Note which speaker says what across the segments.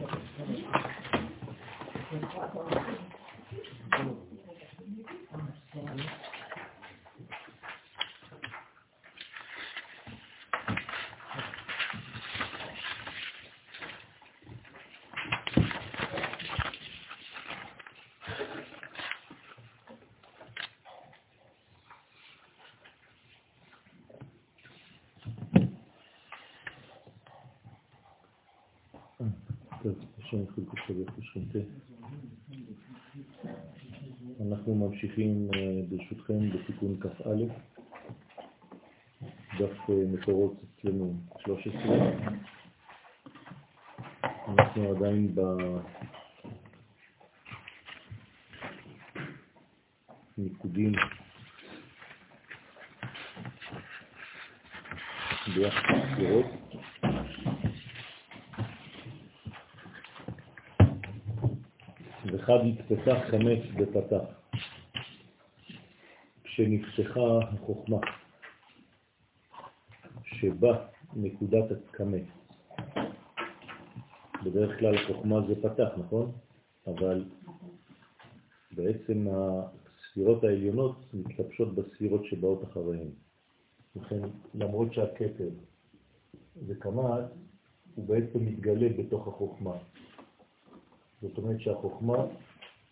Speaker 1: Thank you. אנחנו ממשיכים אה, ברשותכם בתיקון כ"א, דף אה, מקורות אצלנו 13. אנחנו עדיין בניקודים ביחס לספירות. וחד יתפתח חמץ ופתח. כשנפתחה החוכמה, שבה נקודת הקמא. בדרך כלל החוכמה זה פתח, נכון? אבל בעצם הספירות העליונות מתלבשות בספירות שבאות אחריהן. לכן, למרות שהכתר זה קמ"ט, הוא בעצם מתגלה בתוך החוכמה. זאת אומרת שהחוכמה,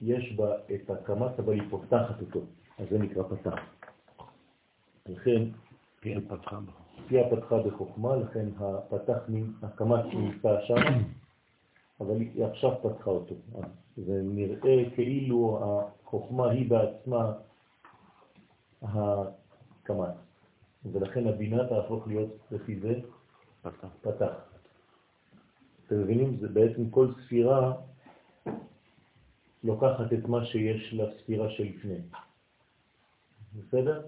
Speaker 1: יש בה את הקמ"ט, אבל היא פותחת אותו, אז זה נקרא פתח. לכן,
Speaker 2: פיה פתחה
Speaker 1: פיה פתחה בחוכמה, לכן הפתח, הקמ"ט נמצא שם, אבל היא עכשיו פתחה אותו. זה נראה כאילו החוכמה היא בעצמה הקמ"ט, ולכן הבינה תהפוך להיות לפי זה פתח. פתח. אתם מבינים? זה בעצם כל ספירה לוקחת את מה שיש לספירה שלפני. בסדר?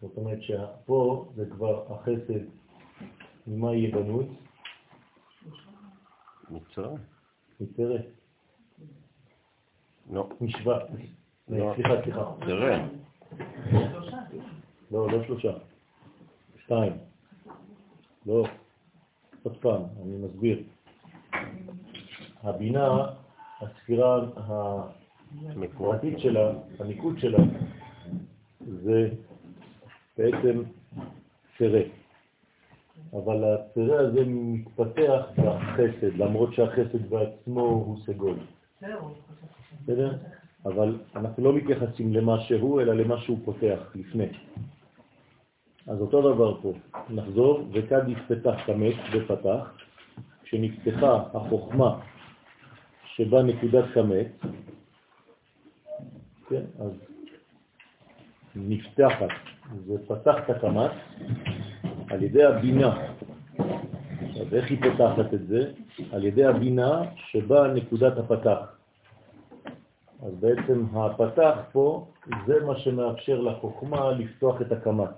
Speaker 1: זאת אומרת שפה זה כבר החסד, ממה יהיה בנוי?
Speaker 2: מצרה.
Speaker 1: מצרה.
Speaker 2: לא.
Speaker 1: משווה.
Speaker 2: לא.
Speaker 1: סליחה, סליחה.
Speaker 2: תראה.
Speaker 1: לא, לא שלושה. שתיים. לא. עוד פעם, אני מסביר. הבינה הספירה הפרטית שלה, הניקוד שלה, זה בעצם צרה. אבל הצרה הזה מתפתח בחסד, למרות שהחסד בעצמו הוא סגול. בסדר? אבל אנחנו לא מתייחסים למה שהוא, אלא למה שהוא פותח לפני. אז אותו דבר פה, נחזור, וכד יפתח כמת ופתח, כשנפתחה החוכמה שבה נקודת כמת, כן, אז נפתחת, זה פתח את הקמת על ידי הבינה. אז איך היא פתחת את זה? על ידי הבינה שבה נקודת הפתח. אז בעצם הפתח פה זה מה שמאפשר לחוכמה לפתוח את הקמת.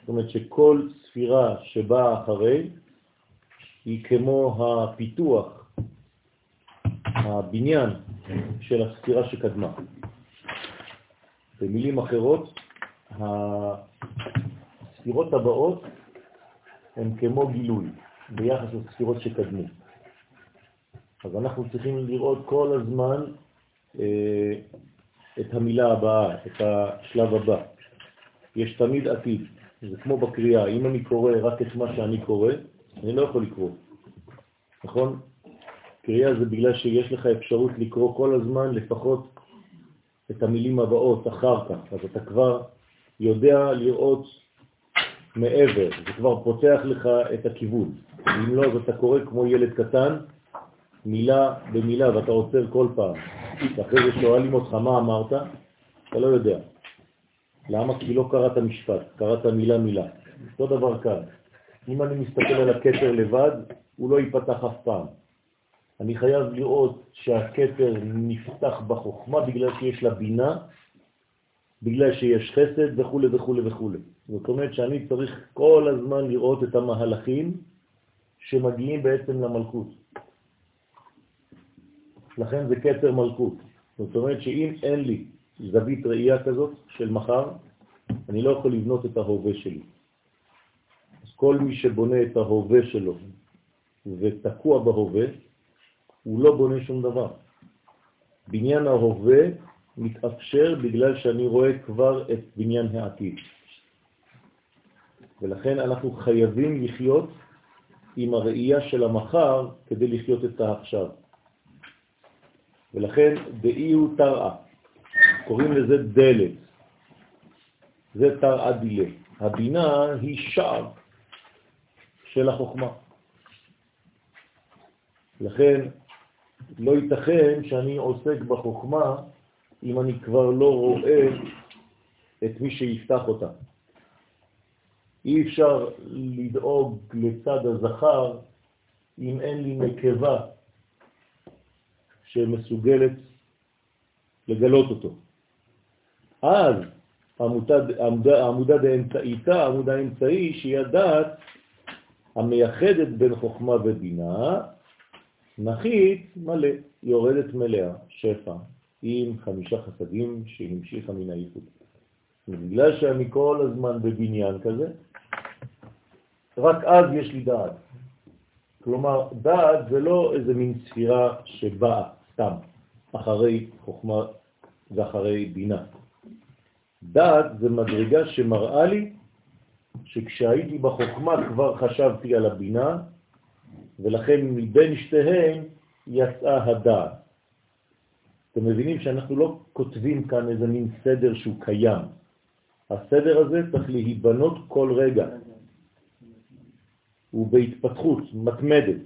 Speaker 1: זאת אומרת שכל ספירה שבאה אחרי היא כמו הפיתוח הבניין של הספירה שקדמה. במילים אחרות, הספירות הבאות הן כמו גילוי ביחס לספירות שקדמו. אז אנחנו צריכים לראות כל הזמן אה, את המילה הבאה, את השלב הבא. יש תמיד עתיד, זה כמו בקריאה, אם אני קורא רק את מה שאני קורא, אני לא יכול לקרוא, נכון? קריאה זה בגלל שיש לך אפשרות לקרוא כל הזמן לפחות את המילים הבאות אחר כך, אז אתה כבר יודע לראות מעבר, זה כבר פותח לך את הכיוון. אם לא, אז אתה קורא כמו ילד קטן, מילה במילה, ואתה עוצר כל פעם. ואחרי זה שואלים אותך מה אמרת, אתה לא יודע. למה? כי לא קראת משפט, קראת מילה מילה. אותו דבר כאן. אם אני מסתכל על הכתר לבד, הוא לא ייפתח אף פעם. אני חייב לראות שהכתר נפתח בחוכמה בגלל שיש לה בינה, בגלל שיש חסד וכו' וכו' וכו'. זאת אומרת שאני צריך כל הזמן לראות את המהלכים שמגיעים בעצם למלכות. לכן זה כתר מלכות. זאת אומרת שאם אין לי זווית ראייה כזאת של מחר, אני לא יכול לבנות את ההווה שלי. אז כל מי שבונה את ההווה שלו ותקוע בהווה, הוא לא בונה שום דבר. בניין ההווה מתאפשר בגלל שאני רואה כבר את בניין העתיד. ולכן אנחנו חייבים לחיות עם הראייה של המחר כדי לחיות את העכשיו. ולכן דאי הוא תרעה, קוראים לזה דלת, זה תרעה דילה. הבינה היא שער של החוכמה. לכן לא ייתכן שאני עוסק בחוכמה אם אני כבר לא רואה את מי שיפתח אותה. אי אפשר לדאוג לצד הזכר אם אין לי נקבה שמסוגלת לגלות אותו. אז העמודה דאמצעיתה, העמוד האמצעי, שהיא הדעת המייחדת בין חוכמה ובינה, נחית מלא, יורדת מלאה, שפע, עם חמישה חסדים שהמשיכה מן הייחוד. בגלל שאני כל הזמן בבניין כזה, רק אז יש לי דעת. כלומר, דעת זה לא איזה מין ספירה שבאה סתם אחרי חוכמה ואחרי בינה. דעת זה מדרגה שמראה לי שכשהייתי בחוכמה כבר חשבתי על הבינה, ולכן מבין שתיהן יצאה הדעת. אתם מבינים שאנחנו לא כותבים כאן איזה מין סדר שהוא קיים. הסדר הזה צריך להיבנות כל רגע. הוא בהתפתחות מתמדת.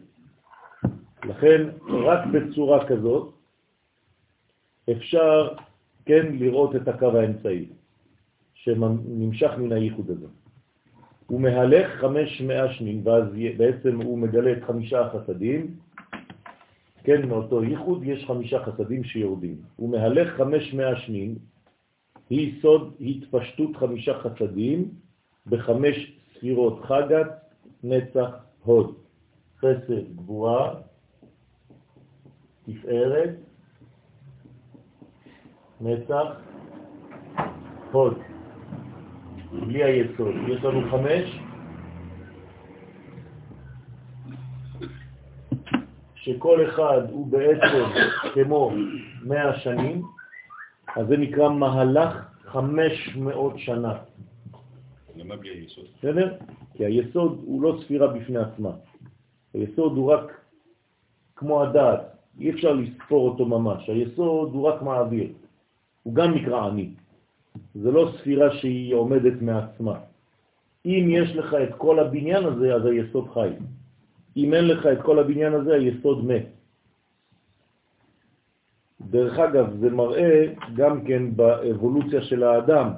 Speaker 1: לכן רק בצורה כזאת אפשר כן לראות את הקו האמצעי שנמשך מן הייחוד הזה. הוא מהלך חמש מאה שנים, ואז בעצם הוא מגלה את חמישה החסדים, כן, מאותו ייחוד יש חמישה חסדים שיורדים. הוא מהלך חמש מאה שנים, היא סוד התפשטות חמישה חסדים בחמש ספירות חגת, נצח, הוד. חסד, גבורה, תפארת, נצח, הוד. בלי היסוד. יש לנו חמש, שכל אחד הוא בעצם כמו מאה שנים, אז זה נקרא מהלך חמש מאות שנה.
Speaker 3: למה בלי היסוד?
Speaker 1: בסדר? כי היסוד הוא לא ספירה בפני עצמה. היסוד הוא רק כמו הדעת, אי אפשר לספור אותו ממש. היסוד הוא רק מעביר, הוא גם נקרא עני. זה לא ספירה שהיא עומדת מעצמה. אם יש לך את כל הבניין הזה, אז היסוד חי. אם אין לך את כל הבניין הזה, היסוד מת. דרך אגב, זה מראה גם כן באבולוציה של האדם.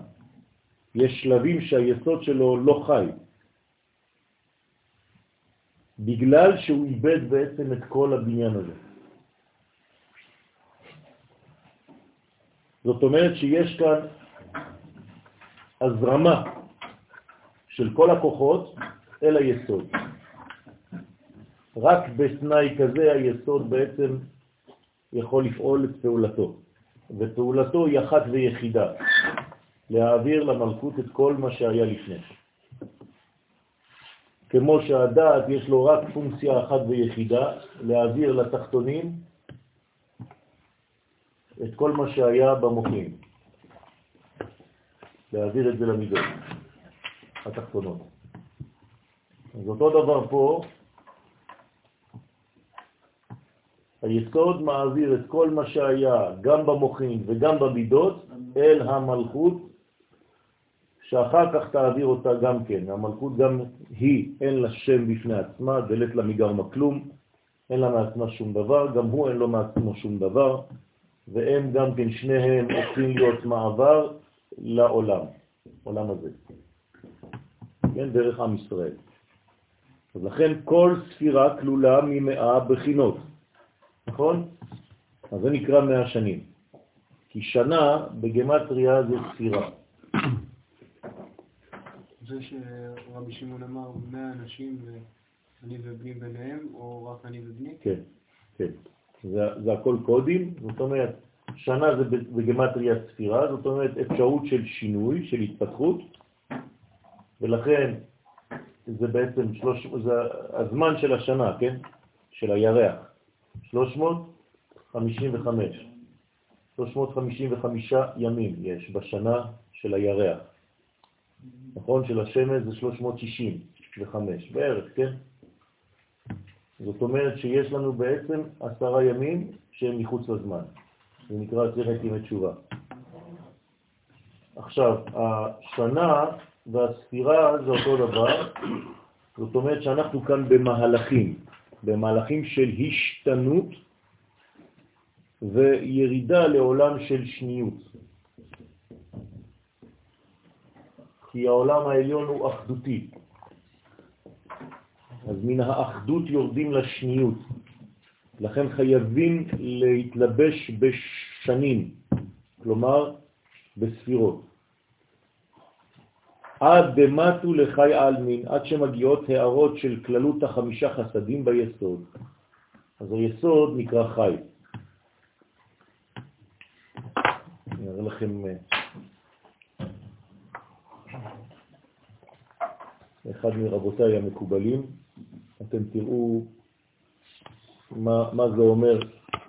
Speaker 1: יש שלבים שהיסוד שלו לא חי. בגלל שהוא איבד בעצם את כל הבניין הזה. זאת אומרת שיש כאן הזרמה של כל הכוחות אל היסוד. רק בתנאי כזה היסוד בעצם יכול לפעול את פעולתו, ופעולתו היא אחת ויחידה, להעביר למלכות את כל מה שהיה לפני. כמו שהדעת יש לו רק פונקציה אחת ויחידה, להעביר לתחתונים את כל מה שהיה במוחים. להעביר את זה למידות התחתונות. אז אותו דבר פה, היסוד מעביר את כל מה שהיה גם במוחים וגם במידות אל המלכות, שאחר כך תעביר אותה גם כן. המלכות גם היא, אין לה שם בפני עצמה, דלת לה מגרמה כלום, אין לה מעצמה שום דבר, גם הוא אין לו מעצמו שום דבר, והם גם כן שניהם הופכים להיות מעבר לעולם, עולם הזה, כן, דרך עם ישראל. אז לכן כל ספירה כלולה ממאה בחינות, נכון? אז זה נקרא מאה שנים. כי שנה בגמטריה זה ספירה.
Speaker 4: זה שרבי שמעון אמר מאה אנשים ואני ובני ביניהם, או רק אני ובני?
Speaker 1: כן, כן. זה, זה הכל קודים, זאת אומרת, שנה זה בגמטריה ספירה, זאת אומרת אפשרות של שינוי, של התפתחות, ולכן זה בעצם שלוש, זה הזמן של השנה, כן? של הירח. 355. 355 ימים יש בשנה של הירח. נכון? של השמש זה 365 בערך, כן? זאת אומרת שיש לנו בעצם עשרה ימים שהם מחוץ לזמן. זה נקרא צוות ימי תשובה. עכשיו, השנה והספירה זה אותו דבר, זאת אומרת שאנחנו כאן במהלכים, במהלכים של השתנות וירידה לעולם של שניות. כי העולם העליון הוא אחדותי. אז מן האחדות יורדים לשניות. לכן חייבים להתלבש בשנים, כלומר בספירות. עד דמתו לחי אלמין, עד שמגיעות הערות של כללות החמישה חסדים ביסוד. אז היסוד נקרא חי. אני אראה לכם אה, אחד מרבותיי המקובלים, אתם תראו מה, מה זה אומר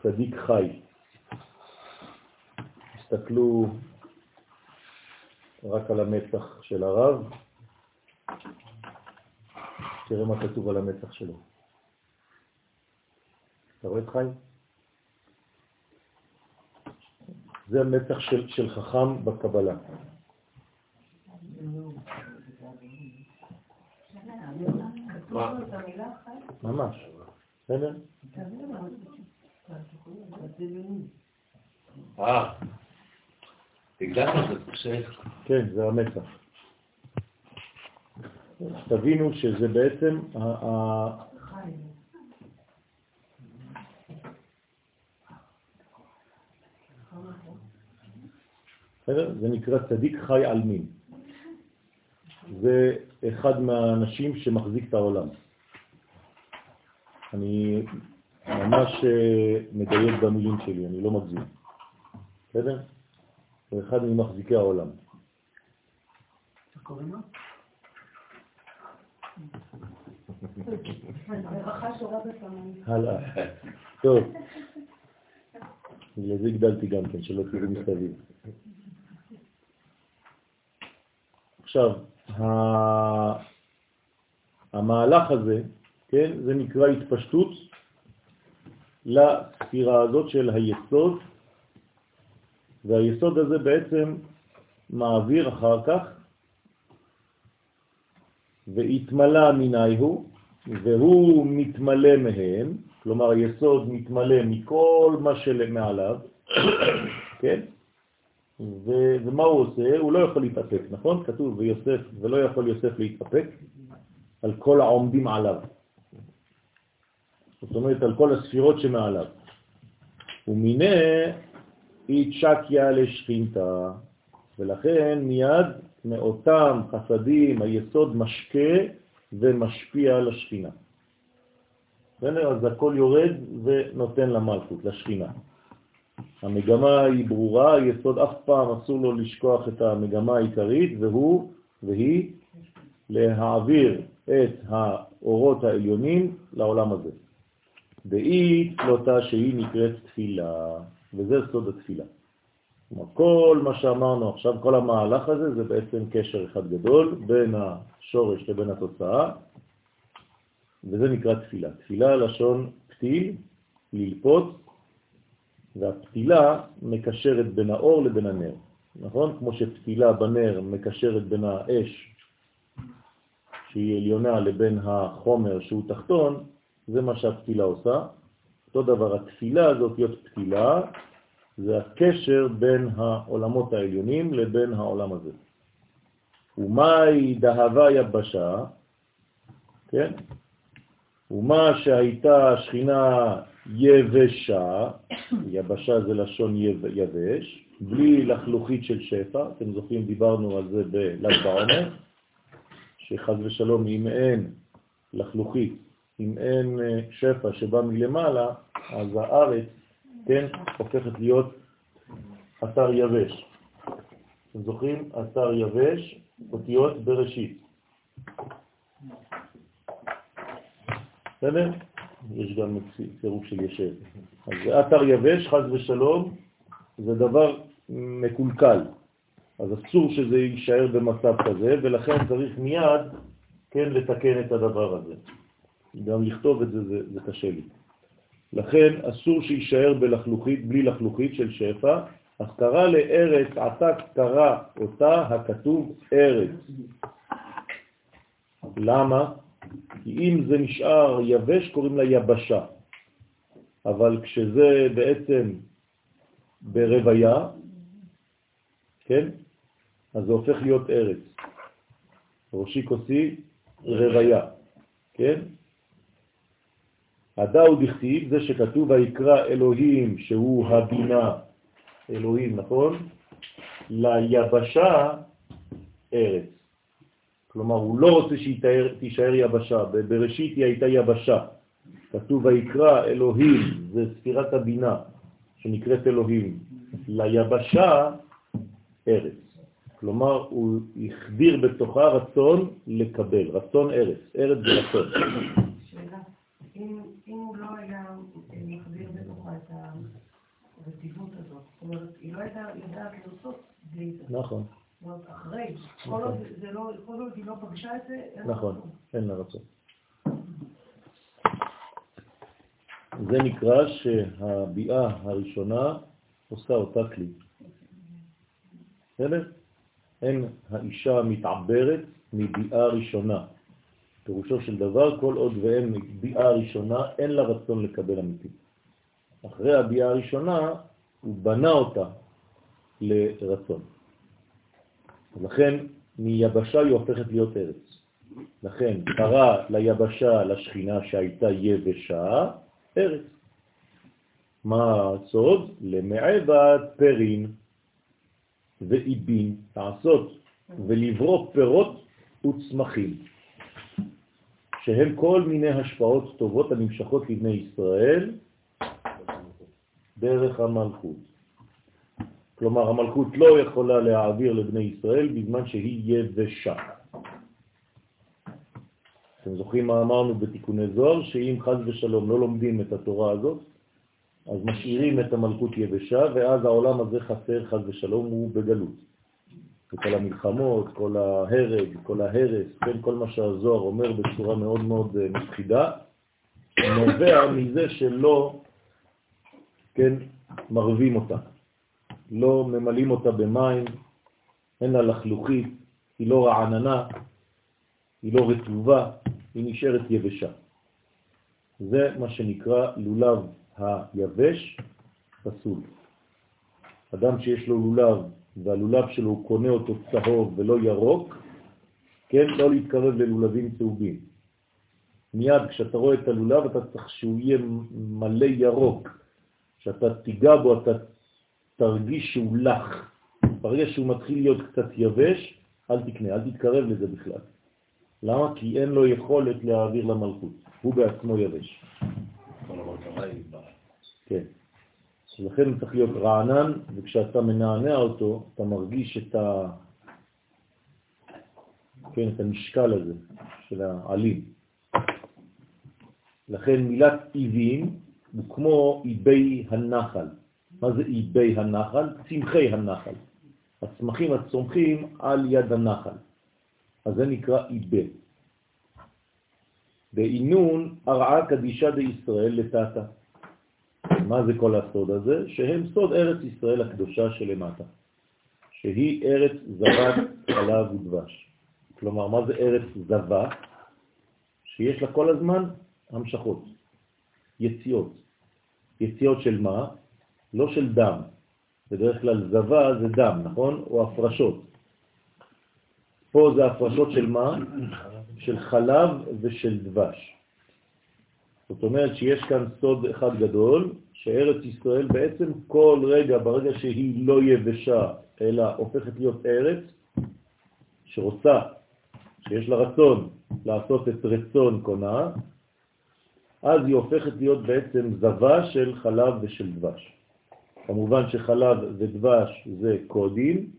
Speaker 1: צדיק חי. תסתכלו רק על המצח של הרב, תראה מה כתוב על המצח שלו. אתה רואה את חי? זה המצח של, של חכם בקבלה. ממש, בסדר?
Speaker 2: אה, בגלל שזה קשה.
Speaker 1: כן, זה המצח. תבינו שזה בעצם בסדר? זה נקרא צדיק חי על מין. זה אחד מהאנשים שמחזיק את העולם. אני ממש אה, מדייק במילים שלי, אני לא מגזים. בסדר? זה אחד ממחזיקי העולם. הלאה. טוב. בגלל זה הגדלתי גם כן, שלא תראו מסביב. עכשיו, המהלך הזה, כן, זה נקרא התפשטות לספירה הזאת של היסוד, והיסוד הזה בעצם מעביר אחר כך והתמלא מיני הוא, והוא מתמלא מהם, כלומר היסוד מתמלא מכל מה שלמעליו, כן? ו- ומה הוא עושה? הוא לא יכול להתאפק, נכון? כתוב ויוסף, ולא יכול יוסף להתאפק על כל העומדים עליו. זאת אומרת, על כל הספירות שמעליו. ומיני איצ'קיה לשכינתה, ולכן מיד מאותם חסדים היסוד משקה ומשפיע על השכינה. אז הכל יורד ונותן למלכות, לשכינה. המגמה היא ברורה, היסוד אף פעם אסור לו לשכוח את המגמה העיקרית, והוא, והיא, להעביר את האורות העליונים לעולם הזה. באי תלותה שהיא נקראת תפילה, וזה סוד התפילה. כלומר, כל מה שאמרנו עכשיו, כל המהלך הזה, זה בעצם קשר אחד גדול בין השורש לבין התוצאה, וזה נקרא תפילה. תפילה לשון פתיל, ללפות, והפתילה מקשרת בין האור לבין הנר, נכון? כמו שפתילה בנר מקשרת בין האש, שהיא עליונה, לבין החומר שהוא תחתון, זה מה שהפתילה עושה. אותו דבר, התפילה הזאת להיות פתילה, זה הקשר בין העולמות העליונים לבין העולם הזה. ומהי דהבה יבשה, כן? ומה שהייתה שכינה יבשה, יבשה זה לשון יבש, בלי לחלוכית של שפע, אתם זוכרים, דיברנו על זה בל"ג בעומר, שחז ושלום, אם אין לחלוכית, אם אין אה, שפע שבא מלמעלה, אז הארץ, כן, הופכת להיות אתר יבש. אתם זוכרים? אתר יבש, אותיות בראשית. בסדר? יש גם צירוף של ישב. אז אתר יבש, חז ושלום, זה דבר מקולקל. אז אסור שזה יישאר במצב כזה, ולכן צריך מיד, כן, לתקן את הדבר הזה. גם לכתוב את זה, זה, זה קשה לי. לכן אסור שיישאר בלחלוכית, בלי לחלוכית של שפע, אז קרא לארץ, עתה קרא אותה הכתוב ארץ. למה? כי אם זה נשאר יבש קוראים לה יבשה, אבל כשזה בעצם ברוויה, כן? אז זה הופך להיות ארץ. ראשי כוסי רוויה, כן? הדאו דכתיב, זה שכתוב ויקרא אלוהים שהוא הבינה, אלוהים, נכון? ליבשה ארץ. כלומר, הוא לא רוצה שהיא תישאר יבשה, בראשית היא הייתה יבשה. כתוב ויקרא אלוהים, זה ספירת הבינה שנקראת אלוהים, ליבשה ארץ. כלומר, הוא החדיר בתוכה רצון לקבל, רצון ארץ, ארץ זה רצון.
Speaker 5: אם הוא לא היה מחדיר בתוכה את הרטיבות הזאת, זאת אומרת, היא לא הייתה יודעת לעשות בלי זה.
Speaker 1: נכון.
Speaker 5: אחרי, כל עוד זה לא, כל עוד היא לא פגשה את זה,
Speaker 1: נכון, אין לה רצון. זה נקרא שהביאה הראשונה עושה אותה כלי. בסדר? אין האישה מתעברת מביאה ראשונה. פירושו של דבר, כל עוד ואין ביאה ראשונה, אין לה רצון לקבל אמיתי. אחרי הביאה הראשונה, הוא בנה אותה לרצון. לכן מיבשה היא הופכת להיות ארץ. לכן קרא ליבשה, לשכינה שהייתה יבשה, ארץ. מה הסוד? למעבד פרין ואיבין, לעשות ולברוא פירות וצמחים, שהם כל מיני השפעות טובות הנמשכות לבני ישראל דרך המלכות. כלומר, המלכות לא יכולה להעביר לבני ישראל בזמן שהיא יבשה. אתם זוכרים מה אמרנו בתיקוני זוהר? שאם חז ושלום לא לומדים את התורה הזאת, אז משאירים את המלכות יבשה, ואז העולם הזה חסר חז ושלום, הוא בגלות. וכל המלחמות, כל ההרג, כל ההרס, כן, כל מה שהזוהר אומר בצורה מאוד מאוד אה, מפחידה, נובע מזה שלא, כן, מרבים אותה. לא ממלאים אותה במים, אין לה לחלוכית, היא לא רעננה, היא לא רטובה, היא נשארת יבשה. זה מה שנקרא לולב היבש פסול. אדם שיש לו לולב והלולב שלו הוא קונה אותו צהוב ולא ירוק, כן, לא להתקרב ללולבים צהובים. מיד כשאתה רואה את הלולב אתה צריך שהוא יהיה מלא ירוק, שאתה תיגע בו אתה תרגיש שהוא לח. ברגע שהוא מתחיל להיות קצת יבש, אל תקנה, אל תתקרב לזה בכלל. למה? כי אין לו יכולת להעביר למלכות, הוא בעצמו יבש. כן. לכן הוא צריך להיות רענן, וכשאתה מנענע אותו, אתה מרגיש את, ה... כן, את המשקל הזה של העלים. לכן מילת איבים הוא כמו איבי הנחל. מה זה איבי הנחל? צמחי הנחל. הצמחים הצומחים על יד הנחל. אז זה נקרא איבה. בעינון הרעה קדישה דישראל לטאטה. מה זה כל הסוד הזה? שהם סוד ארץ ישראל הקדושה שלמטה, שהיא ארץ זבת חלב ודבש. כלומר, מה זה ארץ זבה? שיש לה כל הזמן המשכות, יציאות. יציאות של מה? לא של דם. בדרך כלל זבה זה דם, נכון? או הפרשות. פה זה הפרשות של מה? של חלב ושל דבש. זאת אומרת שיש כאן סוד אחד גדול, שארץ ישראל בעצם כל רגע, ברגע שהיא לא יבשה, אלא הופכת להיות ארץ שרוצה, שיש לה רצון לעשות את רצון קונה, אז היא הופכת להיות בעצם זבה של חלב ושל דבש. כמובן שחלב ודבש זה קודים,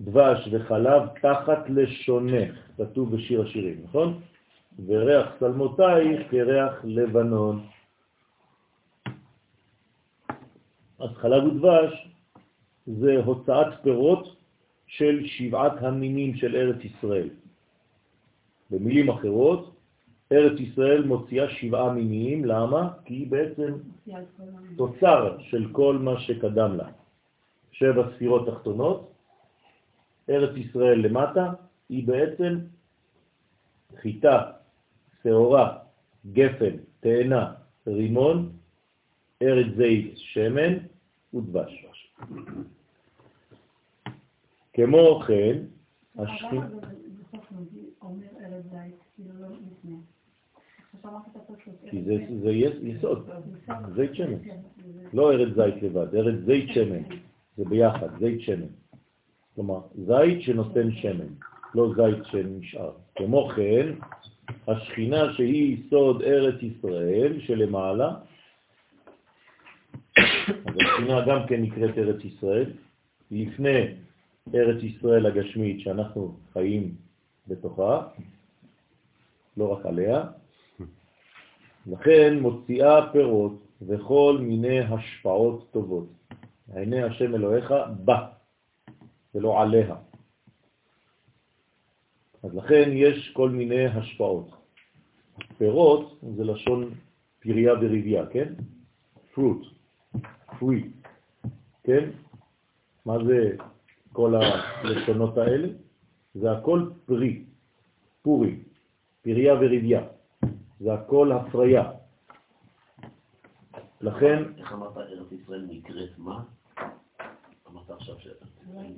Speaker 1: דבש וחלב תחת לשונך, כתוב בשיר השירים, נכון? וריח שלמותייך כריח לבנון. אז חלב ודבש זה הוצאת פירות של שבעת המינים של ארץ ישראל. במילים אחרות, ארץ ישראל מוציאה שבעה מינים, למה? כי היא בעצם תוצר של כל מה שקדם לה. שבע ספירות תחתונות, ארץ ישראל למטה, היא בעצם חיטה, שעורה, גפן, תאנה, רימון, ארץ זית, שמן ודבש. כמו כן, השכינה... כי זה, זה יסוד, זית שמן. לא ארץ זית לבד, ארץ זית שמן. זה ביחד, זית שמן. כלומר, זית שנותן שמן, לא זית שנשאר. כמו כן, השכינה שהיא יסוד ארץ ישראל שלמעלה, אז השכינה גם כן נקראת ארץ ישראל, לפני ארץ ישראל הגשמית שאנחנו חיים בתוכה, לא רק עליה, לכן מוציאה פירות וכל מיני השפעות טובות. עיני השם אלוהיך בה, ולא עליה. אז לכן יש כל מיני השפעות. פירות זה לשון פריה וריביה, כן? fruit, free, כן? מה זה כל הלשונות האלה? זה הכל פרי, פורי, פריה וריביה. זה הכל הפריה. לכן...
Speaker 2: איך אמרת ארץ ישראל נקראת מה? אמרת עכשיו שארץ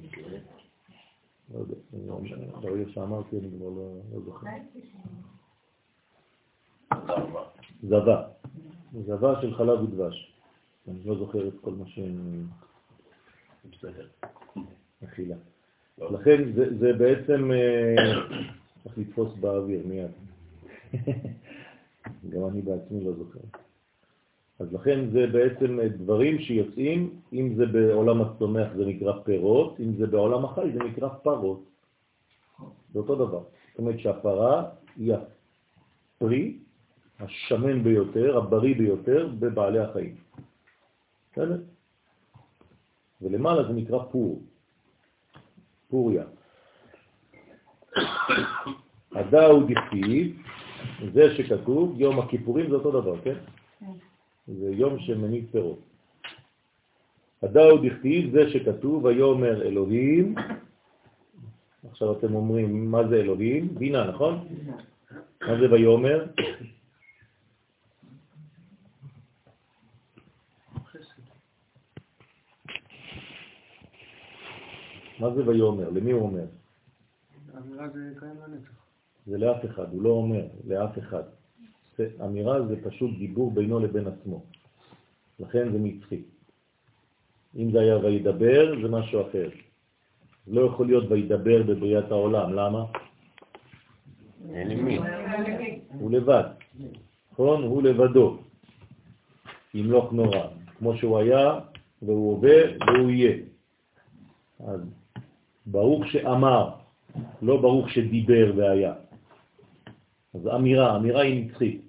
Speaker 2: נקראת?
Speaker 1: לא יודע, ברגע שאמרתי אני כבר לא זוכר. זבה. זבה של חלב ודבש. אני לא זוכר את כל מה. בסדר. אכילה. לכן זה בעצם צריך לתפוס באוויר מיד. גם אני בעצמי לא זוכר. אז לכן זה בעצם דברים שיוצאים, אם זה בעולם הצומח זה נקרא פירות, אם זה בעולם החי זה נקרא פרות. זה אותו דבר. זאת אומרת שהפרה היא הפרי השמן ביותר, הבריא ביותר בבעלי החיים. בסדר? ולמעלה זה נקרא פור, פוריה. הדאו דכתיב, זה שכתוב, יום הכיפורים זה אותו דבר, כן? זה יום שמניב פירות. הדאו דכתיב, זה שכתוב, ויאמר אלוהים, עכשיו אתם אומרים, מה זה אלוהים? בינה, נכון? מה זה ויאמר? מה זה ויאמר? למי הוא אומר?
Speaker 4: האמירה זה קיים לנצח.
Speaker 1: זה לאף אחד, הוא לא אומר לאף אחד. אמירה זה פשוט דיבור בינו לבין עצמו. לכן זה מצחי. אם זה היה וידבר, זה משהו אחר. לא יכול להיות וידבר בבריאת העולם, למה?
Speaker 2: אין לי מי.
Speaker 1: הוא לבד, נכון? הוא לבדו. ימלוך נורא, כמו שהוא היה, והוא הווה, והוא יהיה. אז ברוך שאמר, לא ברוך שדיבר והיה. אז אמירה, אמירה היא נצחית.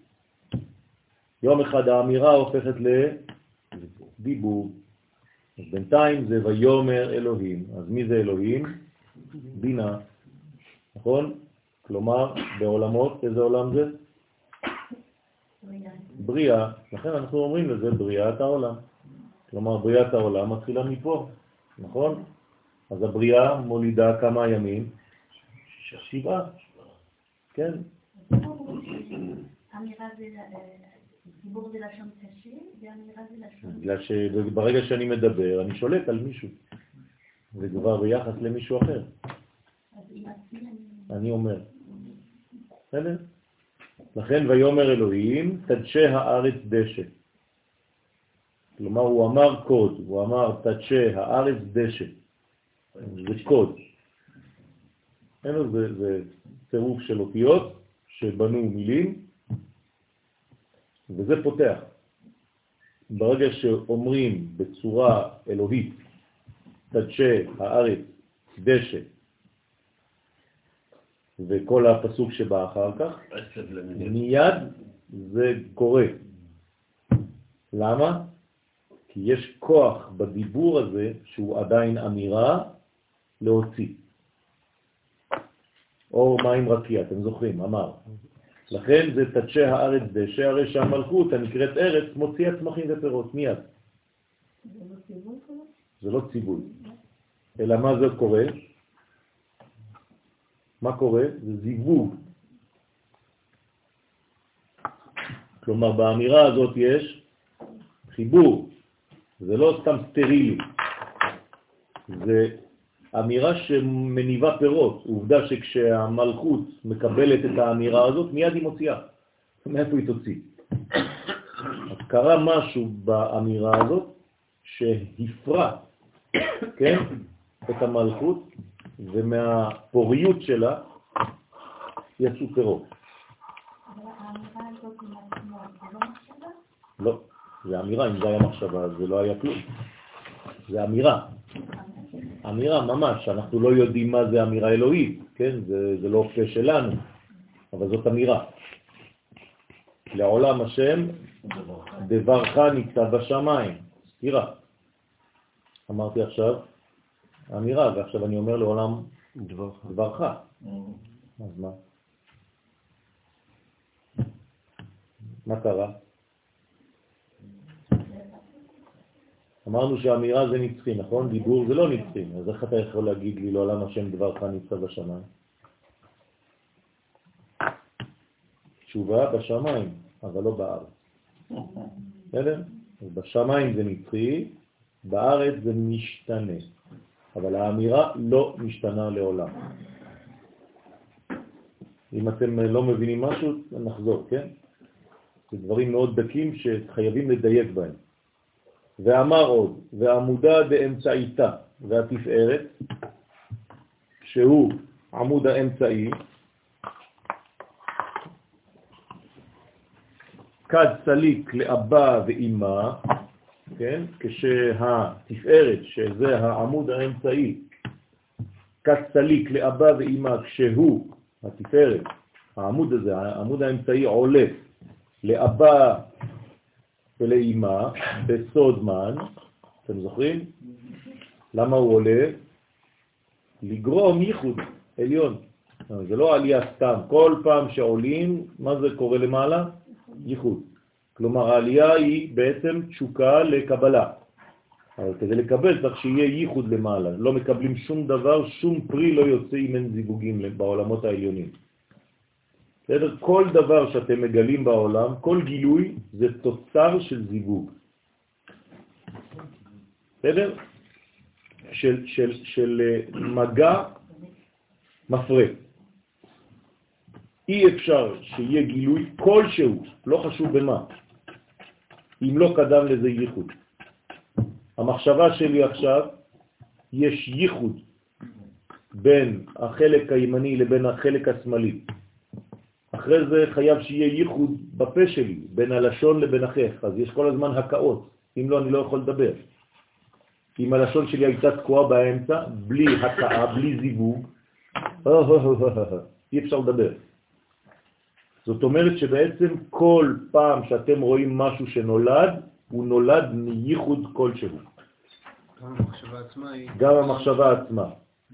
Speaker 1: יום אחד האמירה הופכת לדיבור. אז בינתיים זה ויומר אלוהים. אז מי זה אלוהים? בינה, נכון? כלומר, בעולמות, איזה עולם זה? בריאה. לכן אנחנו אומרים לזה בריאת העולם. כלומר, בריאת העולם מתחילה מפה, נכון? אז הבריאה מולידה כמה ימים? שבעה. כן.
Speaker 5: אמירה זה דיבור זה לשון קשה, ואמירה זה לשון...
Speaker 1: בגלל שברגע שאני מדבר, אני שולט על מישהו. זה כבר ביחס למישהו אחר.
Speaker 5: אני...
Speaker 1: אומר. בסדר? לכן ויאמר אלוהים, תדשא הארץ דשא. כלומר, הוא אמר קוד, הוא אמר תדשא הארץ דשא. זה קוד. זה צירוף של אותיות שבנו מילים, וזה פותח. ברגע שאומרים בצורה אלוהית, תדשא הארץ דשא, וכל הפסוק שבא אחר כך. מיד זה קורה. למה? כי יש כוח בדיבור הזה שהוא עדיין אמירה להוציא. אור מים רקיע, אתם זוכרים, אמר. לכן זה תדשי הארץ דשא, הרי שהמלכות הנקראת ארץ מוציאה צמחים ופירות מיד. זה לא ציווי. אלא מה זה קורה? מה קורה? זה זיווג. כלומר, באמירה הזאת יש חיבור. זה לא סתם סטרילי. זה אמירה שמניבה פירות. עובדה שכשהמלכות מקבלת את האמירה הזאת, מיד היא מוציאה. מאיפה היא תוציא? אז קרה משהו באמירה הזאת שהפרה, כן, את המלכות, ומהפוריות שלה יצאו פירות. לא, זה אמירה, אם זה היה מחשבה, זה לא היה כלום. זה אמירה. אמירה ממש, אנחנו לא יודעים מה זה אמירה אלוהית, כן? זה, זה לא פה שלנו, אבל זאת אמירה. לעולם השם דברך ניצב בשמיים, סתירה. אמרתי עכשיו אמירה, ועכשיו אני אומר לעולם
Speaker 4: דברך.
Speaker 1: דברך. אז מה? מה קרה? אמרנו שהאמירה זה נצחי, נכון? דיבור זה לא נצחי, אז איך אתה יכול להגיד לי לעולם השם דברך נצא בשמיים? תשובה בשמיים, אבל לא בארץ. בסדר? אז בשמיים זה נצחי, בארץ זה משתנה, אבל האמירה לא משתנה לעולם. אם אתם לא מבינים משהו, נחזור, כן? זה דברים מאוד דקים שחייבים לדייק בהם. ואמר עוד, ועמודה באמצעיתה והתפארת, שהוא עמוד האמצעי, כד סליק לאבא ואימא, כן? כשהתפארת, שזה העמוד האמצעי, כד סליק לאבא ואימא, כשהוא, התפארת, העמוד הזה, העמוד האמצעי עולה לאבא ולאימא בסוד מן, אתם זוכרים? למה הוא עולה? לגרום ייחוד עליון. זה לא עלייה סתם, כל פעם שעולים, מה זה קורה למעלה? ייחוד. כלומר העלייה היא בעצם תשוקה לקבלה. אבל כדי לקבל צריך שיהיה ייחוד למעלה, לא מקבלים שום דבר, שום פרי לא יוצא אם אין זיווגים בעולמות העליונים. בסדר? כל דבר שאתם מגלים בעולם, כל גילוי, זה תוצר של זיווג. בסדר? של, של, של אה, מגע מפרה. אי אפשר שיהיה גילוי כלשהו, לא חשוב במה, אם לא קדם לזה ייחוד. המחשבה שלי עכשיו, יש ייחוד בין החלק הימני לבין החלק השמאלי. אחרי זה חייב שיהיה ייחוד בפה שלי, בין הלשון לבין החך, אז יש כל הזמן הקאות, אם לא אני לא יכול לדבר. אם הלשון שלי הייתה תקועה באמצע, בלי הקאה, בלי זיווג, אי אפשר לדבר. זאת אומרת שבעצם כל פעם שאתם רואים משהו שנולד, הוא נולד מייחוד כלשהו.
Speaker 4: גם המחשבה עצמה.
Speaker 1: גם המחשבה עצמה.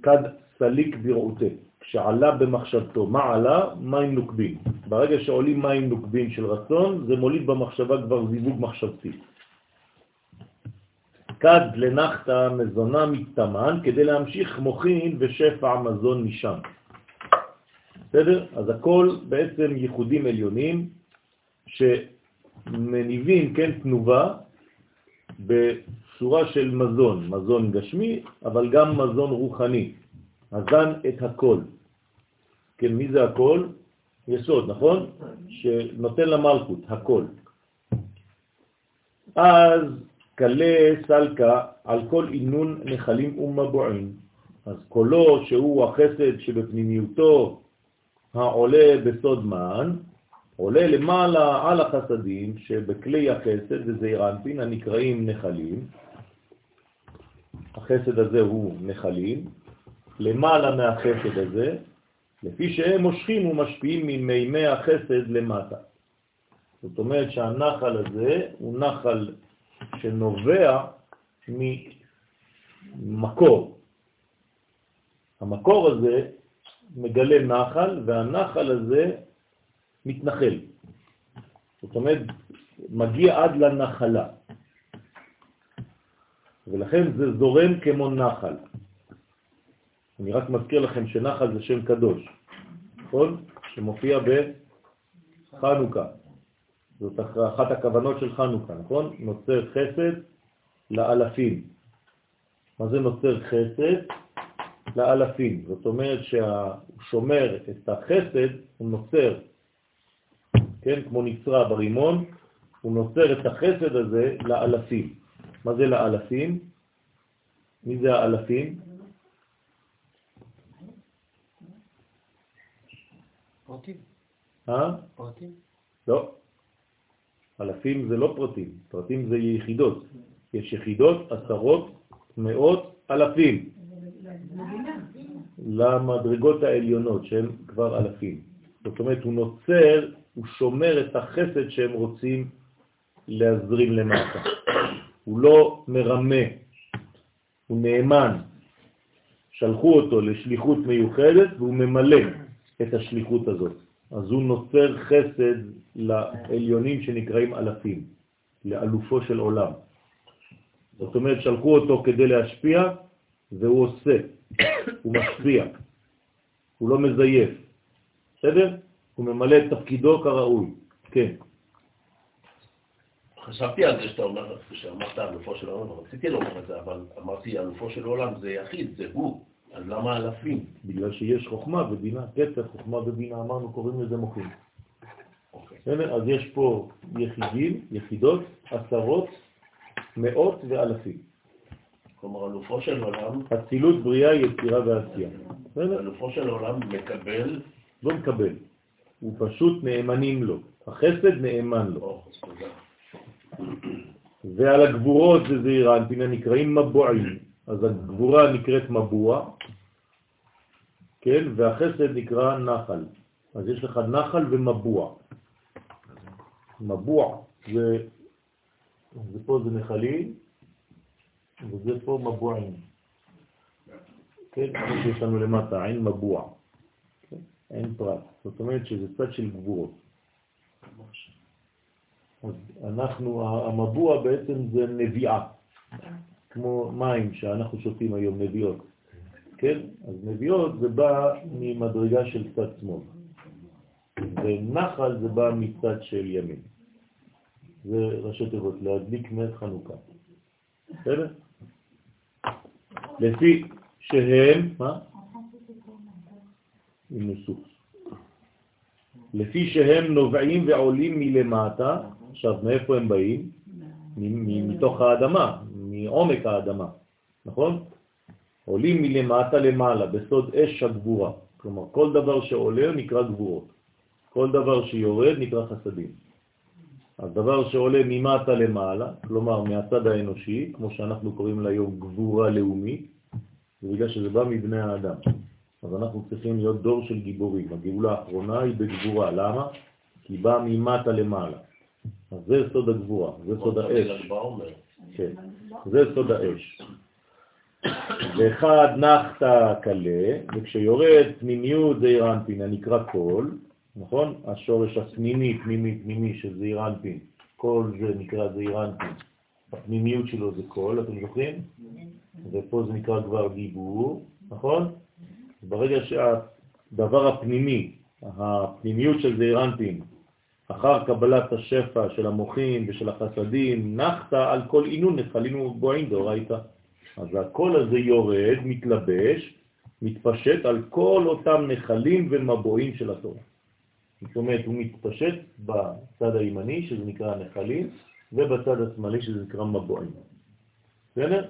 Speaker 1: כד סליק ברעותה. כשעלה במחשבתו, מה עלה? מים נוקבים. ברגע שעולים מים נוקבים של רצון, זה מוליד במחשבה כבר זיווג מחשבתי. כד לנחתה מזונה מתאמן כדי להמשיך מוכין ושפע מזון משם. בסדר? אז הכל בעצם ייחודים עליונים שמניבים, כן, תנובה בצורה של מזון, מזון גשמי, אבל גם מזון רוחני. הזן את הכל. כן, מי זה הכל? יסוד, נכון? שנותן למלכות, הכל. אז קלה סלקה על כל עינון נחלים ומבועים. אז קולו שהוא החסד שבפנימיותו העולה בסוד מן, עולה למעלה על החסדים שבכלי החסד וזעיר אנפין הנקראים נחלים. החסד הזה הוא נחלים, למעלה מהחסד הזה לפי שהם מושכים ומשפיעים ממימי החסד למטה. זאת אומרת שהנחל הזה הוא נחל שנובע ממקור. המקור הזה מגלה נחל, והנחל הזה מתנחל. זאת אומרת, מגיע עד לנחלה. ולכן זה זורם כמו נחל. אני רק מזכיר לכם שנחל זה שם קדוש, נכון? שמופיע בחנוכה. זאת אחת הכוונות של חנוכה, נכון? נוצר חסד לאלפים. מה זה נוצר חסד? לאלפים. זאת אומרת שהוא שומר את החסד, הוא נוצר, כן, כמו נצרה ברימון, הוא נוצר את החסד הזה לאלפים. מה זה לאלפים? מי זה האלפים?
Speaker 4: פרטים.
Speaker 1: אה?
Speaker 4: פרטים.
Speaker 1: לא. אלפים זה לא פרטים, פרטים זה יחידות. יש יחידות, עשרות, מאות, אלפים. למדרגות העליונות שהן כבר אלפים. זאת אומרת, הוא נוצר, הוא שומר את החסד שהם רוצים להזרים למטה. הוא לא מרמה, הוא נאמן. שלחו אותו לשליחות מיוחדת והוא ממלא את השליחות הזאת. אז הוא נוצר חסד לעליונים שנקראים אלפים, לאלופו של עולם. זאת אומרת, שלחו אותו כדי להשפיע, והוא עושה, הוא משפיע, הוא לא מזייף. בסדר? הוא ממלא את תפקידו כראוי. כן.
Speaker 2: חשבתי על זה שאתה אומר, כשאמרת אלופו של העולם, רציתי לומר את זה, אבל אמרתי אלופו של העולם זה יחיד, זה הוא, אז למה אלפים?
Speaker 1: בגלל שיש חוכמה ובינה, קצר חוכמה ובינה, אמרנו, קוראים לזה מוחים.
Speaker 2: אוקיי.
Speaker 1: בסדר? אז יש פה יחידים, יחידות, עשרות, מאות ואלפים.
Speaker 2: כלומר, אלופו של עולם,
Speaker 1: אצילות, בריאה, יצירה ועשייה.
Speaker 2: אלופו של עולם מקבל,
Speaker 1: לא מקבל, הוא פשוט נאמנים לו. החסד נאמן לו.
Speaker 2: או, תודה.
Speaker 1: ועל הגבורות זה זעירה נקראים מבועים. אז הגבורה נקראת מבוע, כן, והחסד נקרא נחל. אז יש לך נחל ומבוע. מבוע זה, זה פה זה נחלים, וזה פה מבועים. כן, כמו שיש לנו למטה, עין מבוע. כן? עין פרט. זאת אומרת שזה צד של גבורות. אז אנחנו, המבוע בעצם זה נביעה, כמו מים שאנחנו שותים היום, נביעות. כן? אז נביעות זה בא ממדרגה של צד שמאל, ונחל זה בא מצד של ימין. זה ראשי תיבות, להדליק נר חנוכה. בסדר? לפי שהם, מה? עם ניסוס. לפי שהם נובעים ועולים מלמטה, עכשיו מאיפה הם באים? מתוך האדמה, מעומק האדמה, נכון? עולים מלמטה למעלה, בסוד אש הגבורה. כלומר, כל דבר שעולה נקרא גבורות. כל דבר שיורד נקרא חסדים. הדבר שעולה ממטה למעלה, כלומר מהצד האנושי, כמו שאנחנו קוראים לה היום גבורה לאומית, זה בגלל שזה בא מבני האדם. אז אנחנו צריכים להיות דור של גיבורים. הגאולה האחרונה היא בגבורה. למה? כי היא באה ממטה למעלה. אז זה סוד הגבורה, זה סוד האש.
Speaker 2: ל"ג בעומר.
Speaker 1: כן, זה סוד האש. וכד נחתא קלא, וכשיורד פנימיות זעיר אנפין, הנקרא קול, נכון? השורש הפנימי, פנימי, פנימי של זעיר קול זה נקרא זעיר אנפין. הפנימיות שלו זה קול, אתם זוכרים? ופה זה נקרא כבר דיבור, נכון? ברגע שהדבר הפנימי, הפנימיות של זעיר אנפין, אחר קבלת השפע של המוחים ושל החסדים, נחת על כל עינון נחלינו בועין דאורייתא. אז הקול הזה יורד, מתלבש, מתפשט על כל אותם נחלים ומבועים של התורה. זאת אומרת, הוא מתפשט בצד הימני, שזה נקרא נחלים, ובצד השמאלי, שזה נקרא מבועים. בסדר?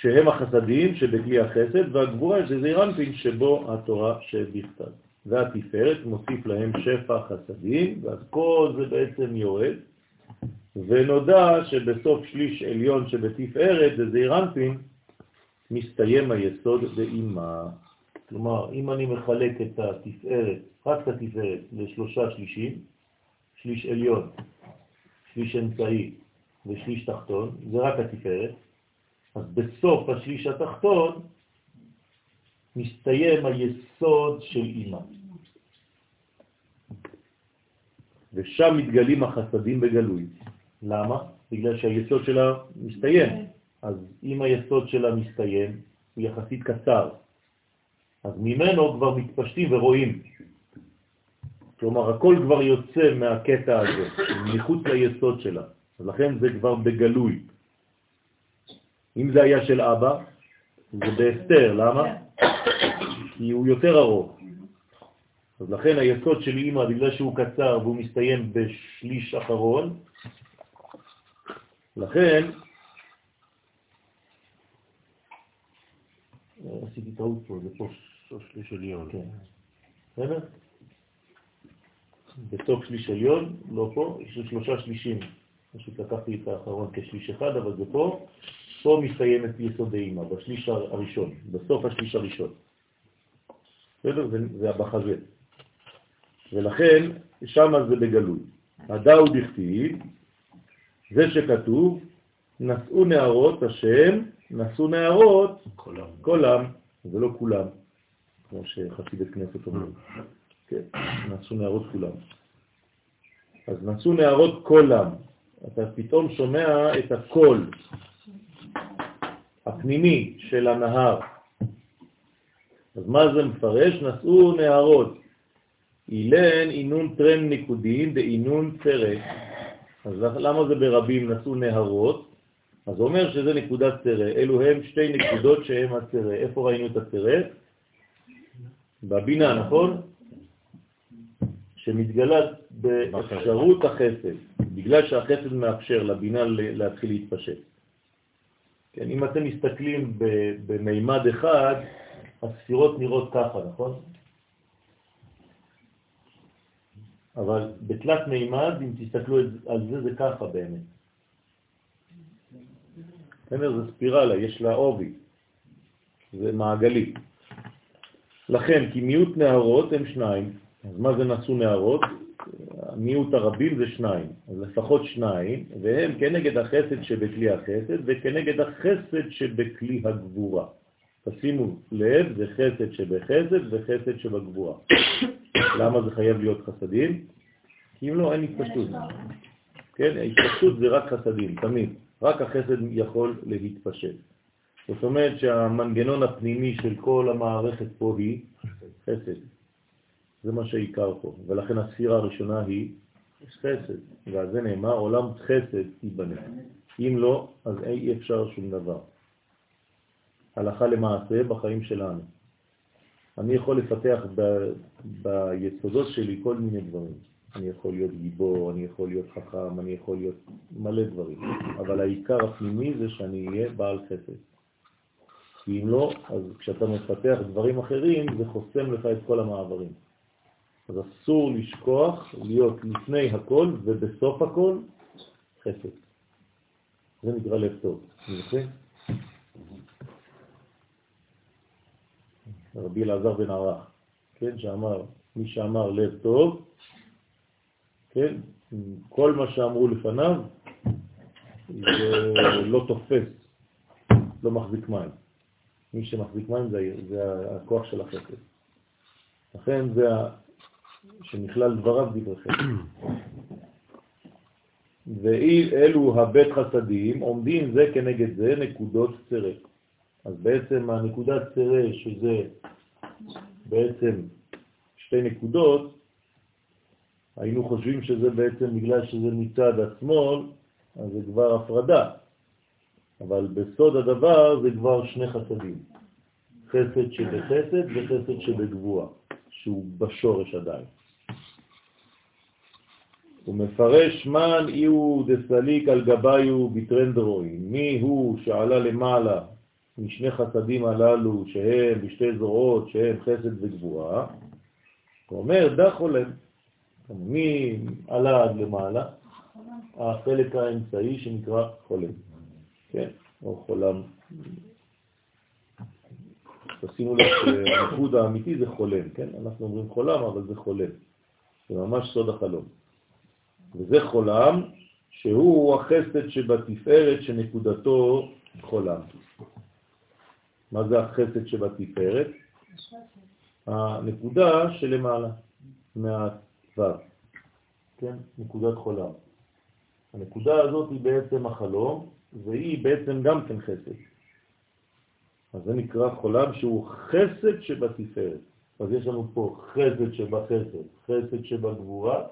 Speaker 1: שהם החסדים שבכלי החסד, והגבורה שזה רנפין שבו התורה שבכתב. והתפארת מוסיף להם שפע חסדים, ואז כל זה בעצם יורד, ונודע שבסוף שליש עליון שבתפארת זה זעירנפין, מסתיים היסוד באימה. כלומר, אם אני מחלק את התפארת, רק את התפארת, לשלושה שלישים, שליש עליון, שליש אמצעי ושליש תחתון, זה רק התפארת, אז בסוף השליש התחתון מסתיים היסוד של אימא. ושם מתגלים החסדים בגלוי. למה? בגלל שהיסוד שלה מסתיים. אז אם היסוד שלה מסתיים, הוא יחסית קצר, אז ממנו כבר מתפשטים ורואים. כלומר, הכל כבר יוצא מהקטע הזה, מחוץ ליסוד שלה. לכן זה כבר בגלוי. אם זה היה של אבא, זה בהסתר, למה? כי הוא יותר ארוך. אז לכן היסוד של אימא, בגלל שהוא קצר והוא מסתיים בשליש אחרון, לכן, עשיתי טעות פה, זה פה שליש עליון. כן. בסדר? בסוף שליש עליון, לא פה, יש שלושה שלישים. פשוט לקחתי את האחרון כשליש אחד, אבל זה פה. פה מסתיים את יסוד האימא, בשליש הראשון, בסוף השליש הראשון. בסדר? זה, זה בחזה. ולכן, שם זה בגלוי. הדאו דכתיב, זה שכתוב, נשאו נערות השם, נשאו נערות כולם, זה לא כולם, כמו שחסידת כנסת אומרים. כן, נשאו נערות כולם. אז נשאו נערות כולם. אתה פתאום שומע את הקול הפנימי של הנהר. אז מה זה מפרש? נשאו נערות. אילן אינון טרן ניקודין דאינון צרה. אז למה זה ברבים נשאו נהרות? אז אומר שזה נקודת צרה. אלו הם שתי נקודות שהם הצרה. איפה ראינו את הצרה? בבינה, נכון? שמתגלה באפשרות החסד, בגלל שהחסד מאפשר לבינה להתחיל להתפשט. כן, אם אתם מסתכלים במימד אחד, הספירות נראות ככה, נכון? אבל בתלת מימד, אם תסתכלו על זה, זה ככה באמת. בסדר? זה ספירלה, יש לה עובי, זה מעגלי. לכן, כי מיעוט נערות הם שניים, אז מה זה נשאו נערות? מיעוט הרבים זה שניים, אז לפחות שניים, והם כנגד החסד שבכלי החסד וכנגד החסד שבכלי הגבורה. תשימו לב, זה חסד שבחסד וחסד שבגבורה. למה זה חייב להיות חסדים? כי אם לא, אין התפשטות. כן, ההתפשטות זה רק חסדים, תמיד. רק החסד יכול להתפשט. זאת אומרת שהמנגנון הפנימי של כל המערכת פה היא חסד. זה מה שעיקר פה, ולכן הספירה הראשונה היא חסד, ועל זה נאמר עולם חסד ייבנה. אם לא, אז אי אפשר שום דבר. הלכה למעשה בחיים שלנו. אני יכול לפתח ב, ביסודות שלי כל מיני דברים. אני יכול להיות גיבור, אני יכול להיות חכם, אני יכול להיות מלא דברים. אבל העיקר הפנימי זה שאני אהיה בעל חסד. כי אם לא, אז כשאתה מפתח דברים אחרים, זה חוסם לך את כל המעברים. אז אסור לשכוח להיות לפני הכל ובסוף הכל חסד. זה נקרא לב טוב. רבי אלעזר בן ערך, כן, שאמר, מי שאמר לב טוב, כן, כל מה שאמרו לפניו זה לא תופס, לא מחזיק מים. מי שמחזיק מים זה, זה הכוח של החסד. לכן זה שנכלל דבריו דברי חסד. ואלו הבית חסדים עומדים זה כנגד זה נקודות צרה. אז בעצם הנקודת צרה, שזה בעצם שתי נקודות, היינו חושבים שזה בעצם בגלל שזה מצד השמאל, אז זה כבר הפרדה. אבל בסוד הדבר זה כבר שני חסדים. חסד שבחסד וחסד שבגבוה, שהוא בשורש עדיין. הוא מפרש מן איהו דסליק על גביו בטרנדרוי, מי הוא שעלה למעלה משני חסדים הללו שהם בשתי זרועות שהם חסד וגבוהה, הוא אומר דח עולם. מי עלה עד למעלה? החלק האמצעי שנקרא חולם, כן, או חולם. תשימו לב שהייחוד האמיתי זה חולם, כן? אנחנו אומרים חולם, אבל זה חולם. זה ממש סוד החלום. וזה חולם שהוא החסד שבתפארת שנקודתו חולם. מה זה החסד שבתפארת? הנקודה שלמעלה, מהוו, כן? נקודת חולם. הנקודה הזאת היא בעצם החלום, והיא בעצם גם כן חסד. אז זה נקרא חולם שהוא חסד שבתפארת. אז יש לנו פה חסד שבחסד, חסד שבגבורה,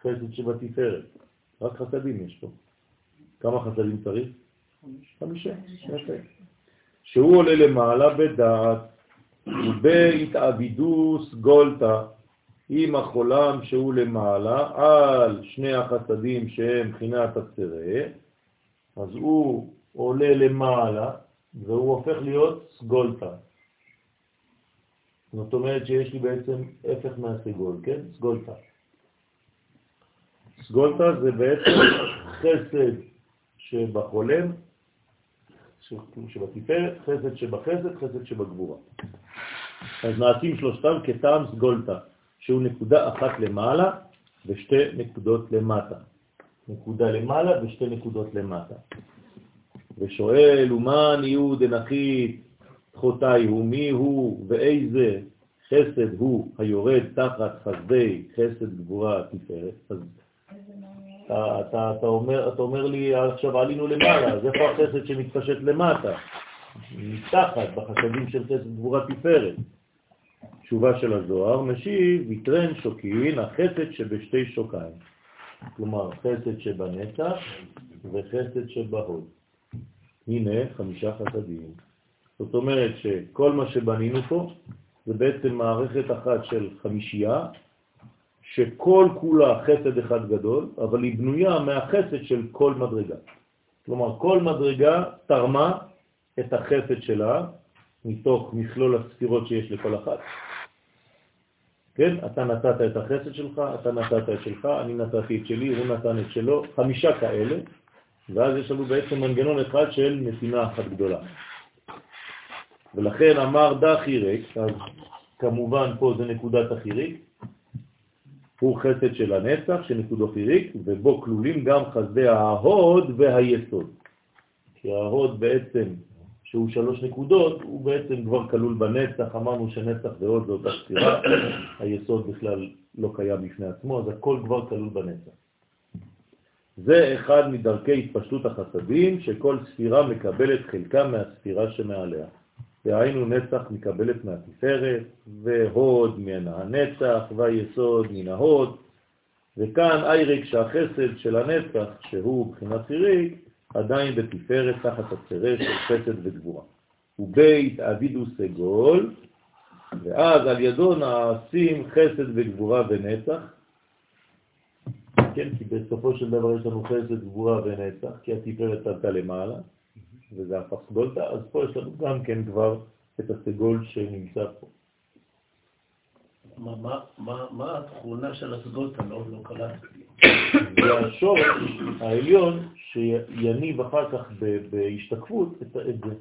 Speaker 1: חסד שבתפארת. רק חסדים יש פה. כמה חסדים צריך? חמישה. שהוא עולה למעלה בדעת ובהתעבידוס גולטה עם החולם שהוא למעלה על שני החסדים שהם בחינת הצרה, אז הוא עולה למעלה והוא הופך להיות סגולטה. זאת אומרת שיש לי בעצם הפך מהסגול, כן? סגולטה. סגולטה זה בעצם חסד שבחולם, שבתפארת, חסד שבחסד, חסד שבגבורה. אז נעשים שלושתם כטעם סגולטה, שהוא נקודה אחת למעלה ושתי נקודות למטה. נקודה למעלה ושתי נקודות למטה. ושואל, ומה ניהו דנחית חוטאי הוא, מי הוא ואיזה חסד הוא היורד תחת חסדי חסד גבורה תפארת. אז אתה, אתה, אתה, אומר, אתה אומר לי, עכשיו עלינו למעלה, אז איפה החסד שמתפשט למטה? מתחת, בחסדים של חסד גבורה תפארת. תשובה של הזוהר, משיב, יתרן שוקין, החסד שבשתי שוקיים. כלומר, חסד שבנצח וחסד שבהוד. הנה חמישה חסדים. זאת אומרת שכל מה שבנינו פה זה בעצם מערכת אחת של חמישייה, שכל כולה חסד אחד גדול, אבל היא בנויה מהחסד של כל מדרגה. כלומר, כל מדרגה תרמה את החסד שלה מתוך מכלול הספירות שיש לכל אחת. כן, אתה נתת את החסד שלך, אתה נתת את שלך, אני נתתי את שלי, הוא נתן את שלו, חמישה כאלה, ואז יש לנו בעצם מנגנון אחד של נתינה אחת גדולה. ולכן אמר דה חיריק, אז כמובן פה זה נקודת החיריק, הוא חסד של הנצח, שנקודו חיריק, ובו כלולים גם חסדי ההוד והיסוד. כי ההוד בעצם, שהוא שלוש נקודות, הוא בעצם כבר כלול בנצח, אמרנו שנצח והוד זה אותה ספירה, היסוד בכלל לא קיים בפני עצמו, אז הכל כבר כלול בנצח. זה אחד מדרכי התפשטות החסדים, שכל ספירה מקבלת חלקה מהספירה שמעליה. והיינו נצח מקבלת מהתפארת, והוד מן הנצח, והיסוד מן ההוד, וכאן אייריק שהחסד של הנצח, שהוא בחינת חיריק, עדיין בתפארת תחת הצרה של חסד וגבורה. ובית אבידו סגול, ואז על ידו נעשים חסד וגבורה ונצח, כן, כי בסופו של דבר יש לנו חסד, גבורה ונצח, כי התפארת עלתה למעלה, וזה הפך סגולתה, אז פה יש לנו גם כן כבר את הסגול שנמצא פה.
Speaker 2: מה, מה, מה התכונה של הסגולתה? לא, לא קלטתי.
Speaker 1: זה השורש העליון שיניב אחר כך בהשתקפות את זה.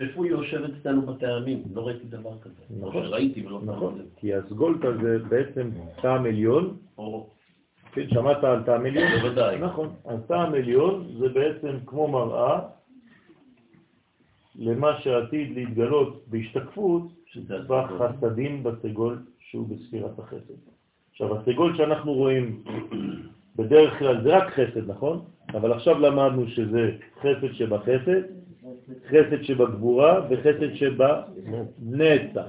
Speaker 2: איפה היא יושבת אצלנו בטעמים? לא ראיתי דבר כזה.
Speaker 1: נכון.
Speaker 2: ראיתי ולא
Speaker 1: נכון, כי הסגולתה זה בעצם טעם עליון, שמעת על טעם עליון?
Speaker 2: בוודאי.
Speaker 1: נכון. אז טעם עליון זה בעצם כמו מראה למה שעתיד להתגלות בהשתקפות בחסדים בסגול שהוא בספירת החסד. עכשיו, הסגול שאנחנו רואים בדרך כלל זה רק חסד, נכון? אבל עכשיו למדנו שזה חסד שבחסד, חסד שבגבורה וחסד שבנצח.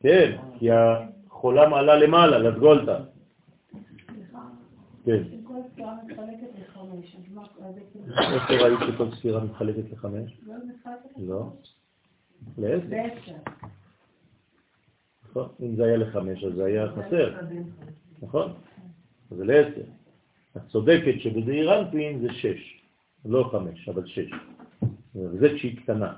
Speaker 1: כן, כי החולם עלה למעלה, לסגולתה. כן.
Speaker 5: כל ספירה מתחלקת לחמש, אז מה, אז זה
Speaker 1: איפה ראית שכל ספירה מתחלקת לחמש?
Speaker 5: לא
Speaker 1: לא. לעשר.
Speaker 5: בעשר.
Speaker 1: נכון. אם זה היה לחמש, אז זה היה חסר. נכון? אז זה לעשר. את צודקת שבזעיר אנפין זה שש, לא חמש, אבל שש. וזה כשהיא קטנה.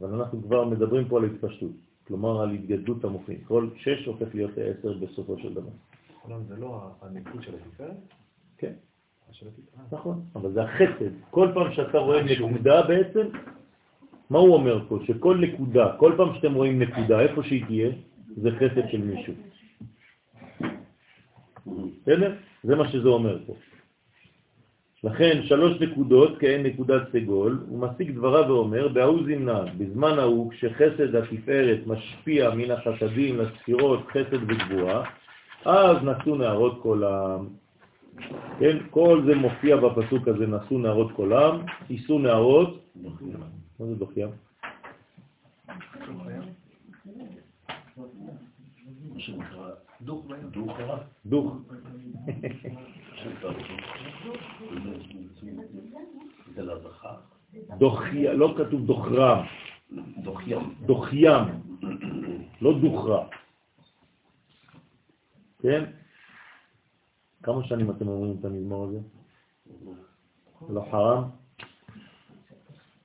Speaker 1: אבל אנחנו כבר מדברים פה על התפשטות, כלומר על התגדלות המוחים. כל שש הופך להיות לעשר בסופו של דבר.
Speaker 3: זה לא הניקוד של התפארת?
Speaker 1: כן,
Speaker 3: התפארת.
Speaker 1: נכון. אבל זה החסד. כל פעם שאתה רואה נקודה בעצם, מה הוא אומר פה? שכל נקודה, כל פעם שאתם רואים נקודה, איפה שהיא תהיה, זה חסד של מישהו. בסדר? זה מה שזה אומר פה. לכן שלוש נקודות כאין נקודת סגול, הוא משיג דבריו ואומר, בהוא זמנה, בזמן ההוא, כשחסד התפארת משפיע מן החסדים לספירות חסד וגבורה, אז נשאו נערות כל העם. כן, כל זה מופיע בפסוק הזה, נשאו נערות כל העם, יישאו נערות, מה זה
Speaker 2: שנקרא דוך.
Speaker 1: דוחיה, לא כתוב דוחרם,
Speaker 2: דוחיים.
Speaker 1: דוחיים, לא דוחרה. כן? כמה שנים אתם אומרים את המזמור הזה? לא חרם?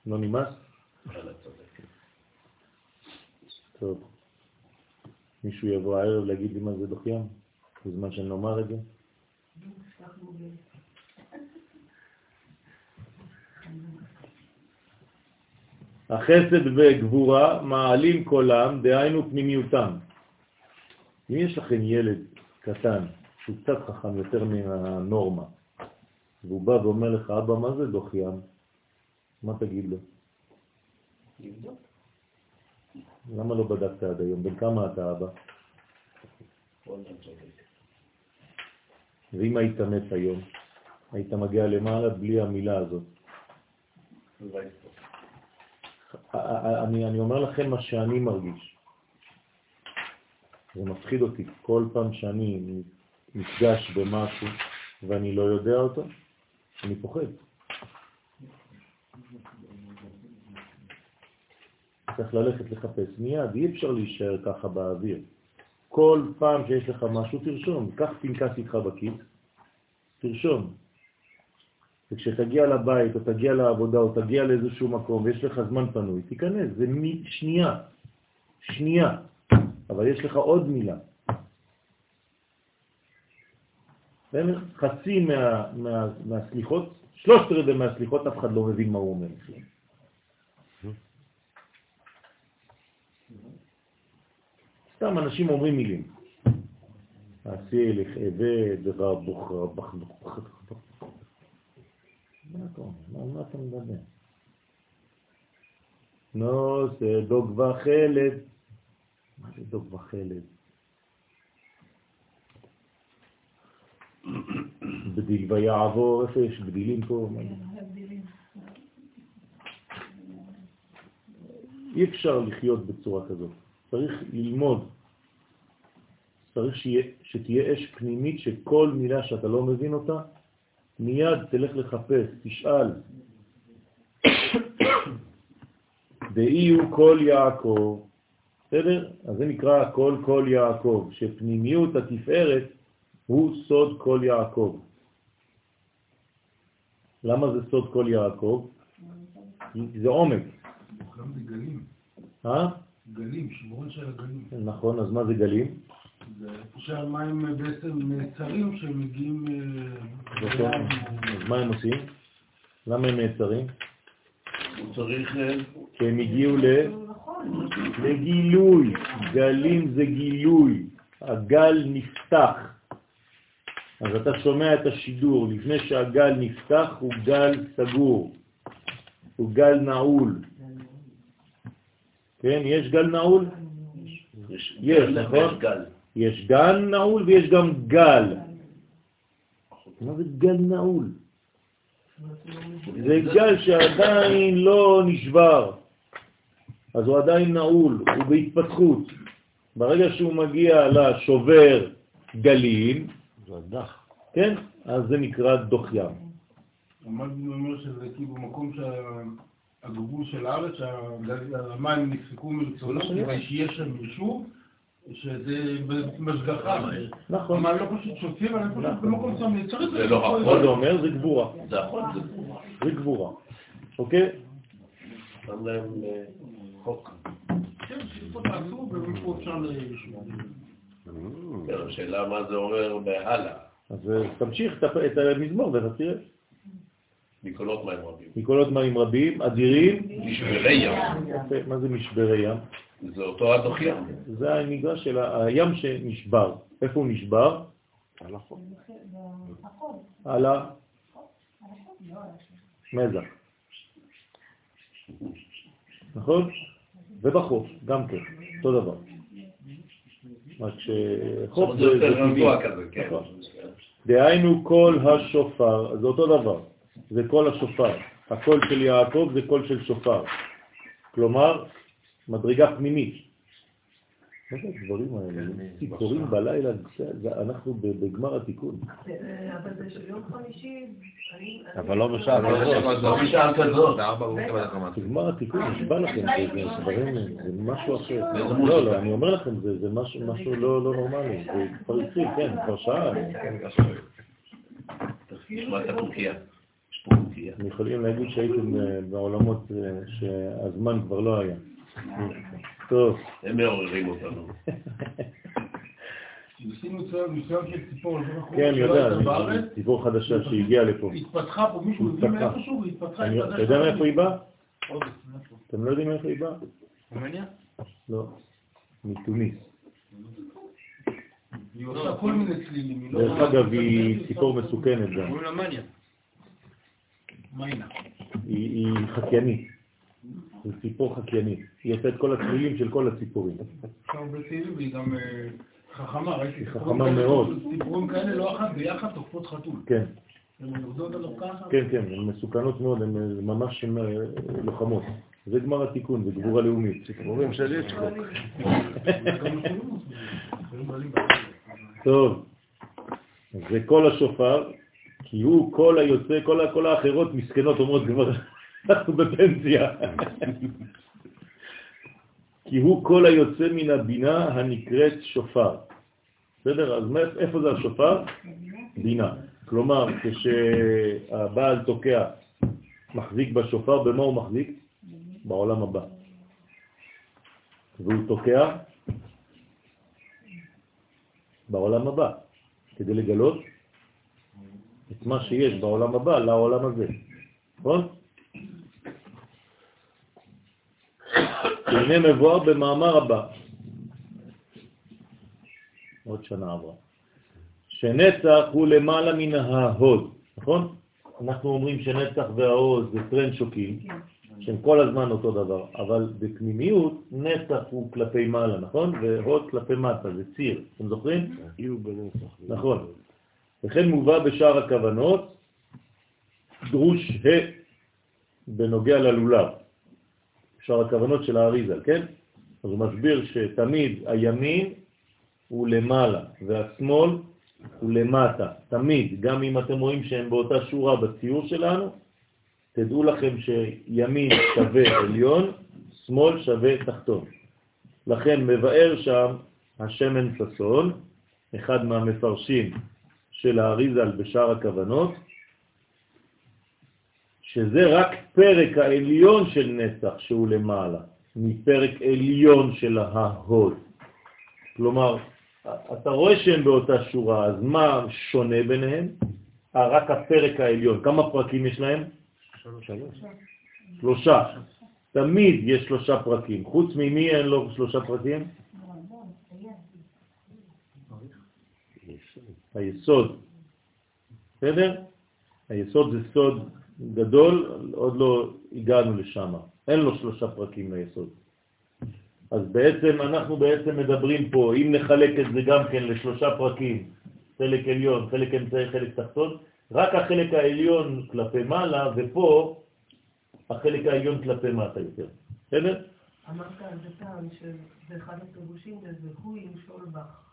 Speaker 1: לא נמאס? טוב. מישהו יבוא הערב להגיד לי מה זה דוחיים? בזמן שאני לומר את זה? החסד וגבורה מעלים קולם, דהיינו פנימיותם. אם יש לכם ילד קטן שהוא קצת חכם יותר מהנורמה, והוא בא ואומר לך, אבא, מה זה דוחיים? מה תגיד לו? למה לא בדקת עד היום? בן כמה אתה אבא? ואם היית מת היום, היית מגיע למעלה בלי המילה הזאת. אני, אני אומר לכם מה שאני מרגיש. זה מפחיד אותי כל פעם שאני נפגש במשהו ואני לא יודע אותו, אני פוחד. צריך ללכת לחפש מיד, אי אפשר להישאר ככה באוויר. כל פעם שיש לך משהו, תרשום. קח פנקס איתך בכיס, תרשום. וכשתגיע לבית, או תגיע לעבודה, או תגיע לאיזשהו מקום, ויש לך זמן פנוי, תיכנס, זה שנייה, שנייה, אבל יש לך עוד מילה. חצי מה, מה, מהסליחות, שלושת רבעי מהסליחות, אף אחד לא מבין מה הוא אומר. סתם אנשים אומרים מילים. עשי לך עבד, רבוך רבך מה אתה אומר? מה אתה מדבר? נו, זה דוג וחלד. מה זה דוג וחלד? בדיל ויעבור, איפה יש בדילים פה? זה? אי אפשר לחיות בצורה כזאת. צריך ללמוד. צריך שיה, שתהיה אש פנימית שכל מילה שאתה לא מבין אותה, מיד תלך לחפש, תשאל. דאי הוא כל יעקב, בסדר? אז זה נקרא כל כל יעקב, שפנימיות התפארת הוא סוד כל יעקב. למה זה סוד כל יעקב? זה עומק.
Speaker 6: גם זה גלים,
Speaker 1: אה?
Speaker 6: גלים, שמרון של הגלים.
Speaker 1: נכון, אז מה זה גלים?
Speaker 6: זה איפה שהמים בעצם נעצרים כשהם אה,
Speaker 1: נכון. אז מה הם עושים? למה הם נעצרים?
Speaker 2: הוא צריך... אה,
Speaker 1: כי הם הגיעו ל... לגילוי. גלים זה גילוי. הגל נפתח. אז אתה שומע את השידור, לפני שהגל נפתח הוא גל סגור, הוא גל נעול. כן, יש גל נעול?
Speaker 2: יש
Speaker 1: נכון?
Speaker 2: גל.
Speaker 1: יש גל נעול ויש גם גל. מה זה גל נעול? זה גל שעדיין לא נשבר, אז הוא עדיין נעול, הוא בהתפתחות. ברגע שהוא מגיע לשובר גלים,
Speaker 3: זה הדח.
Speaker 1: כן, אז זה נקרא דוח ים.
Speaker 6: למדנו אומר שזה כאילו מקום שהגבול של הארץ, שהמים נפסקו מרצונו, כדי שיהיה שם יישוב, שזה בהשגחה.
Speaker 1: נכון.
Speaker 6: אבל לא פשוט שותים, אלא פשוט במקום שם נעצר את
Speaker 2: זה לא
Speaker 1: מה זה אומר? זה גבורה.
Speaker 2: זה החול, זה גבורה.
Speaker 1: זה גבורה. אוקיי?
Speaker 2: חוק.
Speaker 6: כן, שפה תעשו, ומפה אפשר לשמור.
Speaker 2: כן, השאלה מה זה אומר בהלאה.
Speaker 1: אז אה, תמשיך את המזמור ואתה תראה.
Speaker 2: מקולות מים רבים.
Speaker 1: מקולות מים רבים, אדירים.
Speaker 2: משברי ים.
Speaker 1: מה זה משברי ים?
Speaker 2: זה אותו הדוח ים.
Speaker 1: זה המגרש של ה- הים שנשבר. איפה הוא נשבר?
Speaker 3: על החוק.
Speaker 1: על המזח. נכון? ובחוף, גם כן, אותו דבר. רק שחוף
Speaker 2: זה
Speaker 1: טבעי.
Speaker 2: כן.
Speaker 1: נכון. דהיינו כל השופר, זה אותו דבר, זה כל השופר. הקול של יעקב זה קול של שופר. כלומר, מדרגה פנימית. מה זה הדברים האלה? ציפורים בלילה, אנחנו ב- בגמר התיקון.
Speaker 5: אה, אבל זה של יום חמישי.
Speaker 3: אבל לא בשעה כזאת.
Speaker 2: לא בשעה כזאת.
Speaker 1: בגמר התיקון, נשבע לכם, זה זה דברים, זה משהו אחר. לא? לא, אני אומר לכם, זה משהו לא לא נורמלי. זה כבר התחיל, כן, כבר שעה. אתם יכולים להגיד שהייתם אה, בעולמות אה, שהזמן כבר לא היה. טוב.
Speaker 2: הם מעוררים אותנו.
Speaker 6: של ציפור,
Speaker 1: כן, יודע, ציפור חדשה שהגיעה לפה.
Speaker 6: התפתחה פה, מישהו הביא. מאיפשהו והתפתחה.
Speaker 1: אתה יודע מאיפה היא באה? אתם לא יודעים מאיפה היא באה?
Speaker 3: רומניה?
Speaker 1: לא. מתוניס.
Speaker 6: היא עושה כל מיני צלילים. היא לא-
Speaker 1: דרך אגב, היא ציפור מסוכנת גם.
Speaker 3: קוראים לה מניה.
Speaker 6: מיינה.
Speaker 1: היא היא חקיינית. זו ציפור חקיינית. היא עושה את כל הצלילים של כל הציפורים.
Speaker 6: והיא גם אה, חכמה, ראיתי.
Speaker 1: היא חכמה מאוד.
Speaker 6: ציפורים כאלה לא אחת ביחד תוקפות חתול.
Speaker 1: כן. כן, כן, הן מסוכנות מאוד, הן אה, ממש אה, לוחמות. זה גמר התיקון, זה גבורה לאומית.
Speaker 3: ציפורים של יצחוק.
Speaker 1: טוב, זה כל השופר, כי הוא כל היוצא, כל, האחרות מסכנות אומרות כבר, אנחנו בפנסיה. כי הוא כל היוצא מן הבינה הנקראת שופר. בסדר? אז איפה זה השופר? בינה. כלומר, כשהבעל תוקע, מחזיק בשופר, במה הוא מחזיק? בעולם הבא. והוא תוקע בעולם הבא, כדי לגלות את מה שיש בעולם הבא לעולם הזה, נכון? הנה מבואר במאמר הבא, עוד שנה עברה, שנצח הוא למעלה מן ההוד, נכון? אנחנו אומרים שנצח והעוז זה טרנד שוקים, שהם כל הזמן אותו דבר, אבל בפנימיות נצח הוא כלפי מעלה, נכון? והוד כלפי מטה, זה ציר, אתם זוכרים?
Speaker 3: יהיו בנצח.
Speaker 1: נכון. וכן מובא בשאר הכוונות דרוש ה' בנוגע ללולב, שאר הכוונות של האריזל, כן? אז הוא מסביר שתמיד הימין הוא למעלה והשמאל הוא למטה, תמיד, גם אם אתם רואים שהם באותה שורה בציור שלנו, תדעו לכם שימין שווה עליון, שמאל שווה תחתון. לכן מבאר שם השמן ששון, אחד מהמפרשים של האריזל בשאר הכוונות, שזה רק פרק העליון של נצח שהוא למעלה, מפרק עליון של ההוד. כלומר, אתה רואה שהם באותה שורה, אז מה שונה ביניהם? אה, רק הפרק העליון. כמה פרקים יש להם? שלושה. תמיד יש שלושה פרקים. חוץ ממי אין לו שלושה פרקים? היסוד. בסדר? היסוד זה סוד גדול, עוד לא הגענו לשם. אין לו שלושה פרקים ליסוד. אז בעצם אנחנו בעצם מדברים פה, אם נחלק את זה גם כן לשלושה פרקים, חלק עליון, חלק אמצעי, חלק תחתון, רק החלק העליון כלפי מעלה, ופה החלק העליון כלפי מטה יותר. בסדר?
Speaker 5: אמרת על זה פעם שזה אחד הפירושים לזה, הוא ימשול בך.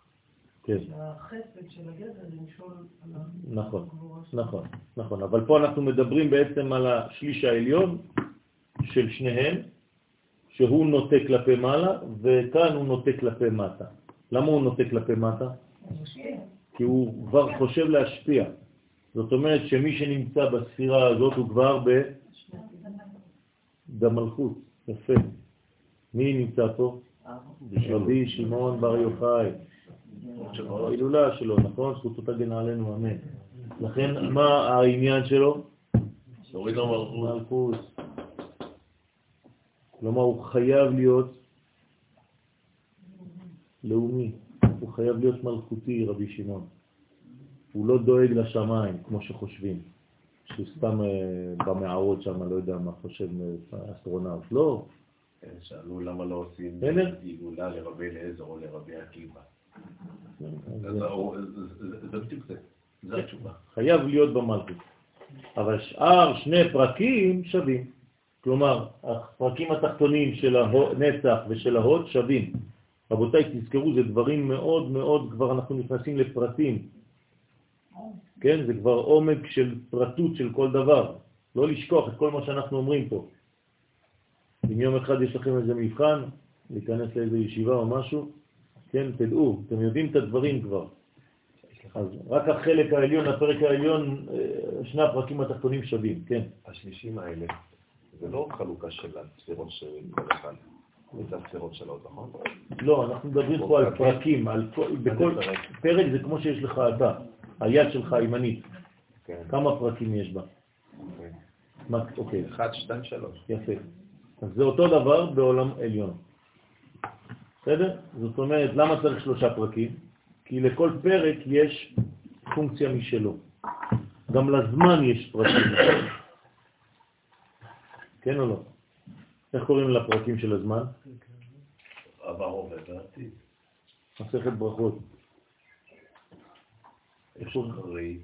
Speaker 1: כן.
Speaker 5: שהחסד של הגבר ימשול על
Speaker 1: נכון. נכון, נכון. אבל פה אנחנו מדברים בעצם על השליש העליון של שניהם, שהוא נוטה כלפי מעלה, וכאן הוא נוטה כלפי מטה. למה הוא נוטה כלפי מטה? כי הוא כבר חושב להשפיע. זאת אומרת שמי שנמצא בספירה הזאת הוא כבר ב... במלכות. יפה. מי נמצא פה? רבי שמעון בר יוחאי. ההילולה שלו, נכון? זכותו תגן עלינו, אמן. לכן, מה העניין שלו?
Speaker 2: תוריד לו מלכות.
Speaker 1: מלכות. כלומר, הוא חייב להיות לאומי, הוא חייב להיות מלכותי, רבי שמעון. הוא לא דואג לשמיים, כמו שחושבים. שהוא סתם אה, במערות שם, לא יודע מה חושב אה, האסטרונאוט. לא,
Speaker 2: כן, שאלו למה לא עושים. הילולא לרבי אליעזר או לרבי עקיבא. זה- בדיוק זה. זו התשובה.
Speaker 1: חייב להיות במלכות. אבל שאר שני פרקים שווים. כלומר, הפרקים התחתונים של הנצח ושל ההוד שווים. רבותיי, תזכרו, זה דברים מאוד מאוד, כבר אנחנו נכנסים לפרטים. כן, זה כבר עומק של פרטות של כל דבר. לא לשכוח את כל מה שאנחנו אומרים פה. אם יום אחד יש לכם איזה מבחן, להיכנס לאיזה ישיבה או משהו, כן, תדעו, אתם יודעים את הדברים כבר. אז רק החלק העליון, הפרק העליון, אה, שני הפרקים התחתונים שווים, כן.
Speaker 3: השלישים האלה, זה לא חלוקה של הספירות של כל אחד. זה הספירות של עוד, נכון?
Speaker 1: לא, אנחנו מדברים פה על פרקים, על כל, בכל
Speaker 3: פרק?
Speaker 1: זה כמו שיש לך אתה, היד שלך הימנית,
Speaker 3: כן.
Speaker 1: כמה פרקים יש בה?
Speaker 3: אוקיי.
Speaker 1: אוקיי,
Speaker 3: אחד, שתיים, שלוש.
Speaker 1: יפה. אז זה אותו דבר בעולם עליון. בסדר? זאת אומרת, למה צריך שלושה פרקים? כי לכל פרק יש פונקציה משלו. גם לזמן יש פרקים. כן או לא? איך קוראים לפרקים של הזמן?
Speaker 2: עבר הווה ועתיד.
Speaker 1: מסכת ברכות. איך?
Speaker 2: אחרית,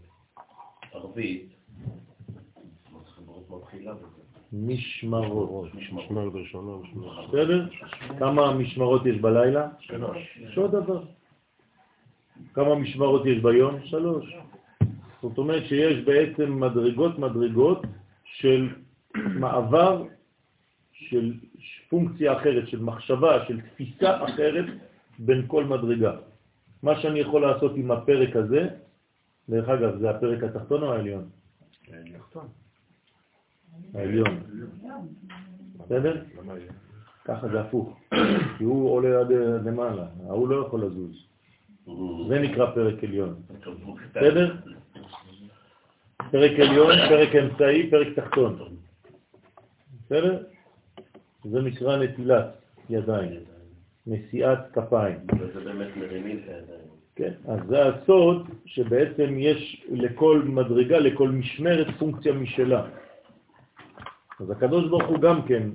Speaker 2: ערבית, ברכות מתחילה בזה.
Speaker 1: משמרות.
Speaker 3: משמרת ראשונה, משמרת.
Speaker 1: בסדר? כמה משמרות יש בלילה?
Speaker 2: שלוש.
Speaker 1: יש עוד דבר. כמה משמרות יש ביום? שלוש. זאת אומרת שיש בעצם מדרגות מדרגות של מעבר של פונקציה אחרת, של מחשבה, של תפיסה אחרת בין כל מדרגה. מה שאני יכול לעשות עם הפרק הזה, דרך אגב, זה הפרק התחתון או העליון? העליון. בסדר?
Speaker 3: למה יהיה?
Speaker 1: ככה זה הפוך. כי הוא עולה עד למעלה, ההוא לא יכול לזוז. זה נקרא פרק עליון. בסדר? פרק עליון, פרק אמצעי, פרק תחתון. בסדר? זה נקרא נטילת ידיים, נשיאת כפיים.
Speaker 2: וזה באמת מרימים את הידיים.
Speaker 1: כן, אז זה הסוד שבעצם יש לכל מדרגה, לכל משמרת פונקציה משלה. אז הקדוש ברוך הוא גם כן,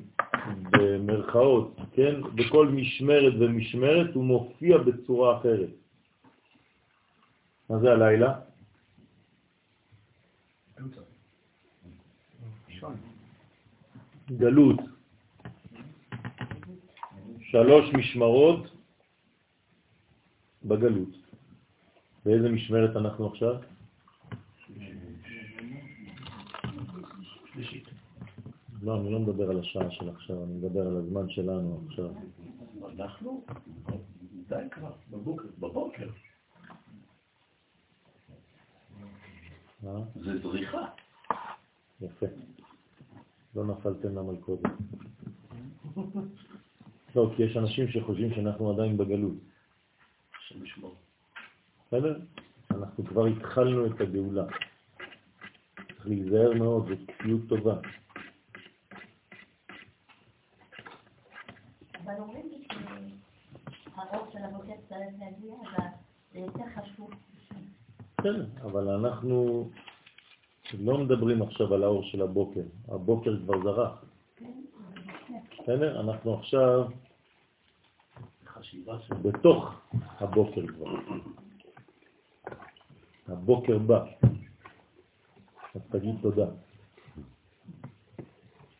Speaker 1: במרכאות, כן, בכל משמרת ומשמרת הוא מופיע בצורה אחרת. מה זה הלילה? גלות. שלוש משמרות בגלות. באיזה משמרת אנחנו עכשיו? לא, אני לא מדבר על השעה של עכשיו, אני מדבר על הזמן שלנו עכשיו.
Speaker 2: אנחנו? די כבר, בבוקר. בבוקר. זה זריחה.
Speaker 1: יפה. לא נפלתם למלכודת. לא, כי יש אנשים שחושבים שאנחנו עדיין בגלות.
Speaker 2: השם ישמור.
Speaker 1: בסדר? אנחנו כבר התחלנו את הגאולה. צריך להיזהר מאוד, זו כפיות טובה.
Speaker 7: אבל אומרים לי שהרוב של הבוקר צריך להגיע, אבל זה יותר חשוב.
Speaker 1: בסדר, אבל אנחנו לא מדברים עכשיו על האור של הבוקר. הבוקר כבר זרח. בסדר? אנחנו עכשיו
Speaker 2: חשיבה של...
Speaker 1: בתוך הבוקר כבר. הבוקר בא. אז תגיד תודה.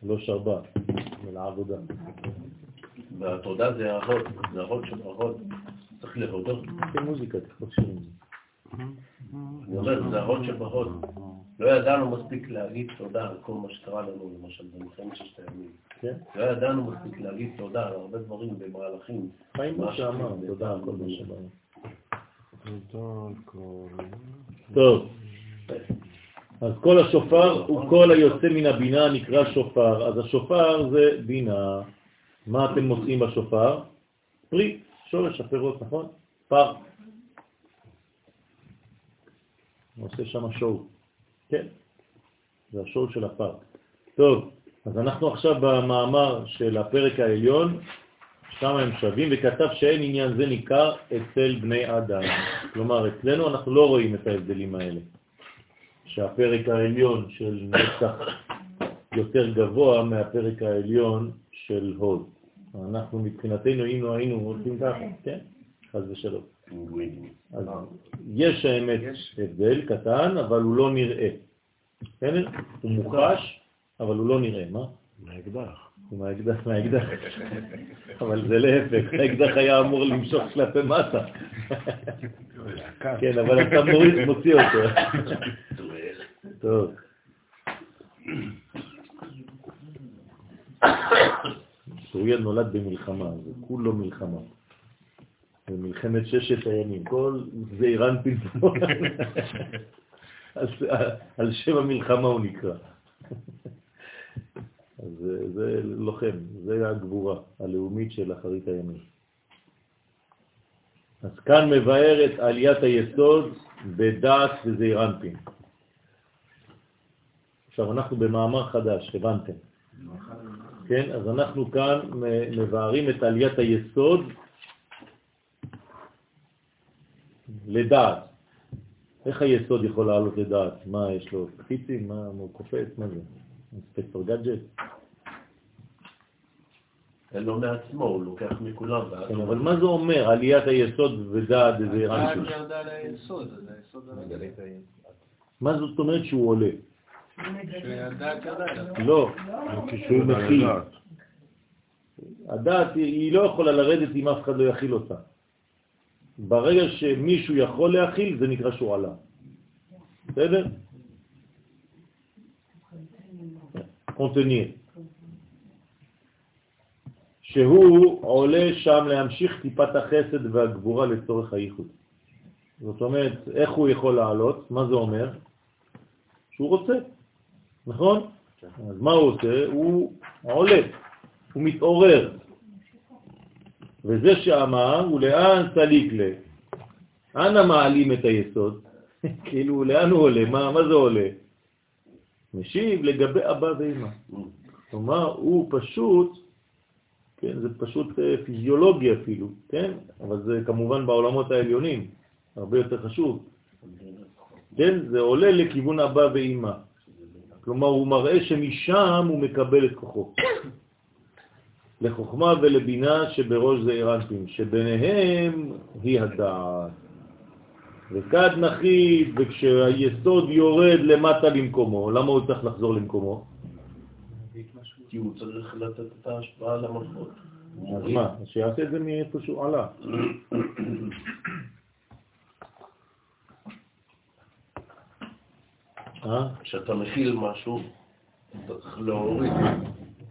Speaker 1: לא שרבה, אלא עבודה.
Speaker 2: והתודה זה ההוד, זה ההוד של ההוד. צריך להודות.
Speaker 1: כן, מוזיקה, שירים.
Speaker 2: אני אומר, זה ההוד שבהוד. לא ידענו מספיק להגיד תודה על כל מה שקרה לנו, למשל במלחמת ששת הימים.
Speaker 1: כן?
Speaker 2: לא ידענו מספיק להגיד תודה על הרבה דברים במהלכים.
Speaker 1: חיים
Speaker 2: מה
Speaker 1: משה אמר,
Speaker 2: שעשינו,
Speaker 1: תודה על כל מה שבא.
Speaker 3: תודה על כל...
Speaker 1: טוב, אז כל השופר הוא כל היוצא מן הבינה נקרא שופר. אז השופר זה בינה. מה אתם מוצאים בשופר? פרי, שורש הפירות, נכון? פר. הוא עושה שם שואו. כן. זה השור של הפר. טוב, אז אנחנו עכשיו במאמר של הפרק העליון, שם הם שווים, וכתב שאין עניין זה ניכר אצל בני אדם. כלומר, אצלנו אנחנו לא רואים את ההבדלים האלה. שהפרק העליון של נצח יותר גבוה מהפרק העליון של הוד. אנחנו מבחינתנו, אם לא היינו הולכים ככה, כן, חס ושלום. אז יש האמת הבדל קטן, אבל הוא לא נראה. בסדר? הוא מוחש, אבל הוא לא נראה. מה?
Speaker 3: מהאקדח.
Speaker 1: עם האקדח, מהאקדח. אבל זה להפך, האקדח היה אמור למשוך כלפי מטה. כן, אבל אתה מוריד, מוציא אותו. טוב. סוריה נולד במלחמה, זה כולו מלחמה. במלחמת ששת הימים, כל זה איראן פינפון. על שם המלחמה הוא נקרא. זה, זה לוחם, זה הגבורה הלאומית של אחרית הימים. אז כאן מבאר את עליית היסוד בדעת וזעיר אנפין. עכשיו אנחנו במאמר חדש, הבנתם. כן, אז אנחנו כאן מבארים את עליית היסוד לדעת. איך היסוד יכול לעלות לדעת? מה יש לו? קפיצים? מה הוא קופץ? מה זה? אינספקטור גאדג'ט?
Speaker 2: אין לו מעצמו, הוא לוקח מכולם.
Speaker 1: כן, אבל מה זה אומר עליית היסוד ודעת זה
Speaker 4: הדעת ירדה ליסוד, אז היסוד.
Speaker 1: מה זאת אומרת שהוא עולה? לא,
Speaker 3: כשהוא
Speaker 1: מכיל. הדעת היא היא לא יכולה לרדת אם אף אחד לא יכיל אותה. ברגע שמישהו יכול להכיל, זה נקרא שהוא עלה. בסדר? קונטניר. שהוא עולה שם להמשיך טיפת החסד והגבורה לצורך הייחוד. זאת אומרת, איך הוא יכול לעלות? מה זה אומר? שהוא רוצה, נכון? אז מה הוא עושה? הוא עולה, הוא מתעורר. וזה שאמר, הוא לאן סליק לה? אנא מעלים את היסוד? כאילו, לאן הוא עולה? מה, מה זה עולה? משיב לגבי אבא ואמא. כלומר, הוא פשוט, כן, זה פשוט אה, פיזיולוגי אפילו, כן? אבל זה כמובן בעולמות העליונים, הרבה יותר חשוב. כן, זה עולה לכיוון אבא ואמא. כלומר, הוא מראה שמשם הוא מקבל את כוחו. לחוכמה ולבינה שבראש זה אירנטים, שביניהם היא הדעת. וכד נחית, וכשהיסוד יורד למטה למקומו, למה הוא צריך לחזור למקומו?
Speaker 2: כי הוא צריך לתת את ההשפעה למלכות.
Speaker 1: אז. מה? שיעשה את זה מאיפה שהוא עלה. אה?
Speaker 2: כשאתה מכיל משהו, אתה צריך להוריד,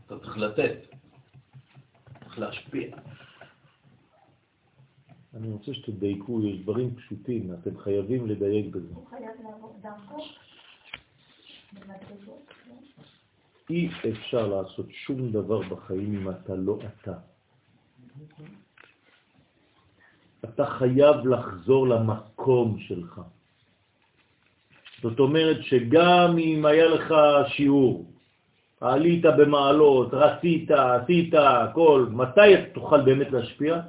Speaker 2: אתה צריך לתת, צריך להשפיע.
Speaker 1: אני רוצה שתדייקו, יש דברים פשוטים, אתם חייבים לדייק בזה.
Speaker 7: הוא חייב לעבור דרכו.
Speaker 1: אי אפשר לעשות שום דבר בחיים אם אתה לא אתה. אתה חייב לחזור למקום שלך. זאת אומרת שגם אם היה לך שיעור, עלית במעלות, רצית, עשית, הכל, מתי תוכל באמת להשפיע?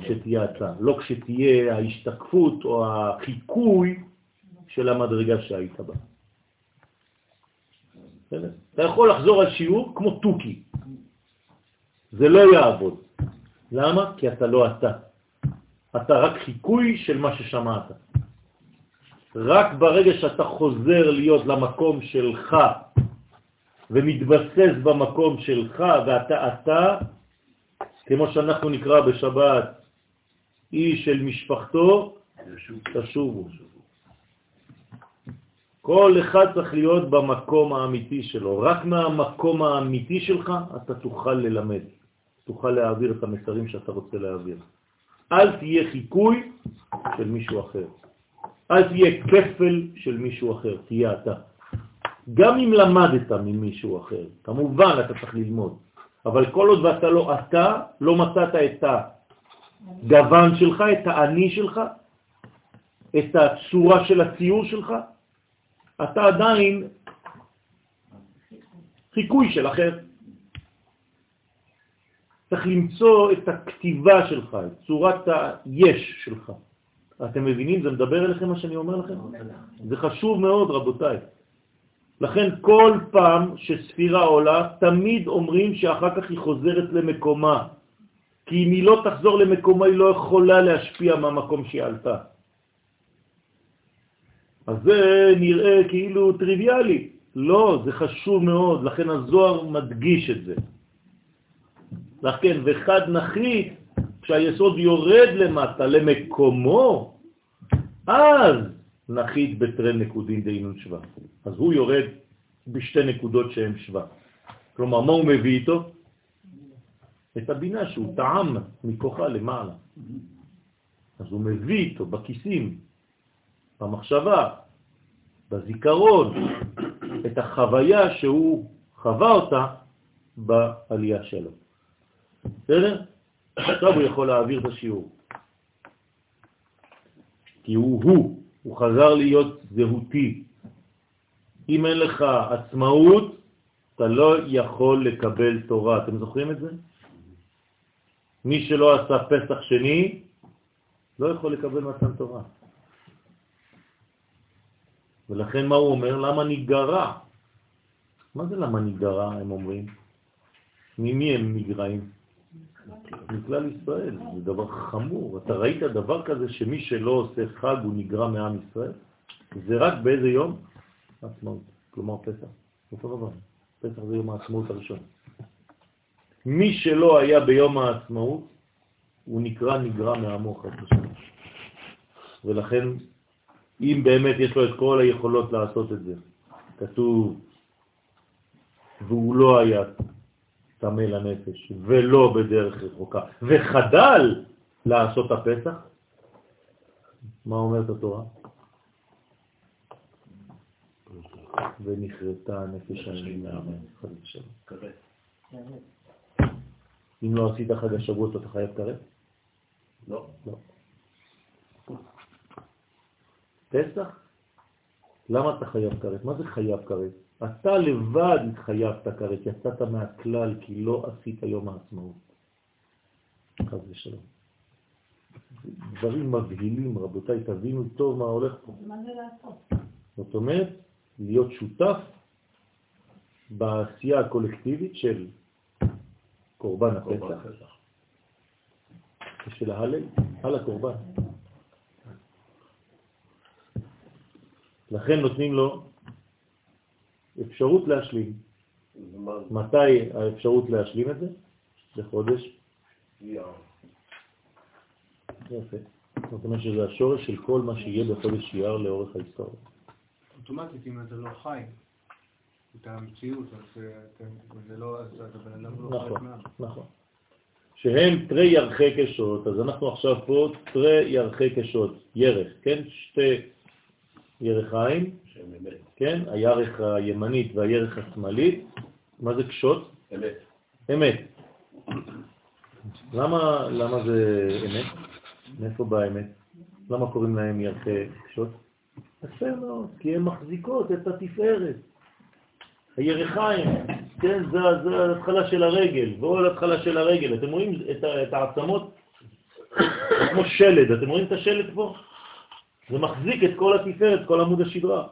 Speaker 1: כשתהיה אתה, לא כשתהיה ההשתקפות או החיקוי של המדרגה שהיית בה. אתה יכול לחזור על שיעור כמו טוקי. זה לא יעבוד. למה? כי אתה לא אתה. אתה רק חיקוי של מה ששמעת. רק ברגע שאתה חוזר להיות למקום שלך ומתבסס במקום שלך ואתה אתה, כמו שאנחנו נקרא בשבת, איש של משפחתו, תשובו. כל אחד צריך להיות במקום האמיתי שלו. רק מהמקום האמיתי שלך אתה תוכל ללמד, תוכל להעביר את המסרים שאתה רוצה להעביר. אל תהיה חיקוי של מישהו אחר. אל תהיה כפל של מישהו אחר, תהיה אתה. גם אם למדת ממישהו אחר, כמובן אתה צריך ללמוד, אבל כל עוד ואתה לא אתה, לא מצאת את הגוון שלך, את האני שלך, את הצורה של הציור שלך, אתה עדיין חיקוי של אחר. צריך למצוא את הכתיבה שלך, את צורת היש שלך. אתם מבינים? זה מדבר אליכם מה שאני אומר לכם? זה חשוב מאוד, רבותיי. לכן כל פעם שספירה עולה, תמיד אומרים שאחר כך היא חוזרת למקומה. כי אם היא לא תחזור למקומה, היא לא יכולה להשפיע מהמקום שהיא עלתה. אז זה נראה כאילו טריוויאלי. לא, זה חשוב מאוד, לכן הזוהר מדגיש את זה. לכן, וחד נחית, כשהיסוד יורד למטה, למקומו, אז נחית בתרי נקודין דהינון שווה. אז הוא יורד בשתי נקודות שהן שווה. כלומר, מה הוא מביא איתו? את הבינה שהוא טעם מכוחה למעלה. אז הוא מביא איתו בכיסים, במחשבה, בזיכרון, את החוויה שהוא חווה אותה בעלייה שלו. בסדר? עכשיו הוא יכול להעביר את השיעור. כי הוא הוא, הוא חזר להיות זהותי. אם אין לך עצמאות, אתה לא יכול לקבל תורה. אתם זוכרים את זה? מי שלא עשה פסח שני, לא יכול לקבל מתן תורה. ולכן מה הוא אומר? למה נגרע? מה זה למה נגרע, הם אומרים? ממי הם נגרעים? מכלל ישראל, זה דבר חמור. אתה ראית דבר כזה שמי שלא עושה חג הוא נגרע מעם ישראל? זה רק באיזה יום? עצמאות, כלומר פסח. אותו דבר, פסח זה יום העצמאות הראשון. מי שלא היה ביום העצמאות, הוא נקרא נגרע מעמו חד ושלום. ולכן, אם באמת יש לו את כל היכולות לעשות את זה, כתוב, והוא לא היה טמא לנפש, ולא בדרך רחוקה, וחדל לעשות הפסח, מה אומרת התורה? ונחרטה הנפש ושלום. אם לא עשית חג השבועות אתה חייב קרב?
Speaker 2: לא.
Speaker 1: לא. פסח? למה אתה חייב קרב? מה זה חייב קרב? אתה לבד התחייבת כרת, יצאת מהכלל כי לא עשית יום העצמאות. חס ושלום. דברים מבהילים, רבותיי, תבינו טוב מה הולך פה.
Speaker 5: מה זה לעשות?
Speaker 1: זאת אומרת, להיות שותף בעשייה הקולקטיבית של קורבן הפסח ושל ההלל על הקורבן. לכן נותנים לו אפשרות להשלים. מתי האפשרות להשלים את זה? בחודש? יפה. זאת אומרת שזה השורש של כל מה שיהיה בחודש אייר לאורך ההיסטוריה.
Speaker 4: אוטומטית, אם אתה לא חי את המציאות, אז אה, זה לא, אז אדם לא
Speaker 1: נכון. נכון. שהם תרי ירחי קשות, אז אנחנו עכשיו פה תרי ירחי קשות, ירך, כן? שתי ירחיים,
Speaker 2: אמת.
Speaker 1: כן? הירך הימנית והירך השמאלית, מה זה קשות?
Speaker 2: אמת.
Speaker 1: אמת. למה, למה זה אמת? מאיפה באה האמת? למה קוראים להם ירחי קשות? יפה מאוד, כי הן מחזיקות את התפארת. הירחיים, כן, זה, זה ההתחלה של הרגל, ועוד ההתחלה של הרגל. אתם רואים את, את העצמות? כמו שלד, אתם רואים את השלד פה? זה מחזיק את כל התפארת, כל עמוד השדרה.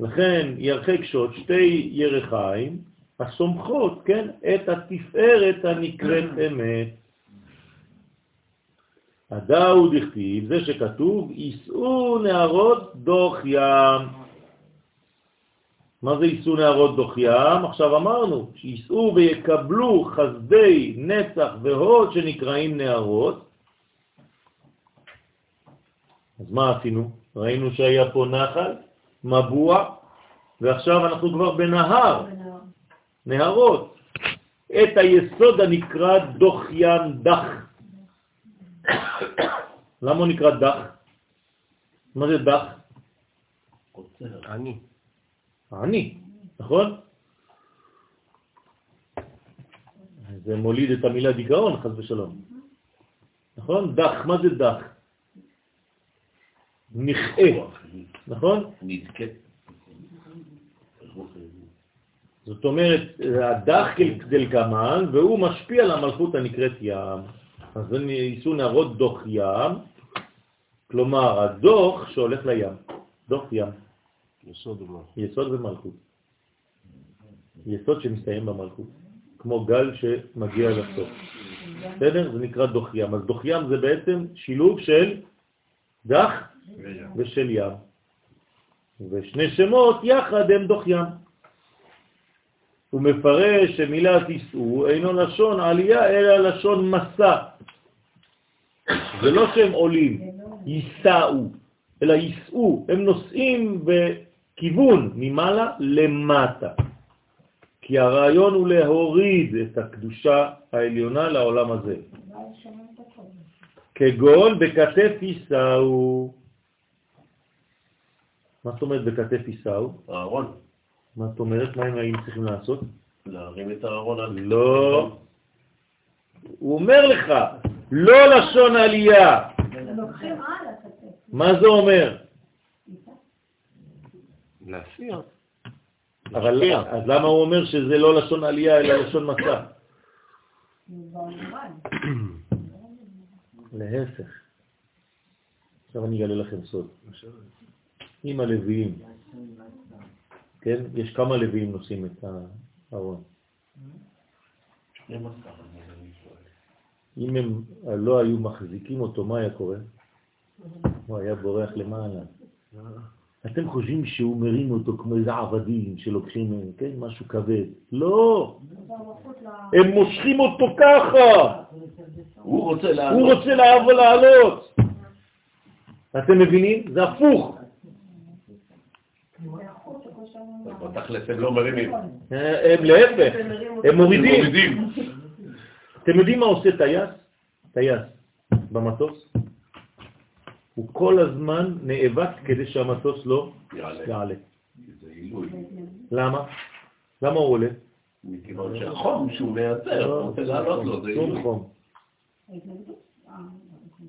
Speaker 1: לכן ירחי קשות, שתי ירחיים, הסומכות, כן, את התפארת הנקראת אמת. הדאו דכתיב, זה שכתוב, יישאו נערות דוח ים. מה זה יישאו נערות דוח ים? עכשיו אמרנו, שיישאו ויקבלו חסדי נצח והוד שנקראים נערות. אז מה עשינו? ראינו שהיה פה נחל, מבוע, ועכשיו אנחנו כבר בנהר, נהרות. את היסוד הנקרא דוח ים דח. למה הוא נקרא דח? מה זה דח?
Speaker 3: אני.
Speaker 1: עני, נכון? זה מוליד את המילה דיכאון, חס ושלום. נכון? דח, מה זה דח? נכאה, נכון?
Speaker 2: נדכה.
Speaker 1: זאת אומרת, הדח כדלקמן, והוא משפיע על המלכות הנקראת ים. אז זה ניסו נערות דוח ים, כלומר, הדוח שהולך לים, דוח ים,
Speaker 3: יסוד ומלכות.
Speaker 1: יסוד ומלכות. יסוד שמסתיים במלכות, כמו גל שמגיע לסוף. בסדר? זה נקרא דוח ים. אז דוח ים זה בעצם שילוב של דח ושל ים. ושני שמות יחד הם דוח ים. הוא מפרש שמילה תיסעו אינו לשון עלייה אלא לשון מסע. זה לא שהם עולים, ייסעו, אלא ייסעו, הם נוסעים בכיוון ממעלה למטה. כי הרעיון הוא להוריד את הקדושה העליונה לעולם הזה. כגון בכתף ייסעו. מה זאת אומרת בכתף ייסעו?
Speaker 2: הארון,
Speaker 1: מה זאת אומרת? מה הם היינו צריכים לעשות?
Speaker 2: להרים את הארון על...
Speaker 1: לא. הוא אומר לך, לא לשון עלייה. מה זה אומר?
Speaker 3: להסיע.
Speaker 1: אבל אז למה הוא אומר שזה לא לשון עלייה אלא לשון מסע? להפך. עכשיו אני אגלה לכם סוד. עם הלוויים, כן? יש כמה לוויים נושאים את הארון. אם הם לא היו מחזיקים אותו, מה היה קורה? הוא היה בורח למעלה. אתם חושבים שהוא מרים אותו כמו איזה עבדים שלוקחים, כן, משהו כבד. לא, הם מושכים אותו ככה.
Speaker 2: הוא רוצה לעלות.
Speaker 1: אתם מבינים? זה הפוך.
Speaker 2: בתכלס הם לא מרימים.
Speaker 1: אה, הם להפך, הם מורידים. אתם יודעים מה עושה טייס? טייס במטוס? הוא כל הזמן נאבק כדי שהמטוס לא
Speaker 2: יעלה.
Speaker 1: למה? למה הוא עולה?
Speaker 2: מכיוון שהחום שהוא מייצר, הוא רוצה לעלות לו, זה עילוי.
Speaker 1: חום.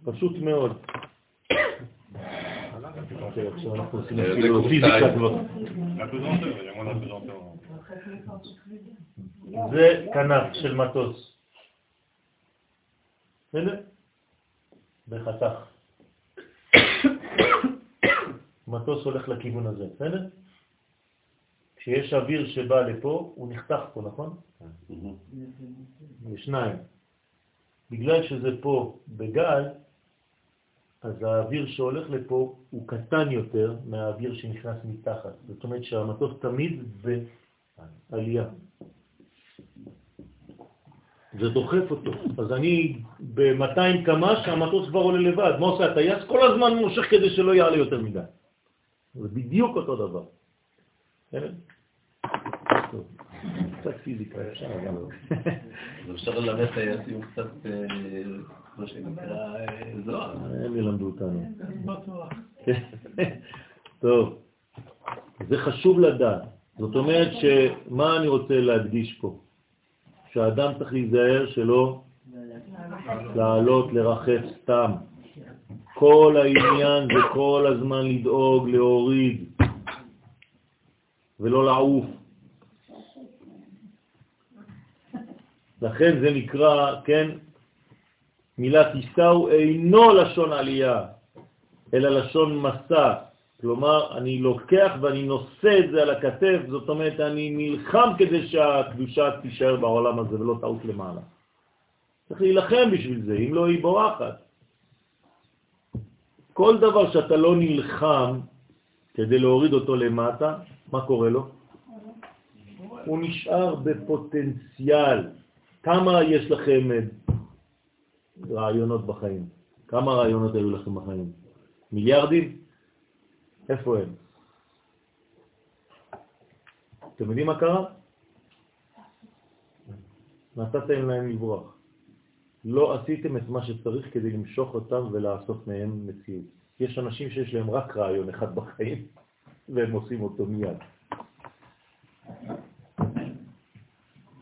Speaker 1: פשוט מאוד. עכשיו אנחנו עושים
Speaker 2: זה
Speaker 1: אפילו. פיזיקה כבר. כנף של מטוס. בסדר? בחתך. מטוס הולך לכיוון הזה, בסדר? כשיש אוויר שבא לפה, הוא נחתך פה, נכון? יש שניים. בגלל שזה פה בגל, אז האוויר שהולך לפה הוא קטן יותר מהאוויר שנכנס מתחת. זאת אומרת שהמטוס תמיד בעלייה. זה דוחף אותו. אז אני ב-200 קמ"ש, המטוס כבר עולה לבד. מה עושה הטייס? כל הזמן מושך כדי שלא יעלה יותר מדי. זה בדיוק אותו דבר. טוב. קצת פיזיקה, אפשר גם.
Speaker 2: אז אפשר ללמד טייסים קצת, אה, מה שנקרא, אה, זוהר.
Speaker 1: הם ילמדו אותנו. טוב, זה חשוב לדעת. זאת אומרת שמה אני רוצה להדגיש פה? שהאדם צריך להיזהר שלא לעלות לרחף סתם. כל העניין זה כל הזמן לדאוג, להוריד, ולא לעוף. לכן זה נקרא, כן, מילה תיסעו אינו לשון עלייה, אלא לשון מסע. כלומר, אני לוקח ואני נושא את זה על הכתף, זאת אומרת, אני נלחם כדי שהקדושה תישאר בעולם הזה ולא תעוף למעלה. צריך להילחם בשביל זה, אם לא היא בורחת. כל דבר שאתה לא נלחם כדי להוריד אותו למטה, מה קורה לו? הוא נשאר בפוטנציאל. כמה יש לכם רעיונות בחיים? כמה רעיונות היו לכם בחיים? מיליארדים? איפה הם? אתם יודעים מה קרה? נתתם להם לברוח. לא עשיתם את מה שצריך כדי למשוך אותם ולעשות מהם מציאות. יש אנשים שיש להם רק רעיון אחד בחיים, והם עושים אותו מיד.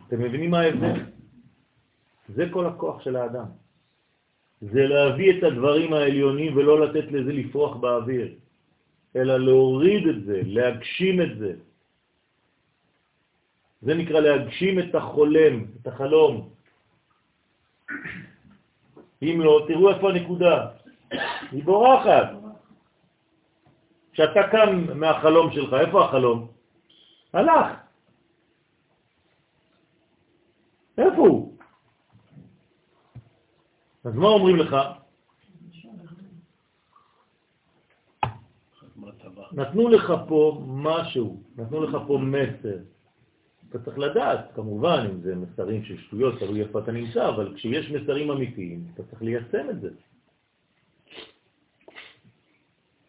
Speaker 1: אתם מבינים מה ההבדל? זה כל הכוח של האדם. זה להביא את הדברים העליונים ולא לתת לזה לפרוח באוויר, אלא להוריד את זה, להגשים את זה. זה נקרא להגשים את החולם, את החלום. אם לא, תראו איפה הנקודה. היא בורחת. כשאתה קם מהחלום שלך, איפה החלום? הלך. איפה הוא? אז מה אומרים לך? נתנו לך פה משהו, נתנו לך פה מסר. אתה צריך לדעת, כמובן, אם זה מסרים של שטויות, תלוי איפה אתה נמצא, אבל כשיש מסרים אמיתיים, אתה צריך ליישם את זה.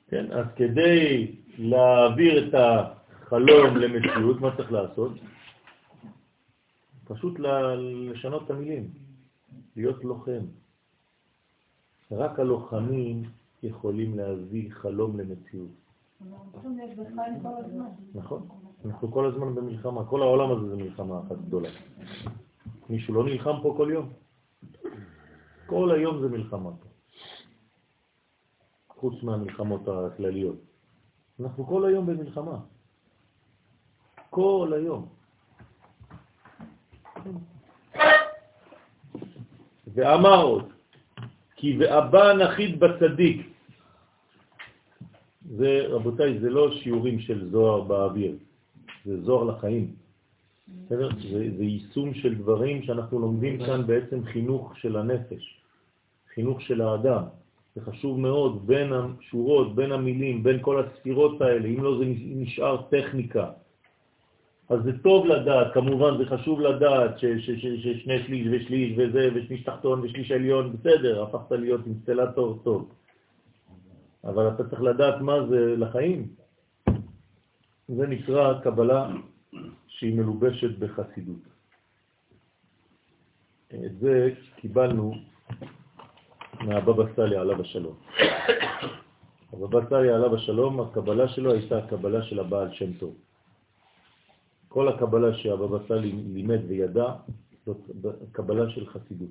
Speaker 1: כן, אז כדי להעביר את החלום למציאות, מה צריך לעשות? פשוט לשנות את המילים, להיות לוחם. רק הלוחמים יכולים להביא חלום למציאות. נכון, אנחנו כל הזמן במלחמה, כל העולם הזה זה מלחמה אחת גדולה. מישהו לא נלחם פה כל יום? כל היום זה מלחמה פה. חוץ מהמלחמות הכלליות. אנחנו כל היום במלחמה. כל היום. ואמר עוד, כי ואבא נחית בצדיק. זה, רבותיי, זה לא שיעורים של זוהר באוויר, זה זוהר לחיים. בסדר? זה, זה יישום של דברים שאנחנו לומדים כאן בעצם חינוך של הנפש, חינוך של האדם. זה חשוב מאוד בין השורות, בין המילים, בין כל הספירות האלה, אם לא זה נשאר טכניקה. אז זה טוב לדעת, כמובן זה חשוב לדעת ששני שליש ושליש וזה, ושליש תחתון ושליש עליון, בסדר, הפכת להיות אינסטלטור טוב. אבל אתה צריך לדעת מה זה לחיים. זה נקרא קבלה שהיא מלובשת בחסידות. את זה קיבלנו מהבבא סאלי עליו השלום. הבבא סאלי עליו השלום, הקבלה שלו הייתה הקבלה של הבעל שם טוב. כל הקבלה שהבבא סאלי לימד וידע, זאת קבלה של חסידות.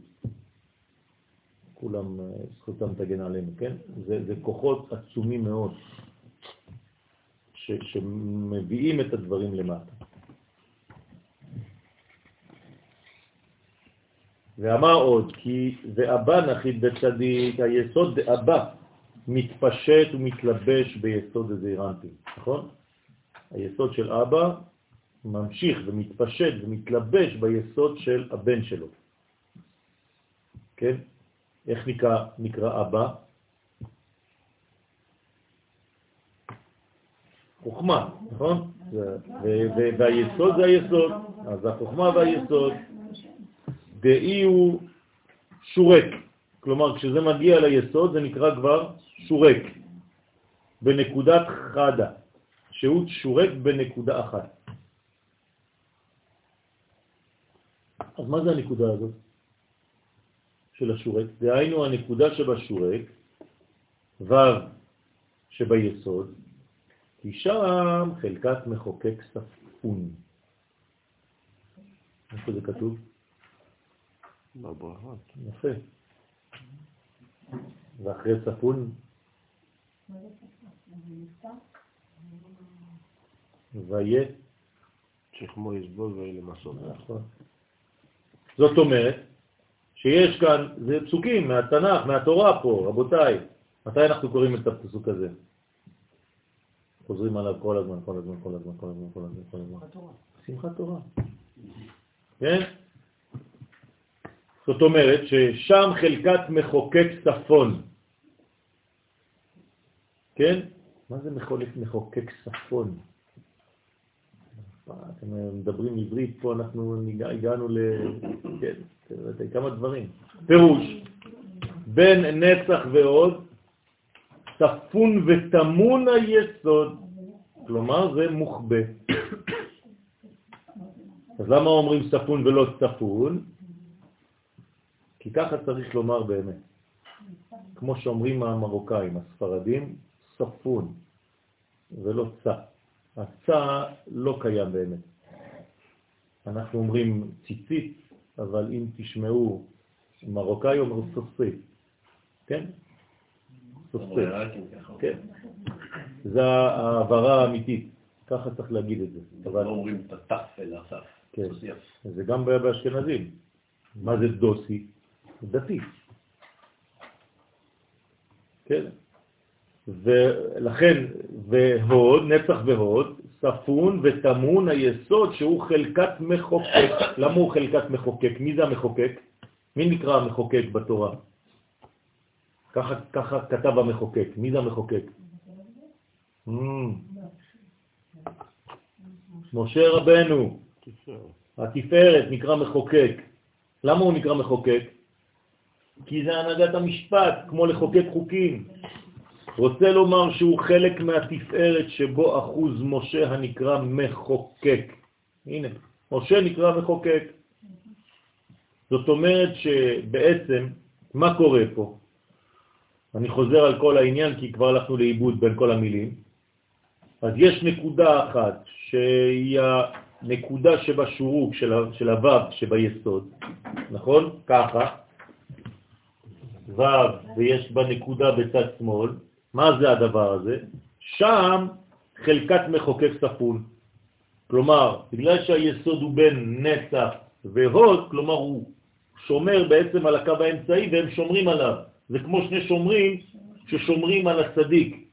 Speaker 1: כולם, אה, זכותם תגן עלינו, כן? זה, זה כוחות עצומים מאוד ש, שמביאים את הדברים למטה. ואמר עוד, כי ואבא נחית בצדיק, היסוד דאבא מתפשט ומתלבש ביסוד הזעירנטי, נכון? היסוד של אבא ממשיך ומתפשט ומתלבש ביסוד של הבן שלו. כן? איך נקרא, נקרא אבא? חוכמה, נכון? והיסוד זה היסוד, אז החוכמה והיסוד, דאי הוא שורק, כלומר כשזה מגיע ליסוד זה נקרא כבר שורק, בנקודת חדה, שהוא שורק בנקודה אחת. אז מה זה הנקודה הזאת של השורק? דהיינו הנקודה שבשורק, ו' שביסוד, כי שם חלקת מחוקק ספון. איפה זה כתוב?
Speaker 3: בברכות.
Speaker 1: יפה. ואחרי ספון? ויה?
Speaker 3: שכמו יסבול ויהיה למסות.
Speaker 1: נכון. זאת אומרת שיש כאן, זה פסוקים מהתנ"ך, מהתורה פה, רבותיי. מתי אנחנו קוראים את הפסוק הזה? חוזרים עליו כל הזמן, כל הזמן, כל הזמן, כל הזמן, כל הזמן, כל הזמן. שמחת תורה. כן? זאת אומרת ששם חלקת מחוקק צפון. כן? מה זה מחוקק צפון? אתם מדברים עברית, פה אנחנו הגענו ל... כן, כמה דברים. פירוש, בין נצח ועוד, צפון ותמון היסוד, כלומר זה מוכבה. אז למה אומרים צפון ולא צפון? כי ככה צריך לומר באמת. כמו שאומרים המרוקאים, הספרדים, צפון ולא צה. הצע לא קיים באמת. אנחנו אומרים ציצית, אבל אם תשמעו, מרוקאי אומר סוסי, כן? סוסי, כן. זה העברה האמיתית, ככה צריך להגיד את זה.
Speaker 2: אבל לא אומרים את התף אל הסף.
Speaker 1: כן. זה גם באשכנזים. מה זה דוסי? דתי. כן? ולכן, והוד, נצח והוד, ספון ותמון היסוד שהוא חלקת מחוקק. למה הוא חלקת מחוקק? מי זה המחוקק? מי נקרא המחוקק בתורה? ככה, ככה כתב המחוקק. מי זה המחוקק? Mm. משה רבנו, התפארת נקרא מחוקק. למה הוא נקרא מחוקק? כי זה הנהגת המשפט, כמו לחוקק חוקים. רוצה לומר שהוא חלק מהתפארת שבו אחוז משה הנקרא מחוקק. הנה, משה נקרא מחוקק. זאת אומרת שבעצם, מה קורה פה? אני חוזר על כל העניין כי כבר הלכנו לאיבוד בין כל המילים. אז יש נקודה אחת שהיא הנקודה שבשורוק של הוו שביסוד, נכון? ככה. ו' ויש בה נקודה בצד שמאל, מה זה הדבר הזה? שם חלקת מחוקק ספון. כלומר, בגלל שהיסוד הוא בין נצח והוד, כלומר הוא שומר בעצם על הקו האמצעי והם שומרים עליו. זה כמו שני שומרים ששומרים על הצדיק.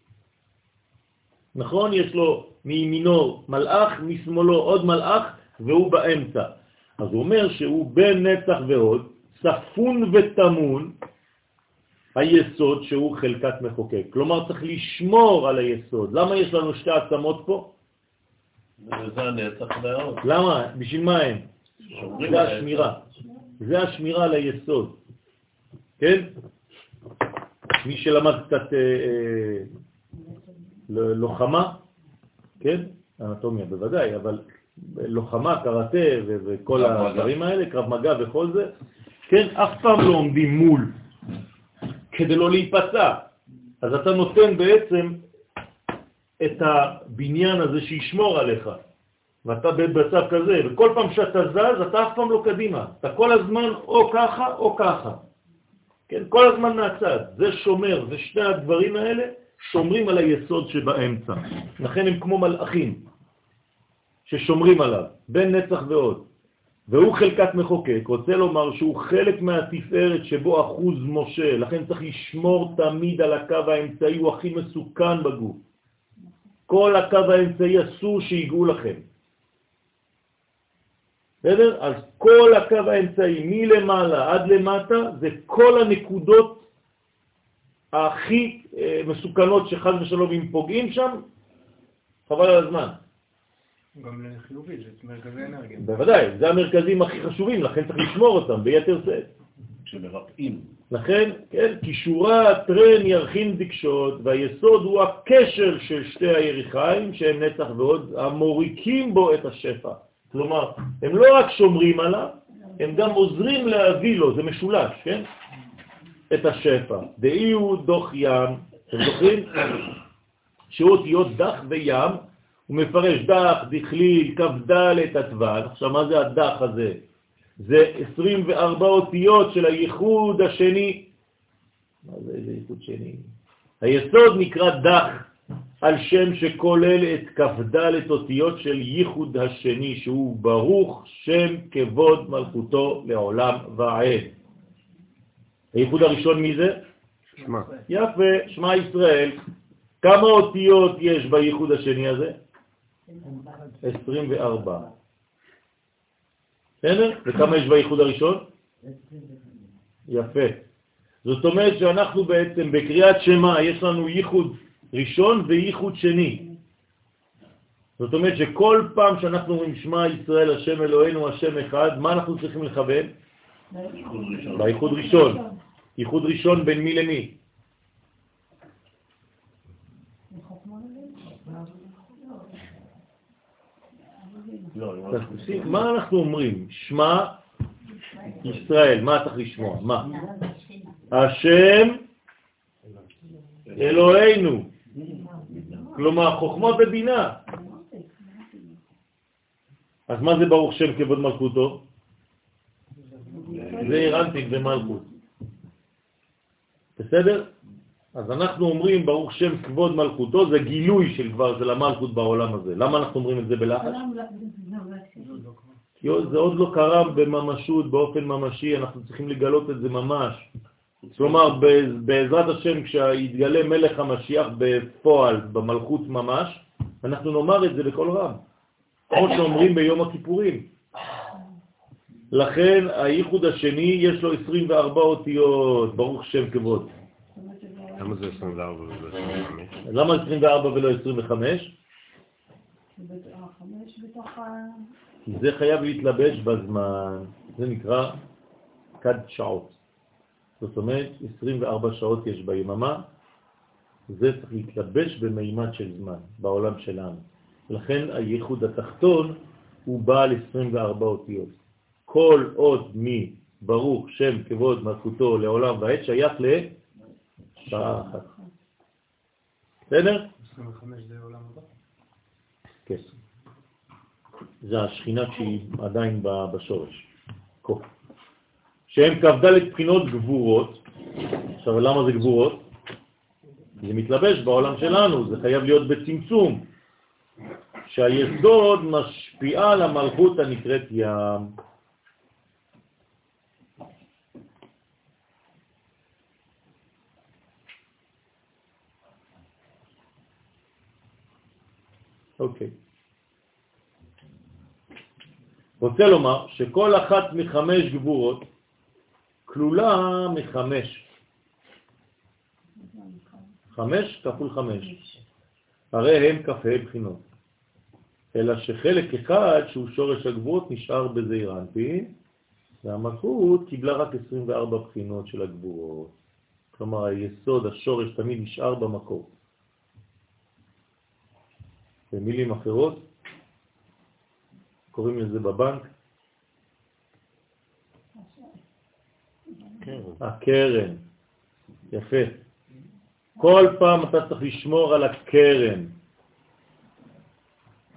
Speaker 1: נכון? יש לו מימינו מלאך, משמאלו עוד מלאך, והוא באמצע. אז הוא אומר שהוא בין נצח והוד, ספון ותמון, היסוד שהוא חלקת מחוקק. כלומר, צריך לשמור על היסוד. למה יש לנו שתי עצמות פה?
Speaker 2: זה הנצח וההוד.
Speaker 1: למה? בשביל מה הם? זה השמירה. זה השמירה על היסוד. כן? מי שלמד קצת אה, אה, לוחמה, כן? אנטומיה בוודאי, אבל לוחמה, קראטה וכל. הדברים האלה, קרב מגע וכל זה, כן? אף פעם לא עומדים מול כדי לא להיפצע. אז אתה נותן בעצם את הבניין הזה שישמור עליך. ואתה במצב כזה, וכל פעם שאתה זז, אתה אף פעם לא קדימה. אתה כל הזמן או ככה או ככה. כן, כל הזמן מהצד. זה שומר, זה שני הדברים האלה שומרים על היסוד שבאמצע. לכן הם כמו מלאכים ששומרים עליו, בין נצח ועוד. והוא חלקת מחוקק, רוצה לומר שהוא חלק מהתפארת שבו אחוז משה, לכן צריך לשמור תמיד על הקו האמצעי, הוא הכי מסוכן בגוף. כל הקו האמצעי אסור שיגעו לכם. בסדר? אז כל הקו האמצעי, מלמעלה עד למטה, זה כל הנקודות הכי אה, מסוכנות שחז ושלום אם פוגעים שם, חבל על הזמן.
Speaker 4: גם לחיובי, זה מרכזי אנרגיה.
Speaker 1: בוודאי, זה המרכזים הכי חשובים, לכן צריך לשמור אותם ביתר שאת.
Speaker 2: כשמרפאים.
Speaker 1: לכן, כן, כישורה טרן ירחין דקשות, והיסוד הוא הקשר של שתי היריחיים, שהם נצח ועוד, המוריקים בו את השפע. כלומר, הם לא רק שומרים עליו, הם גם עוזרים להביא לו, זה משולש, כן? את השפע. דאי הוא דוח ים, אתם זוכרים? שהוא אותיות דח וים, הוא מפרש דח, דכליל, כ"ד הטבעת. עכשיו, מה זה הדח הזה? זה 24 אותיות של הייחוד השני. מה זה איזה ייחוד שני? היסוד נקרא דח, על שם שכולל את כ"ד אותיות של ייחוד השני, שהוא ברוך שם כבוד מלכותו לעולם ועד. הייחוד הראשון מי זה?
Speaker 3: שמע.
Speaker 1: יפה, שמע ישראל. כמה אותיות יש בייחוד השני הזה? 24. בסדר? וכמה יש בייחוד הראשון? יפה. זאת אומרת שאנחנו בעצם בקריאת שמה יש לנו ייחוד ראשון וייחוד שני. זאת אומרת שכל פעם שאנחנו אומרים שמע ישראל השם אלוהינו השם אחד, מה אנחנו צריכים לכוון? בייחוד ראשון. ייחוד ראשון בין מי למי?
Speaker 2: לא, אני
Speaker 1: אז
Speaker 2: אומר,
Speaker 1: תשים, מה אנחנו אומרים? שמע ישראל, מה צריך לשמוע? מה? השם אלוהינו. כלומר, חוכמה ובינה. אז מה זה ברוך שם כבוד מלכותו? זה הרנטיק ומלכות. בסדר? אז אנחנו אומרים ברוך שם כבוד מלכותו, זה גילוי של כבר של המלכות בעולם הזה. למה אנחנו אומרים את זה בלחש? זה עוד לא קרה בממשות, באופן ממשי, אנחנו צריכים לגלות את זה ממש. כלומר, בעזרת השם, כשיתגלה מלך המשיח בפועל, במלכות ממש, אנחנו נאמר את זה בכל רם, כמו שאומרים ביום הכיפורים. לכן הייחוד השני יש לו 24 אותיות, ברוך שם כבוד.
Speaker 3: למה זה 24 ולא 25?
Speaker 1: למה 24 ולא 25? כי זה חייב להתלבש בזמן, זה נקרא כד שעות. זאת אומרת, 24 שעות יש ביממה, זה צריך להתלבש במימד של זמן, בעולם שלנו. לכן הייחוד התחתון הוא בעל 24 אותיות. כל עוד מי ברוך שם כבוד מלכותו לעולם ועד שייך לשעה אחת. בסדר?
Speaker 4: 25 זה עולם הבא?
Speaker 1: כן. זה השכינה שהיא עדיין בשורש. שהם כ"ד בחינות גבורות. עכשיו, למה זה גבורות? זה מתלבש בעולם שלנו, זה חייב להיות בצמצום, שהיסוד משפיע על המלכות הנקראת ים. אוקיי. רוצה לומר שכל אחת מחמש גבורות כלולה מחמש. חמש כפול חמש. הרי הם כ"ה בחינות. אלא שחלק אחד, שהוא שורש הגבורות, נשאר בזעיר אנפין, והמלכות קיבלה רק 24 בחינות של הגבורות. כלומר, היסוד, השורש, תמיד נשאר במקור. במילים אחרות, קוראים לזה בבנק הקרן. יפה. כל פעם אתה צריך לשמור על הקרן.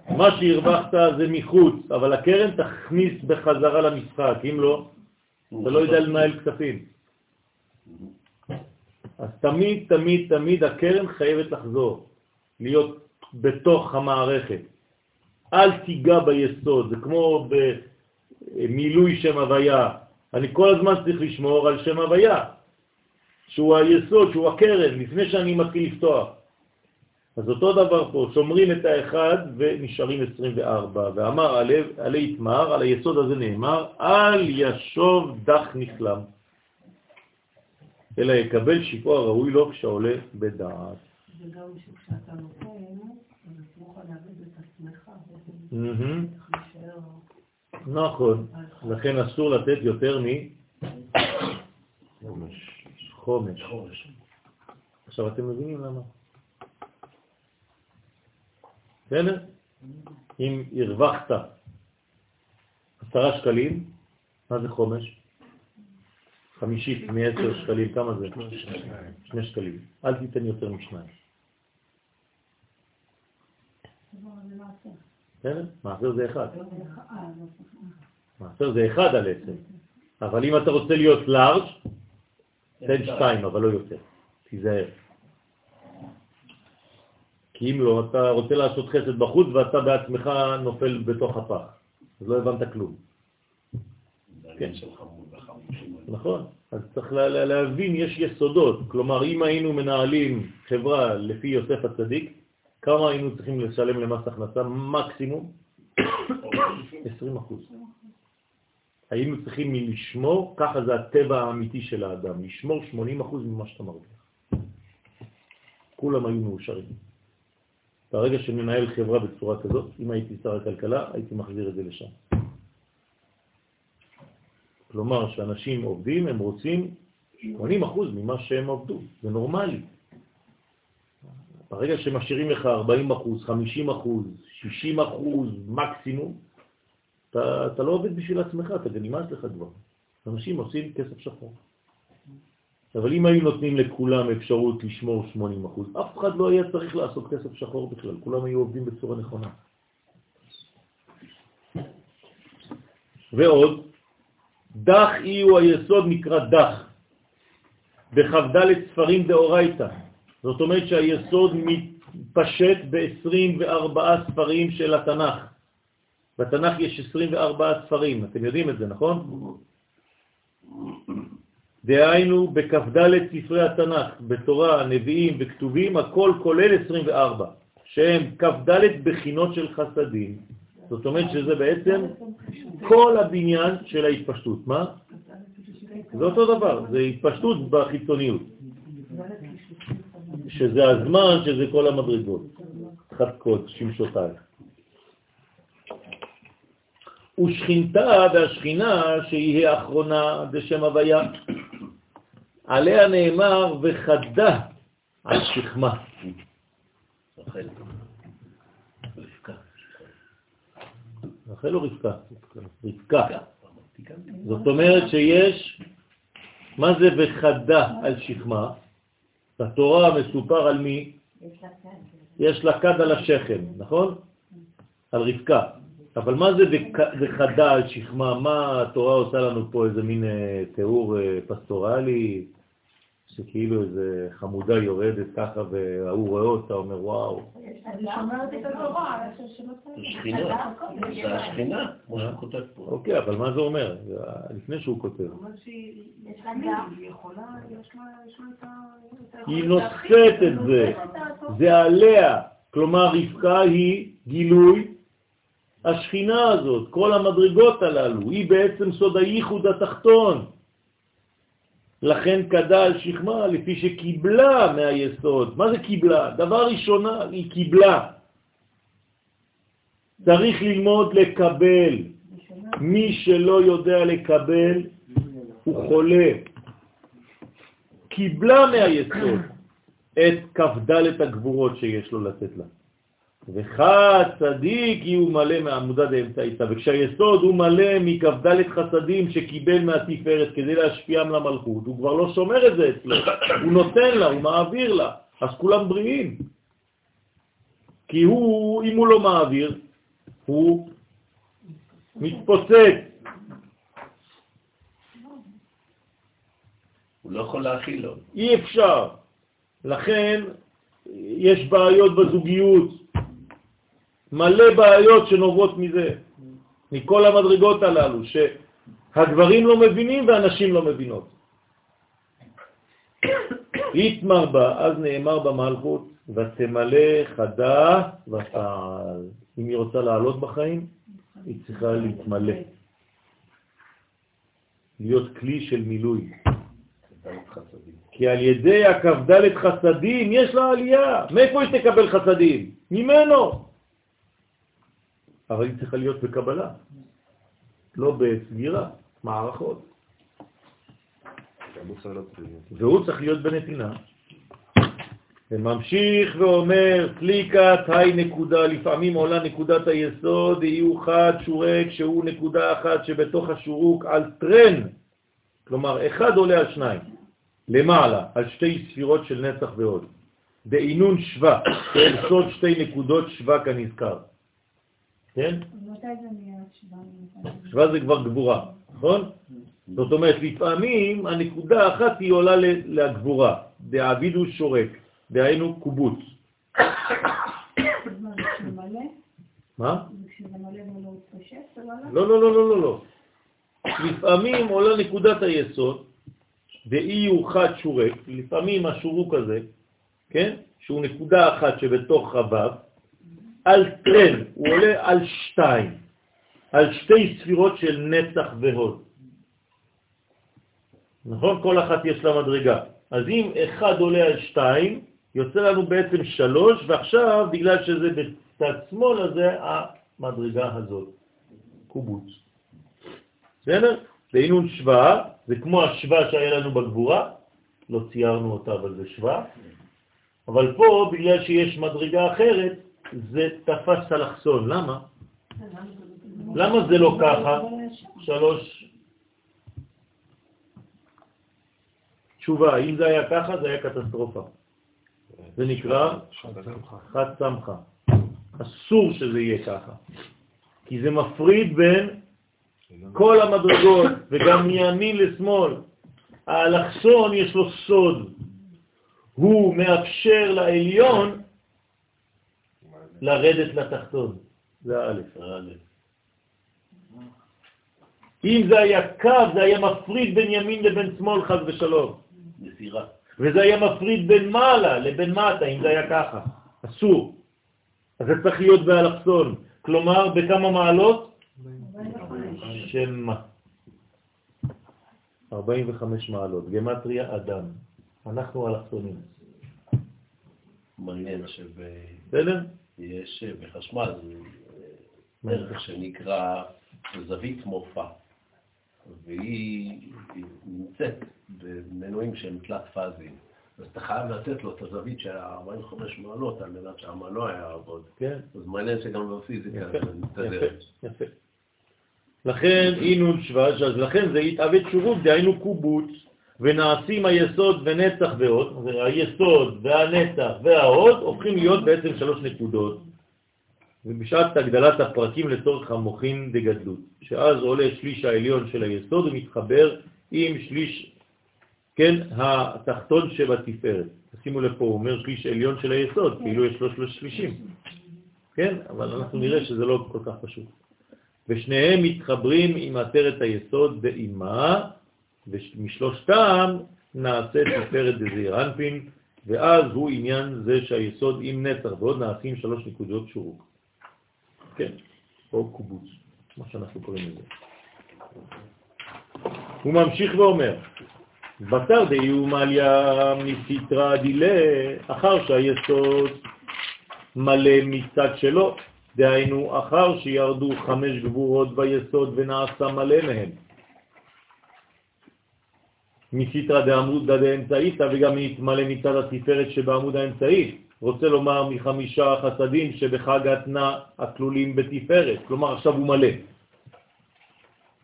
Speaker 1: מה שהרווחת זה מחוץ, אבל הקרן תכניס בחזרה למשחק, אם לא, אתה לא יודע לנהל כספים. אז תמיד, תמיד, תמיד הקרן חייבת לחזור, להיות בתוך המערכת. אל תיגע ביסוד, זה כמו במילוי שם הוויה. אני כל הזמן צריך לשמור על שם הוויה, שהוא היסוד, שהוא הקרן, לפני שאני מתחיל לפתוח. אז אותו דבר פה, שומרים את האחד ונשארים 24. ואמר עלי, עלי יתמר, על היסוד הזה נאמר, אל ישוב דח נכלם, אלא יקבל שיפוע ראוי לו כשעולה בדעת.
Speaker 5: וגם כשאתה נותן, אז אתה מוכן לאבד את עצמך.
Speaker 1: נכון, לכן אסור לתת יותר מ... חומש. עכשיו אתם מבינים למה? בסדר? אם הרווחת עשרה שקלים, מה זה חומש? חמישית מעשר שקלים, כמה זה? שני שקלים. אל תיתן יותר משניים. בסדר? מעשר זה אחד. מעשר זה אחד על עצם. אבל אם אתה רוצה להיות לארג', תן שתיים, אבל לא יותר. תיזהר. כי אם לא, אתה רוצה לעשות חסד בחוץ ואתה בעצמך נופל בתוך הפח. אז לא הבנת כלום. כן. נכון. אז צריך להבין, יש יסודות. כלומר, אם היינו מנהלים חברה לפי יוסף הצדיק, כמה היינו צריכים לשלם למס הכנסה? מקסימום 20 אחוז. היינו צריכים לשמור, ככה זה הטבע האמיתי של האדם, לשמור 80 אחוז ממה שאתה מרוויח. כולם היו מאושרים. ברגע שננהל חברה בצורה כזאת, אם הייתי שר הכלכלה, הייתי מחזיר את זה לשם. כלומר, שאנשים עובדים, הם רוצים 80 אחוז ממה שהם עובדו, זה נורמלי. ברגע שמשאירים לך 40 אחוז, 50 אחוז, 60 אחוז מקסימום, אתה, אתה לא עובד בשביל עצמך, אתה נמאס לך כבר. אנשים עושים כסף שחור. אבל אם היו נותנים לכולם אפשרות לשמור 80 אחוז, אף אחד לא היה צריך לעשות כסף שחור בכלל, כולם היו עובדים בצורה נכונה. ועוד, דח אי הוא היסוד נקרא דח, בכ"ד ספרים דאורייתא. זאת אומרת שהיסוד מתפשט ב-24 ספרים של התנ"ך. בתנ"ך יש 24 ספרים, אתם יודעים את זה, נכון? דהיינו, בכ"ד ספרי התנ"ך, בתורה, נביאים וכתובים, הכל כולל 24, שהם כ"ד בחינות של חסדים. זאת אומרת שזה בעצם כל הבניין של ההתפשטות. מה? זה אותו דבר, זה התפשטות בחיצוניות, שזה הזמן, שזה כל המדרגות. חזקות שמשותייך. ושכינתה והשכינה שהיא האחרונה בשם הוויה. עליה נאמר וחדה על שכמה.
Speaker 2: רחל
Speaker 1: או רבקה? רבקה. זאת אומרת שיש, מה זה וחדה על שכמה? בתורה מסופר על מי?
Speaker 7: יש לה
Speaker 1: כד על השכם, נכון? על רבקה. אבל מה זה וחדה על שכמה? מה התורה עושה לנו פה איזה מין אה, תיאור אה, פסטורלי, שכאילו איזה חמודה יורדת ככה והוא רואה אותה, אומר וואו.
Speaker 5: אני שומרת את התורה.
Speaker 2: זה שכינה. זה השכינה, כמו שהוא כותב פה.
Speaker 1: אוקיי, אבל מה זה אומר? לפני שהוא כותב.
Speaker 5: היא יכולה, יש לה יש לה את ה... את
Speaker 1: היא
Speaker 5: היכולת
Speaker 1: נושאת את זה. זה עליה. כלומר, רבקה היא גילוי השכינה הזאת, כל המדרגות הללו, היא בעצם סוד הייחוד התחתון. לכן קדה על שכמה, לפי שקיבלה מהיסוד. מה זה קיבלה? דבר ראשונה, היא קיבלה. צריך ללמוד לקבל. מי שלא יודע לקבל הוא חולה. קיבלה מהיסוד את כ"ד הגבורות שיש לו לתת לה. וחד צדיק היא הוא מלא מעמודה דאמצעיתא, וכשהיסוד הוא מלא מכ"ד חסדים שקיבל מהתפארת כדי להשפיעם למלכות, הוא כבר לא שומר את זה אצלו, הוא נותן לה, הוא מעביר לה, אז כולם בריאים. כי הוא, אם הוא לא מעביר, הוא מתפוצץ.
Speaker 2: הוא לא יכול להכיל לו.
Speaker 1: אי אפשר. לכן יש בעיות בזוגיות, מלא בעיות שנובעות מזה, מכל המדרגות הללו, שהגברים לא מבינים והנשים לא מבינות. יתמר בה, אז נאמר במלכות, ותמלא חדה ותעל. אם היא רוצה לעלות בחיים, היא צריכה להתמלא. להיות כלי של מילוי. כי על ידי הכ"ד חסדים יש לה עלייה. מאיפה היא תקבל חסדים? ממנו. אבל היא צריכה להיות בקבלה, לא בסגירה, מערכות. והוא צריך להיות בנתינה. וממשיך ואומר, סליקת היי נקודה, לפעמים עולה נקודת היסוד, יהיו חד שורק שהוא נקודה אחת שבתוך השורוק על טרן, כלומר אחד עולה על שניים, למעלה, על שתי ספירות של נצח ועוד. בעינון שווה, של סוד שתי נקודות שווה כנזכר. כן?
Speaker 7: שבעה?
Speaker 1: זה כבר גבורה, נכון? זאת אומרת, לפעמים הנקודה האחת היא עולה לגבורה, דעבידו שורק, דהיינו קובוץ.
Speaker 7: מה, לא?
Speaker 1: לא, לא, לא, לא, לא, לא. לפעמים עולה נקודת היסוד, ואי הוא חד שורק, לפעמים השורוק הזה, כן? שהוא נקודה אחת שבתוך הוו, על טרן, הוא עולה על שתיים, על שתי ספירות של נצח והוד. נכון? כל אחת יש לה מדרגה. אז אם אחד עולה על שתיים, יוצא לנו בעצם שלוש, ועכשיו, בגלל שזה בצד שמאל, אז זה המדרגה הזאת, קובוץ. בסדר? בעינון שווה, זה כמו השווה שהיה לנו בגבורה, לא ציירנו אותה, אבל זה שווה. אבל פה, בגלל שיש מדרגה אחרת, זה תפס אלכסון. למה? למה זה לא ככה? שלוש... תשובה, אם זה היה ככה, זה היה קטסטרופה. זה נקרא חד סמכה. אסור שזה יהיה ככה. כי זה מפריד בין כל המדרגות, וגם מימין לשמאל. האלכסון יש לו סוד. הוא מאפשר לעליון לרדת לתחתון. זה האלף. אם זה היה קו, זה היה מפריד בין ימין לבין שמאל, חז ושלום.
Speaker 2: נסירה.
Speaker 1: וזה היה מפריד בין מעלה לבין מטה, אם זה היה ככה. אסור. אז זה צריך להיות באלכסון. כלומר, בכמה מעלות? שמה. 45 מעלות. גמטריה אדם. אנחנו אלכסונים.
Speaker 2: מעניין שב... יש אה, בחשמל אה, ערך שנקרא זווית מופע, והיא היא נמצאת במנועים שהם תלת פאזיים. אז אתה חייב לתת לו את הזווית של 45 מעלות על מנת שהמנוע יעבוד.
Speaker 1: כן.
Speaker 2: אז מעניין שגם בפיזיקה זה מסתדר.
Speaker 1: יפה. לכן אינון שוואז', אז לכן זה התאבד שורות, דהיינו קובוץ, ונעשים היסוד ונצח ועוד, היסוד והנצח והעוד הופכים להיות בעצם שלוש נקודות. ובשעת הגדלת הפרקים לצורך המוחין דגדלות, שאז עולה שליש העליון של היסוד ומתחבר עם שליש, כן, התחתון שבתפארת. שימו לב פה, הוא אומר שליש עליון של היסוד, כאילו יש לו שלוש שלישים. כן, אבל אנחנו נראה שזה לא כל כך פשוט. ושניהם מתחברים עם עטרת היסוד באימה, ומשלושתם נעשה תפארת דזעיר אנפין, ואז הוא עניין זה שהיסוד עם נצח ועוד נעשים שלוש נקודות שורות. כן, או קובוץ, מה שאנחנו קוראים לזה. הוא ממשיך ואומר, בתר דיומליה מסיטרא דילה, אחר שהיסוד מלא מצד שלו, דהיינו אחר שירדו חמש גבורות ביסוד ונעשה מלא מהם. מסיטרא דעמוד דאמצעיתא וגם נתמלא מצד התפארת שבעמוד האמצעי. רוצה לומר מחמישה חסדים שבחג התנא הכלולים בתפארת, כלומר עכשיו הוא מלא.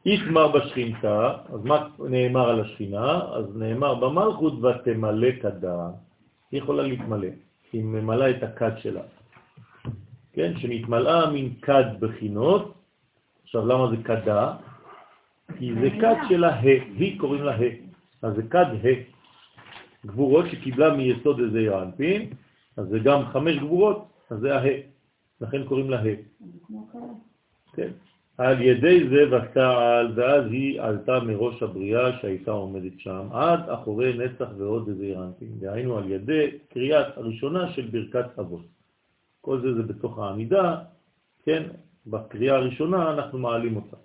Speaker 1: יתמר בשכינתה, אז מה נאמר על השכינה? אז נאמר במלכות ותמלא כדה, היא יכולה להתמלא, היא ממלאה את הכד שלה. כן, שנתמלאה מן כד בחינות, עכשיו למה זה כדה? כי זה כד של הה, היא קוראים לה ה', אז זה כד ה', גבורות שקיבלה מיסוד איזה ירנפין, אז זה גם חמש גבורות, אז זה הה, לכן קוראים לה ה'. כן. על ידי זה ותעל, ואז היא עלתה מראש הבריאה שהייתה עומדת שם, עד אחורי נצח ועוד איזה ירנפין, דהיינו על ידי קריאת הראשונה של ברכת אבות. כל זה זה בתוך העמידה, כן, בקריאה הראשונה אנחנו מעלים אותה.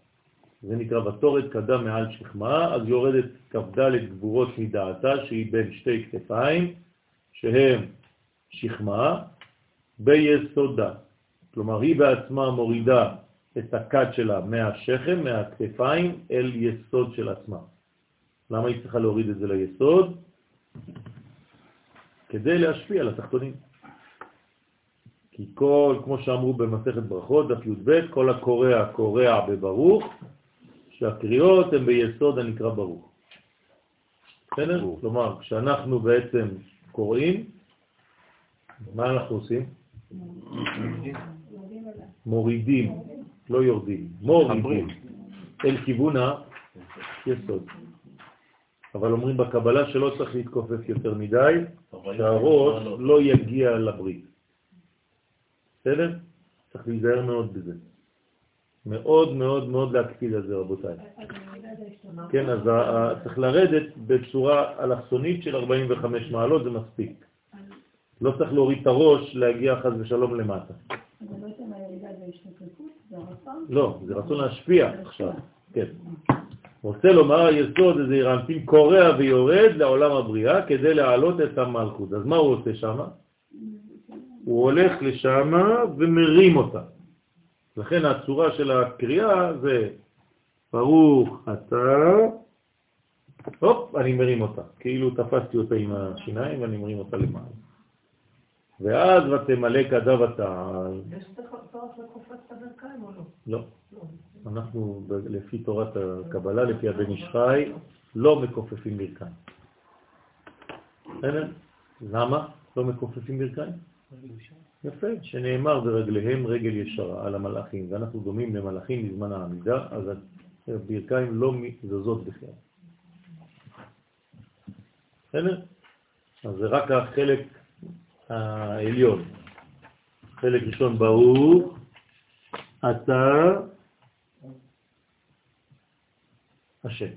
Speaker 1: זה נקרא ותורת קדם מעל שכמה, אז יורדת כ"ד גבורות מדעתה שהיא בין שתי כתפיים, שהם שכמה, ביסודה. כלומר, היא בעצמה מורידה את הכד שלה מהשכם, מהכתפיים, אל יסוד של עצמה. למה היא צריכה להוריד את זה ליסוד? כדי להשפיע על התחתונים. כי כל, כמו שאמרו במסכת ברכות, דף י"ב, כל הקורע קורע בברוך, שהקריאות הן ביסוד הנקרא ברוך. בסדר? כלומר, כשאנחנו בעצם קוראים, מה אנחנו עושים? מורידים, לא יורדים, מורידים, אל כיוון היסוד. אבל אומרים בקבלה שלא צריך להתכופף יותר מדי, שהראש לא יגיע לברית. בסדר? צריך להיזהר מאוד בזה. מאוד מאוד מאוד להקפיד על זה, רבותיי. כן, אז צריך לרדת בצורה אלכסונית של 45 מעלות, זה מספיק. לא צריך להוריד את הראש, להגיע חז ושלום למטה. לא, זה רצון להשפיע עכשיו, כן. רוצה לומר היסוד איזה רנפין קורע ויורד לעולם הבריאה כדי להעלות את המלכות. אז מה הוא עושה שם? הוא הולך לשם ומרים אותה. לכן הצורה של הקריאה זה ברוך אתה, הופ, אני מרים אותה. כאילו תפסתי אותה עם השיניים ואני מרים אותה למעלה. ואז ותמלא כדה ותעל.
Speaker 5: יש צורך לקופץ את הברכיים או לא?
Speaker 1: לא. אנחנו, לפי תורת הקבלה, לפי הבן איש חי, לא מכופפים ברכיים. בסדר? למה לא מכופפים ברכיים? יפה, שנאמר ברגליהם רגל ישרה על המלאכים, ואנחנו דומים למלאכים בזמן העמידה, אז הברכיים לא זזות בכלל. בסדר? אז זה רק החלק העליון. חלק ראשון ברור, אתה השם.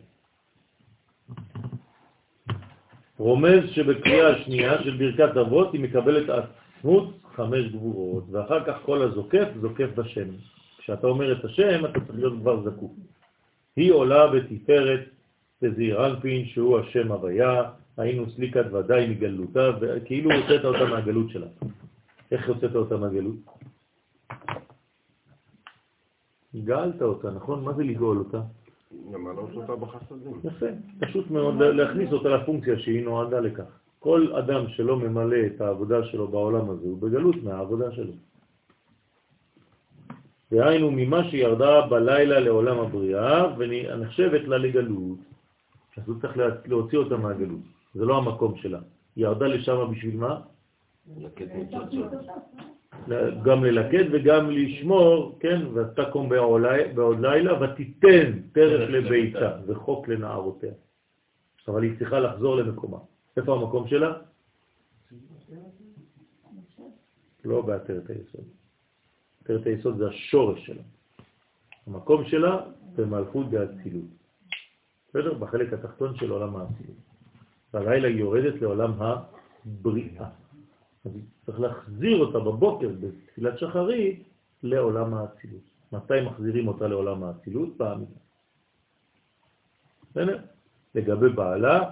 Speaker 1: רומז שבקריאה השנייה של ברכת אבות היא מקבלת עצמות חמש גבורות, ואחר כך כל הזוקף זוקף בשם. כשאתה אומר את השם, אתה צריך להיות כבר זקוף. היא עולה בתפארת בזעיר אנפין, שהוא השם הוויה, היינו סליקת ודאי מגלותה, וכאילו הוצאת אותה מהגלות שלה. איך הוצאת אותה מהגלות? גאלת אותה, נכון? מה זה לגאול אותה?
Speaker 3: למנות אותה בחסדים.
Speaker 1: יפה, פשוט מאוד להכניס אותה לפונקציה שהיא נועדה לכך. כל אדם שלא ממלא את העבודה שלו בעולם הזה הוא בגלות מהעבודה שלו. והיינו ממה שירדה בלילה לעולם הבריאה ונחשבת לה לגלות. אז הוא צריך להוציא אותה מהגלות, זה לא המקום שלה. היא ירדה לשם בשביל מה? גם ללקט וגם לשמור, כן, ותקום בעוד לילה ותיתן פרש לביתה וחוק לנערותיה. אבל היא צריכה לחזור למקומה. איפה המקום שלה? לא בעטרת היסוד. עטרת היסוד זה השורש שלה. המקום שלה במלכות דאצילות. בסדר? בחלק התחתון של עולם האצילות. והלילה היא יורדת לעולם הבריאה. אז צריך להחזיר אותה בבוקר בתפילת שחרית לעולם האצילות. מתי מחזירים אותה לעולם האצילות? בעמידה. בסדר? לגבי בעלה,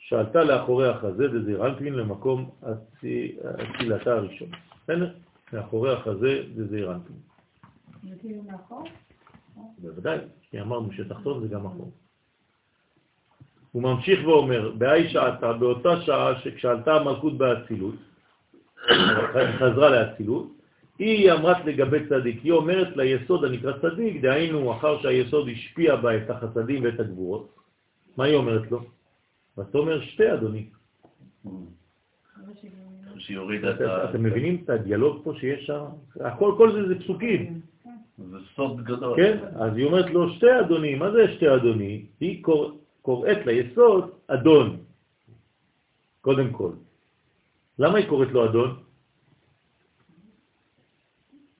Speaker 1: שעלתה לאחורי החזה דזיר אנפין למקום אצילתה הראשון. בסדר? מאחורי החזה דזיר אנפין.
Speaker 5: זה כאילו?
Speaker 1: בוודאי, כי אמרנו שתחתון זה גם אחור. הוא ממשיך ואומר, בהאי שעתה, באותה שעה שכשעלתה המלכות באצילות, חזרה לאצילות, היא אמרת לגבי צדיק, היא אומרת ליסוד הנקרא צדיק, דהיינו אחר שהיסוד השפיע בה את החסדים ואת הגבורות, מה היא אומרת לו? ותאמר שתי אדוני.
Speaker 2: שיוריד את ה...
Speaker 1: אתם מבינים את הדיאלוג פה שיש שם? הכל, כל זה זה פסוקים.
Speaker 2: זה סוד גדול.
Speaker 1: כן, אז היא אומרת לו שתי אדוני, מה זה שתי אדוני? היא קור... קוראת ליסוד אדון, קודם כל. למה היא קוראת לו אדון?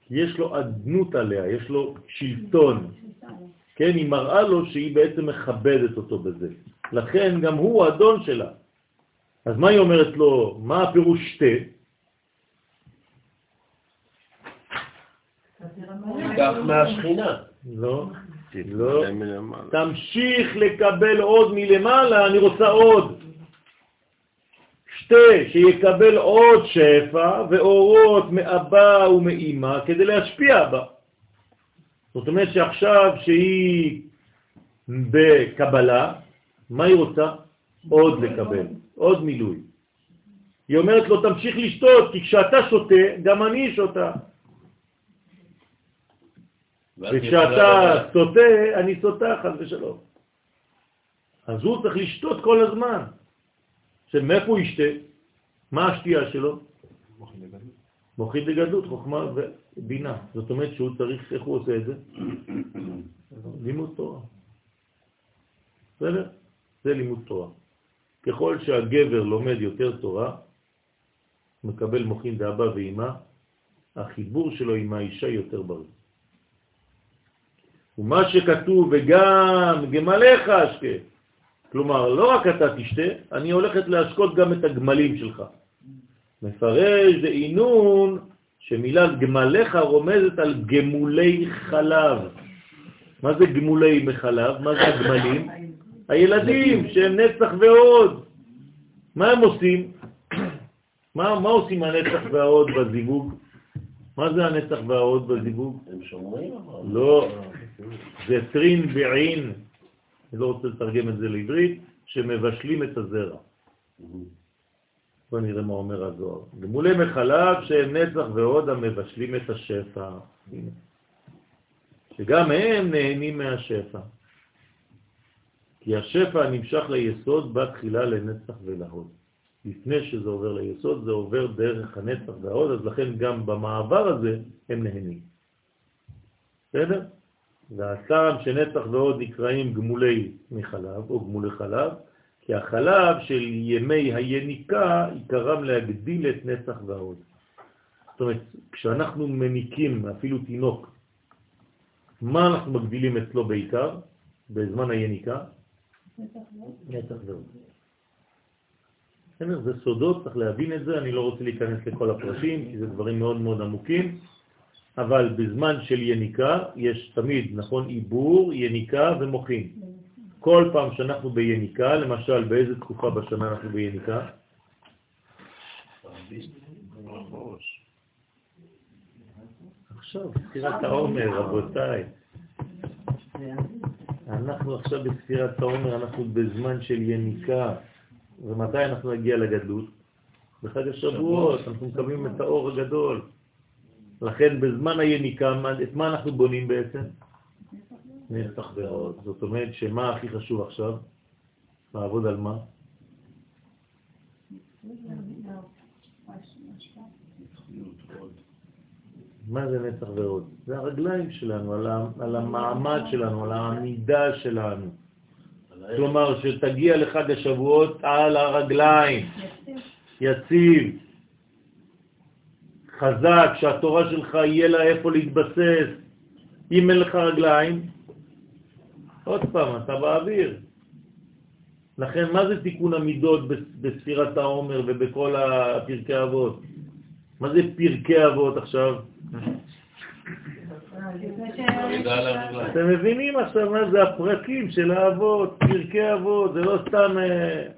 Speaker 1: כי יש לו אדנות עליה, יש לו שלטון. כן, היא מראה לו שהיא בעצם מכבדת אותו בזה. לכן גם הוא אדון שלה. אז מה היא אומרת לו? מה הפירוש שתי?
Speaker 2: כך מהשכינה.
Speaker 1: לא, לא. תמשיך לקבל עוד מלמעלה, אני רוצה עוד. שתי, שיקבל עוד שפע ואורות מאבא ומאמא כדי להשפיע בה. זאת אומרת שעכשיו שהיא בקבלה, מה היא רוצה? עוד לקבל, עוד מילוי. היא אומרת לו, תמשיך לשתות, כי כשאתה שותה, גם אני שותה. וכשאתה סוטה, אני סוטה, חס ושלום. אז הוא צריך לשתות כל הזמן. שמאיפה הוא ישתה? מה השתייה שלו? מוחית לגדלות, חוכמה ובינה. זאת אומרת שהוא צריך, איך הוא עושה את זה? לימוד תורה. בסדר? זה לימוד תורה. ככל שהגבר לומד יותר תורה, מקבל מוחין דאבא ואימא, החיבור שלו עם האישה יותר בריא. ומה שכתוב, וגם גמליך אשכה, כלומר, לא רק אתה תשתה, אני הולכת להשקות גם את הגמלים שלך. מפרש דעינון שמילת גמליך רומזת על גמולי חלב. מה זה גמולי בחלב? מה זה הגמלים? הילדים שהם נצח ועוד. מה הם עושים? מה, מה עושים הנצח והעוד בזיווג? מה זה הנצח והעוד בזיווג?
Speaker 2: הם שומרים?
Speaker 1: לא, זה טרין בעין, אני לא רוצה לתרגם את זה לעברית, שמבשלים את הזרע. בוא נראה מה אומר הזוהר. גמולי מחלב שהם נצח ועוד המבשלים את השפע. שגם הם נהנים מהשפע. כי השפע נמשך ליסוד בתחילה לנצח ולהוד. לפני שזה עובר ליסוד, זה עובר דרך הנצח וההוד, אז לכן גם במעבר הזה הם נהנים. בסדר? והטעם שנצח ועוד נקראים גמולי מחלב או גמולי חלב, כי החלב של ימי היניקה עיקרם להגדיל את נצח והוד. זאת אומרת, כשאנחנו מניקים אפילו תינוק, מה אנחנו מגדילים אצלו בעיקר? בזמן היניקה? נצח ועוד. בסדר, זה סודות, צריך להבין את זה, אני לא רוצה להיכנס לכל הפרטים, כי זה דברים מאוד מאוד עמוקים, אבל בזמן של יניקה יש תמיד, נכון, עיבור, יניקה ומוחים. כל פעם שאנחנו ביניקה, למשל באיזה תקופה בשנה אנחנו ביניקה? עכשיו, ספירת העומר, רבותיי. אנחנו עכשיו בספירת העומר, אנחנו בזמן של יניקה. ומתי אנחנו נגיע לגדלות? בחג השבועות, אנחנו מקבלים את האור הגדול. לכן בזמן היניקה, את מה אנחנו בונים בעצם? נצח ועוד. זאת אומרת שמה הכי חשוב עכשיו? לעבוד על מה? מה זה נצח ועוד? זה הרגליים שלנו, על, על המעמד שלנו, על העמידה שלנו. כלומר, שתגיע לחג השבועות על הרגליים, יציב, חזק, שהתורה שלך יהיה לה איפה להתבסס. אם אין לך רגליים, עוד פעם, אתה באוויר. לכן, מה זה תיקון המידות בספירת העומר ובכל הפרקי אבות? מה זה פרקי אבות עכשיו? אתם מבינים עכשיו מה זה הפרקים של האבות, פרקי אבות, זה לא סתם... אה,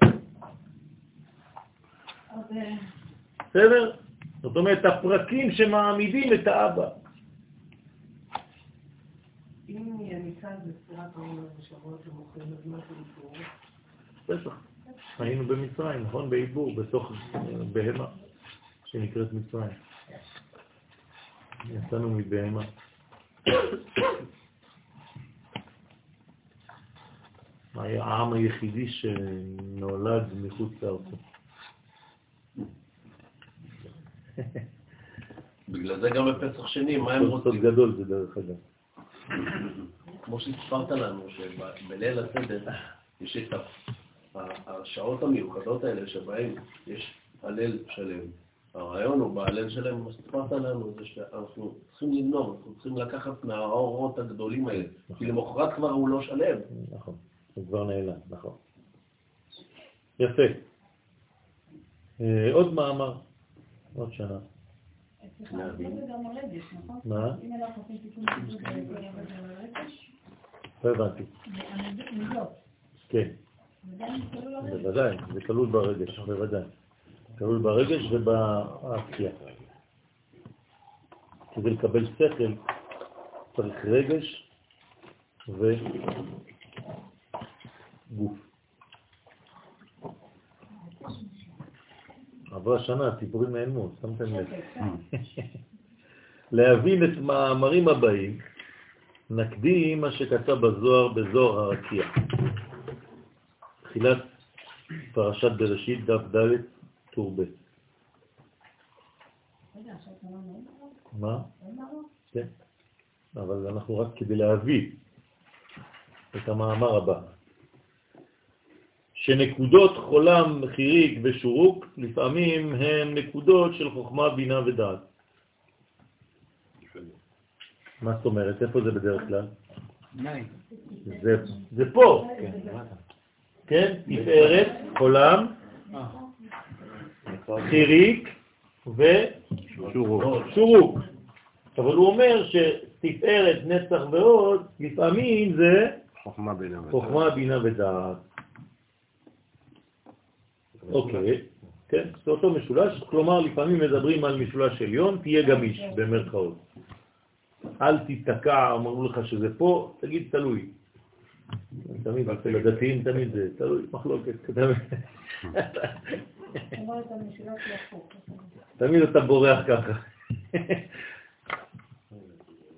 Speaker 1: בסדר? זאת אומרת, הפרקים שמעמידים את האבא.
Speaker 5: אם יניקה בספירת העומר בשבועות למוכרים, אז מה זה איבור?
Speaker 1: פסח. היינו במצרים, נכון? בעיבור, בתוך אה, בהמה שנקראת מצרים. יצאנו מבהמה. העם היחידי שנולד מחוץ לארצו.
Speaker 2: בגלל זה גם בפסח שני, מה הם רוצים?
Speaker 1: גדול זה דרך אגב.
Speaker 2: כמו שהספרת לנו, שבליל הסדר יש את השעות המיוחדות האלה שבהן יש הלל שלם. הרעיון הוא בהלל שלם, מה שסיפרת לנו, זה שאנחנו צריכים לנום, אנחנו צריכים לקחת מהאורות הגדולים האלה, כי למחרת כבר הוא לא שלם.
Speaker 1: נכון, הוא כבר נעלם, נכון. יפה. אה, עוד מאמר, עוד שנה. מה? לא הבנתי. כן. בוודאי, זה כלול ברגש, בוודאי. כלול ברגש ובעשייה. כדי לקבל שכל צריך רגש וגוף. עברה שנה, הסיפורים נעלמו, שמתם לב. להבין את מאמרים הבאים, נקדים מה שכתב בזוהר, בזוהר הרקיע. תחילת פרשת בראשית, דף ד', טור ב'. מה? כן, אבל אנחנו רק כדי להביא את המאמר הבא. שנקודות חולם, חיריק ושורוק לפעמים הן נקודות של חוכמה, בינה ודעת. מה זאת אומרת? איפה זה בדרך כלל? זה, זה פה. כן? תפארת, חולם, חיריק ושורוק. אבל הוא אומר שתפארת, נצח ועוד, לפעמים זה חוכמה, בינה ודעת. אוקיי, כן, זה אותו משולש, כלומר לפעמים מדברים על משולש עליון, תהיה גמיש במרכאות. אל תתקע, אמרו לך שזה פה, תגיד תלוי. תמיד, אצל הדתיים תמיד זה תלוי, מחלוקת. תמיד אתה בורח ככה.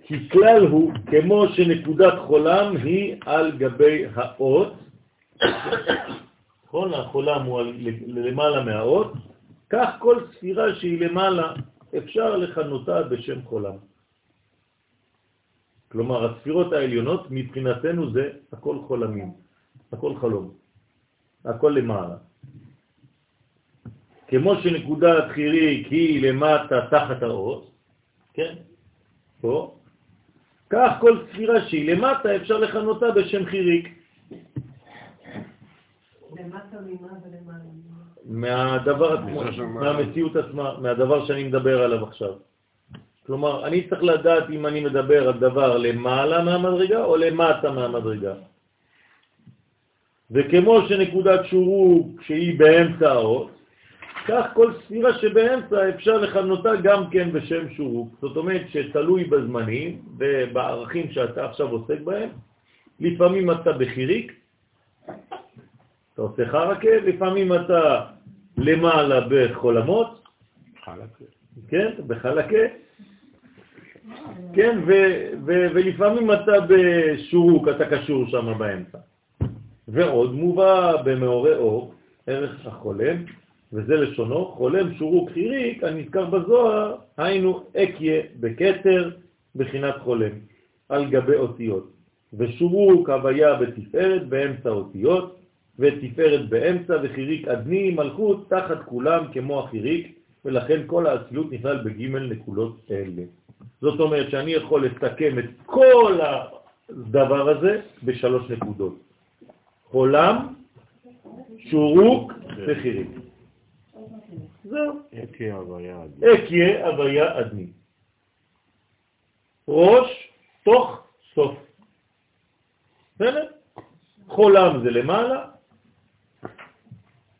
Speaker 1: כי כלל הוא, כמו שנקודת חולם היא על גבי האות, נכון? החולם הוא למעלה מהאות, כך כל ספירה שהיא למעלה אפשר לכנותה בשם חולם. כלומר, הספירות העליונות מבחינתנו זה הכל חולמים, הכל חלום, הכל למעלה. כמו שנקודת חיריק היא למטה תחת האות, כן, פה, כך כל ספירה שהיא למטה אפשר לכנותה בשם חיריק.
Speaker 5: למטה ממה ולמעלה?
Speaker 1: מהדבר עצמו, מהמציאות עצמה, מהדבר שאני מדבר עליו עכשיו. כלומר, אני צריך לדעת אם אני מדבר על דבר למעלה מהמדרגה או למטה מהמדרגה. וכמו שנקודת שורוק שהיא באמצע האות, כך כל ספירה שבאמצע אפשר לכנותה גם כן בשם שורוק. זאת אומרת שתלוי בזמנים ובערכים שאתה עכשיו עוסק בהם. לפעמים אתה בחיריק, אתה עושה חרקה, לפעמים אתה למעלה בחולמות, כן, בחלקה, כן, ולפעמים אתה בשורוק, אתה קשור שם באמצע. ועוד מובא במאורי אור, ערך החולם, וזה לשונו, חולם שורוק חיריק הנזכר בזוהר, היינו אקיה בקטר בחינת חולם, על גבי אותיות. ושורוק הוויה בתפארת באמצע אותיות, ותפארת באמצע, וחיריק אדני מלכות תחת כולם כמו החיריק, ולכן כל האצילות נכלל בג' נקודות אלה. זאת אומרת שאני יכול לסכם את כל הדבר הזה בשלוש נקודות. עולם, שורוק וחיריק. זהו.
Speaker 3: אקיה הוויה.
Speaker 1: אקיה הוויה אדני. ראש, תוך, סוף. בסדר? חולם זה למעלה,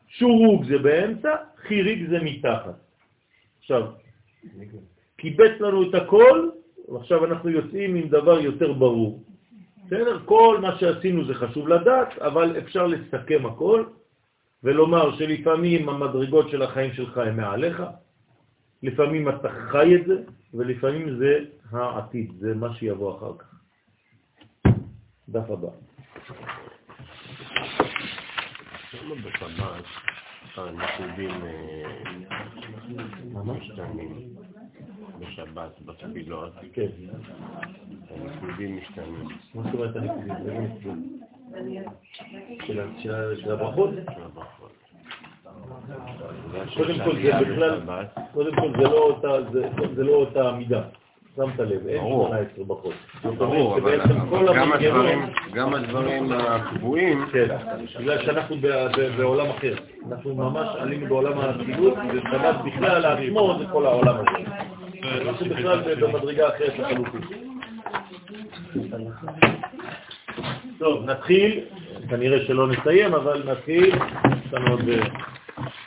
Speaker 1: שורוק זה באמצע, חיריק זה מתחת. עכשיו, קיבץ לנו את הכל, ועכשיו אנחנו יוצאים עם דבר יותר ברור. בסדר? כל מה שעשינו זה חשוב לדעת, אבל אפשר לסכם הכל ולומר שלפעמים המדרגות של החיים שלך הם מעליך, לפעמים אתה חי את זה, ולפעמים זה העתיד, זה מה שיבוא אחר כך. דף הבא.
Speaker 3: למה בשבת הנקודים משתנים? בשבת, בתפילות,
Speaker 1: כן.
Speaker 3: הנקודים משתנים.
Speaker 1: מה זאת אומרת הנקודים? של הברכות? קודם כל זה בכלל, קודם כל זה לא אותה, זה, זה לא מידה. שמת לב, אין
Speaker 3: ברור.
Speaker 1: 18 ברכות. זאת
Speaker 3: ברור, אבל גם הדברים- גם הדברים הקבועים,
Speaker 1: כן, בגלל שאנחנו ב- ב- בעולם אחר. אנחנו ממש עלינו בעולם האצילות, ושבת בכלל עצמו זה כל העולם הזה. אנחנו בכלל במדרגה אחרת לחלוטין. טוב, נתחיל, כנראה שלא נסיים, אבל נתחיל, יש לנו עוד אה,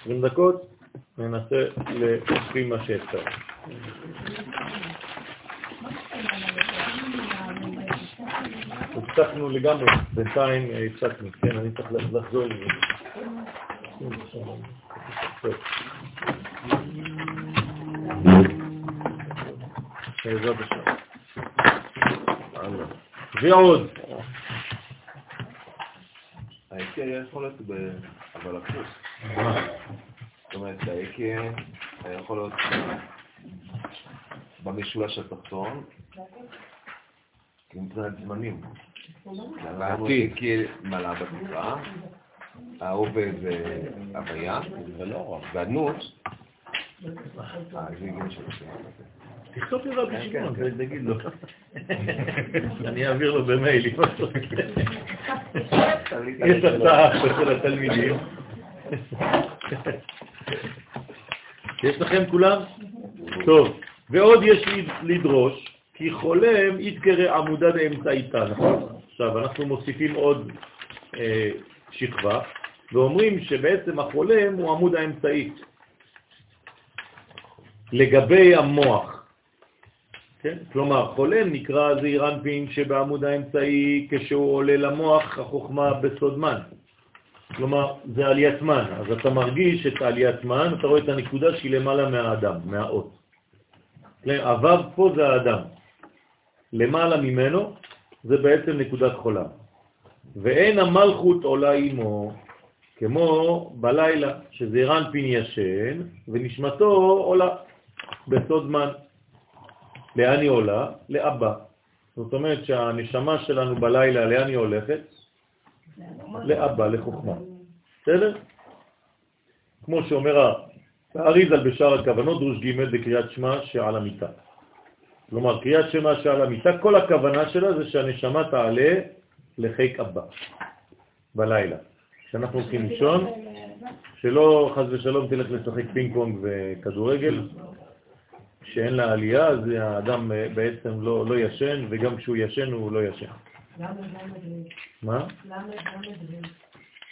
Speaker 1: 20 דקות, ננסה להשלים מה שאפשר. הפסקנו לגמרי, בינתיים אה, הפסקנו, כן, אני צריך לחזור לזה. בעזרת השם. ועוד,
Speaker 3: האקיה יכול להיות ב... אבל הפוך. זאת אומרת, האקיה יכול להיות במשולש התחתון, מבחינת זמנים.
Speaker 2: בעתיד.
Speaker 3: האקיה מלאה בתקרה, העובד זה הוויה, והנות, אה, זה עניין של
Speaker 1: תכתוב לי רבי
Speaker 3: כן,
Speaker 1: שמעון,
Speaker 3: כן,
Speaker 1: תגיד לו. אני אעביר לו במייל. אם אתה. יש הצעה של התלמידים. יש לכם כולם? טוב, ועוד יש לדרוש, כי חולם יתקרא עמודה באמצעיתה, נכון? עכשיו, אנחנו מוסיפים עוד אה, שכבה, ואומרים שבעצם החולם הוא עמוד האמצעי. לגבי המוח, כן? כלומר, חולם נקרא זעיר אנפין שבעמוד האמצעי כשהוא עולה למוח החוכמה בסודמן. כלומר, זה עליית מן, אז אתה מרגיש את עליית מן, אתה רואה את הנקודה שהיא למעלה מהאדם, מהאות. כן, הוו פה זה האדם. למעלה ממנו זה בעצם נקודת חולה. ואין המלכות עולה עמו, כמו בלילה, שזה רנפין ישן, ונשמתו עולה בסוד מן. לאן היא עולה? לאבא. זאת אומרת שהנשמה שלנו בלילה, לאן היא הולכת? לאבא, לחוכמה. בסדר? כמו שאומר האריזל בשאר הכוונות, דרוש ג' בקריאת שמע שעל המיטה. כלומר, קריאת שמע שעל המיטה, כל הכוונה שלה זה שהנשמה תעלה לחיק אבא בלילה. כשאנחנו הולכים לישון, שלא חז ושלום תלך לשחק פינג פונג וכדורגל, שאין לה עלייה, אז האדם אה, בעצם לא, לא ישן, וגם כשהוא ישן הוא לא ישן.
Speaker 5: למה,
Speaker 1: מה?
Speaker 5: למה, למה,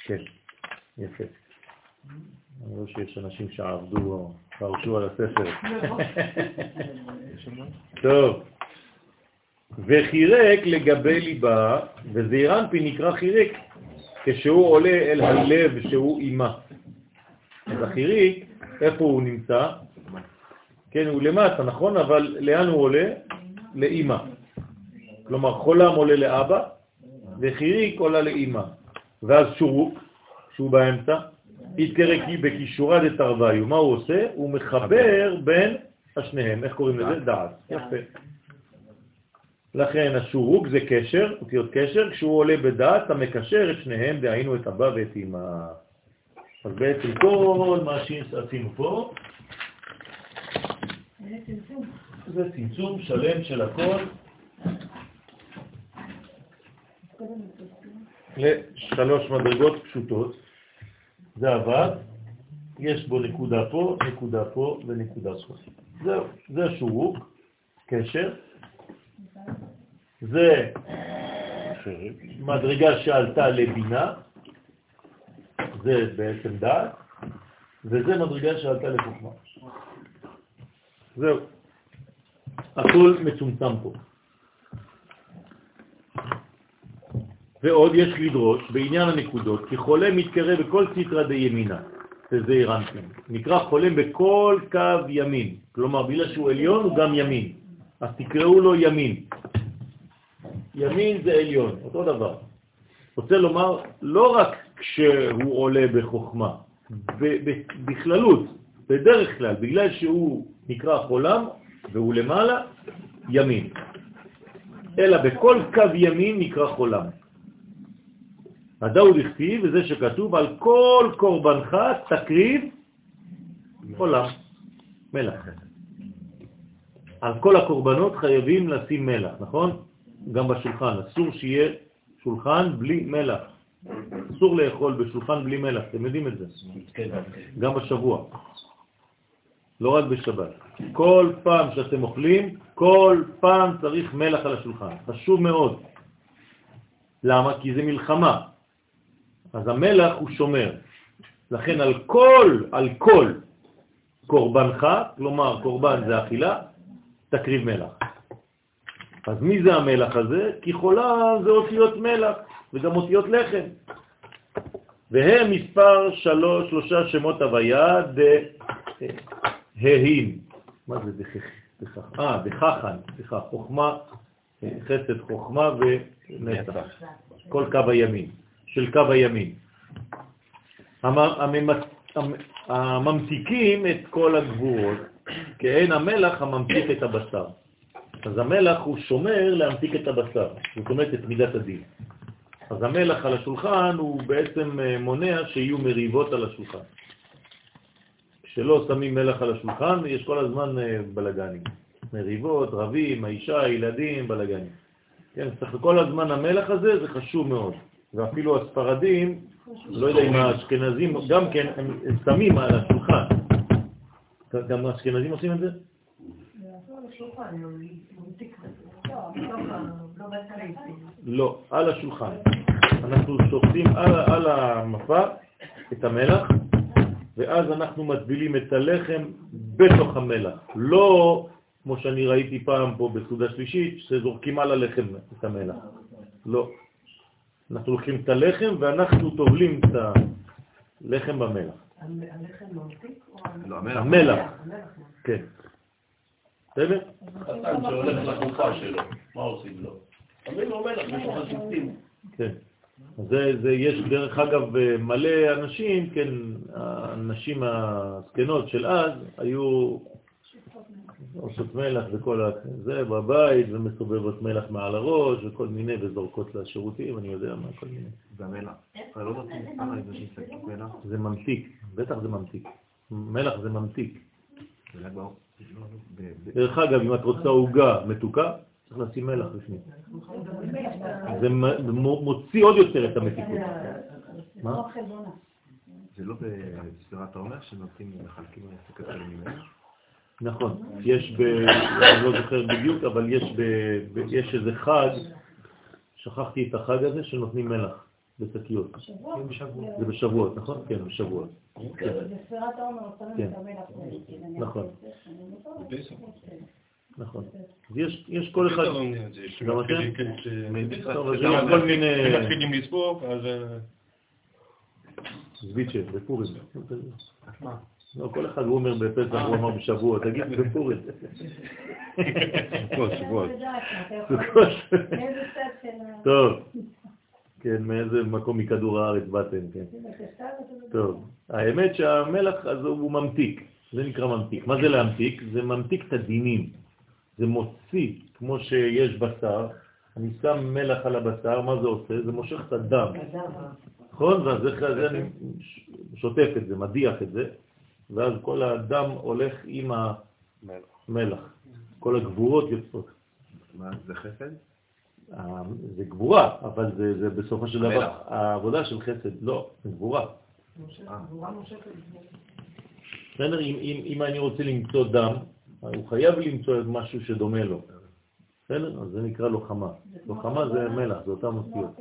Speaker 1: כן, יפה. אני רואה שיש אנשים שעבדו, פרשו על הספר. טוב. וחירק לגבי ליבה, וזעיר אנפי נקרא חירק, כשהוא עולה אל הלב שהוא אימה. אז החיריק, איפה הוא נמצא? כן, הוא למטה, נכון? אבל לאן הוא עולה? לאימא. כלומר, חולם עולה לאבא, וחיריק עולה לאימא. ואז שורוק, שהוא באמצע, יתקרק בקישורה דתרוויו. מה הוא עושה? הוא מחבר בין השניהם. איך קוראים לזה? דעת. יפה. לכן השורוק זה קשר, אותיות קשר, כשהוא עולה בדעת, אתה מקשר את שניהם, דהיינו את אבא ואת אמא. אז בעצם כל מה שעשינו פה, זה צמצום שלם של הכל לשלוש מדרגות פשוטות. זה עבד, יש בו נקודה פה, נקודה פה ונקודה פה. זהו, זה השורוק, קשר. זה מדרגה שעלתה לבינה, זה בעצם דעת, וזה מדרגה שעלתה לחוכמה. זהו. הכל מצומצם פה. ועוד יש לדרוש בעניין הנקודות, כי חולה מתקרב בכל סטרא דימינה, שזה אירנטים. נקרא חולם בכל קו ימין. כלומר, בגלל שהוא עליון הוא גם ימין. אז תקראו לו ימין. ימין זה עליון, אותו דבר. רוצה לומר, לא רק כשהוא עולה בחוכמה, בכללות, בדרך כלל, בגלל שהוא נקרא חולם והוא למעלה, ימין. אלא בכל קו ימין נקרא חולם. הדאוד הכתיב, וזה שכתוב, על כל קורבנך תקריב חולם, מלח. על כל הקורבנות חייבים לשים מלח, נכון? גם בשולחן, אסור שיהיה שולחן בלי מלח. אסור לאכול בשולחן בלי מלח, אתם יודעים את זה. גם בשבוע. לא רק בשבת. כל פעם שאתם אוכלים, כל פעם צריך מלח על השולחן. חשוב מאוד. למה? כי זה מלחמה. אז המלח הוא שומר. לכן על כל, על כל קורבנך, כלומר קורבן זה אכילה, תקריב מלח. אז מי זה המלח הזה? כי חולה זה אותיות מלח וגם אותיות לחם. והם מספר שלוש, שלושה שמות הוויה דהים. מה זה דכך? אה, דכחן, סליחה, חוכמה, חסד חוכמה ונצח. כל קו הימין, של קו הימין. הממתיקים את כל הגבורות, כאין המלח הממתיק את הבשר. אז המלח הוא שומר להמתיק את הבשר, זאת אומרת את מידת הדין. אז המלח על השולחן הוא בעצם מונע שיהיו מריבות על השולחן. כשלא שמים מלח על השולחן, יש כל הזמן בלגנים. מריבות, רבים, האישה, הילדים, בלגנים. כן, צריך כל הזמן המלח הזה, זה חשוב מאוד. ואפילו הספרדים, לא יודע אם האשכנזים, גם כן, הם שמים על השולחן. גם האשכנזים עושים את זה? לא, על השולחן. אנחנו שופטים על, על המפה את המלח, ואז אנחנו מטבילים את הלחם בתוך המלח. לא כמו שאני ראיתי פעם פה בסעודה שלישית, שזורקים על הלחם את המלח. לא. אנחנו לוקחים את הלחם ואנחנו טובלים את הלחם במלח.
Speaker 5: הלחם ממתיק?
Speaker 3: לא, המלח.
Speaker 1: המלח, כן. בסדר?
Speaker 2: חתן שהולך לחופה שלו, מה עושים לו? שמים לו מלח, יש לו חסיסים.
Speaker 1: כן. זה, זה, יש דרך אגב מלא אנשים, כן, הנשים הזקנות של אז היו עושות מלח וכל ה... זה בבית, ומסובבות מלח מעל הראש וכל מיני, וזורקות לשירותים, אני יודע מה, כל מיני.
Speaker 3: והמלח. אתה לא זה שמסתכל מלח?
Speaker 1: זה ממתיק, בטח זה ממתיק. מלח זה ממתיק.
Speaker 3: זה ל"ג בעומר.
Speaker 1: דרך אגב, אם את רוצה עוגה מתוקה, צריך לשים מלח בפנים. זה מוציא עוד יותר את המתיקות. מה?
Speaker 3: זה לא בספירת העומר שנותנים, מחלקים את הקטן ממנו?
Speaker 1: נכון, יש ב... אני לא זוכר בדיוק, אבל יש ב... ב- יש איזה חג, שכחתי את החג הזה, שנותנים מלח בשקיות. זה בשבועות, נכון? כן, בשבועות.
Speaker 7: בספירת העומר שמים
Speaker 1: כן.
Speaker 7: את המלח.
Speaker 1: נכון. נכון. אז יש, יש כל אחד, גם אתם? יש כל מיני...
Speaker 8: מתחילים לספור, אז... אה,
Speaker 1: זביצ'ה, בפורים. לא, כל אחד הוא אומר בפסח, הוא אמר בשבוע, תגיד בפורים.
Speaker 7: של ה...
Speaker 1: טוב, כן, מאיזה מקום מכדור הארץ באתם, כן. טוב, האמת שהמלח אז הוא ממתיק, זה נקרא ממתיק. מה זה להמתיק? זה ממתיק את הדינים, זה מוציא, כמו שיש בשר, אני שם מלח על הבשר, מה זה עושה? זה מושך את הדם, נכון? ואז אחרי זה אני שוטף את זה, מדיח את זה, ואז כל הדם הולך עם המלח, כל הגבורות יוצאות.
Speaker 3: מה, זה חסד?
Speaker 1: אה, זה גבורה, אבל זה, זה בסופו של דבר. העבודה של חסד, לא, זה גבורה. בסדר, אם, אם, אם אני רוצה למצוא דם, הוא חייב למצוא משהו שדומה לו. בסדר? אז זה נקרא לוחמה. לוחמה זה מלח, זה אותם אותיות.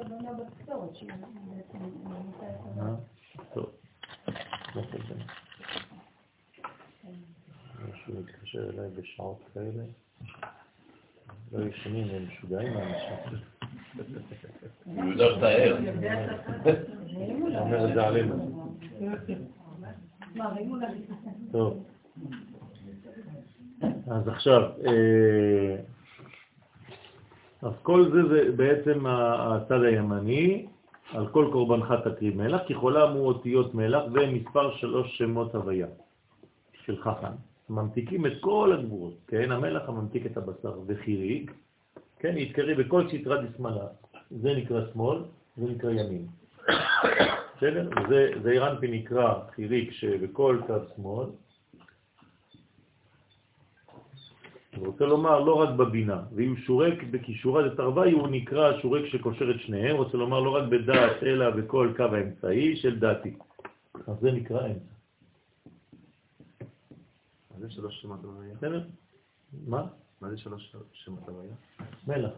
Speaker 1: טוב. לא חשוב. מישהו מתקשר אליי בשעות כאלה. לא ישנים, הם משוגעים האנשים.
Speaker 2: הוא יודע שאתה ער.
Speaker 1: אומר את זה עלינו. טוב. אז עכשיו, אה, אז כל זה זה בעצם הצד הימני, על כל קורבנך תקריב מלח, כי חולם הוא אותיות מלח ומספר שלוש שמות הוויה של חכם. ממתיקים את כל הגבורות, כן? המלח הממתיק את הבשר וחיריק, כן? יתקרא בכל סתרה דשמאלה. זה נקרא שמאל, זה נקרא ימין. בסדר? זה, זה אירנפי נקרא חיריק שבכל קו שמאל. אני רוצה לומר לא רק בבינה, ואם שורק בכישורה דתרווי הוא נקרא שורק שקושר את שניהם, רוצה לומר לא רק בדעת אלא בכל קו האמצעי של דעתי. אז זה נקרא אמצע.
Speaker 3: מה זה שלוש שמות הוויה?
Speaker 1: בסדר? מה?
Speaker 3: מה זה שלוש שמות הוויה?
Speaker 1: מלח.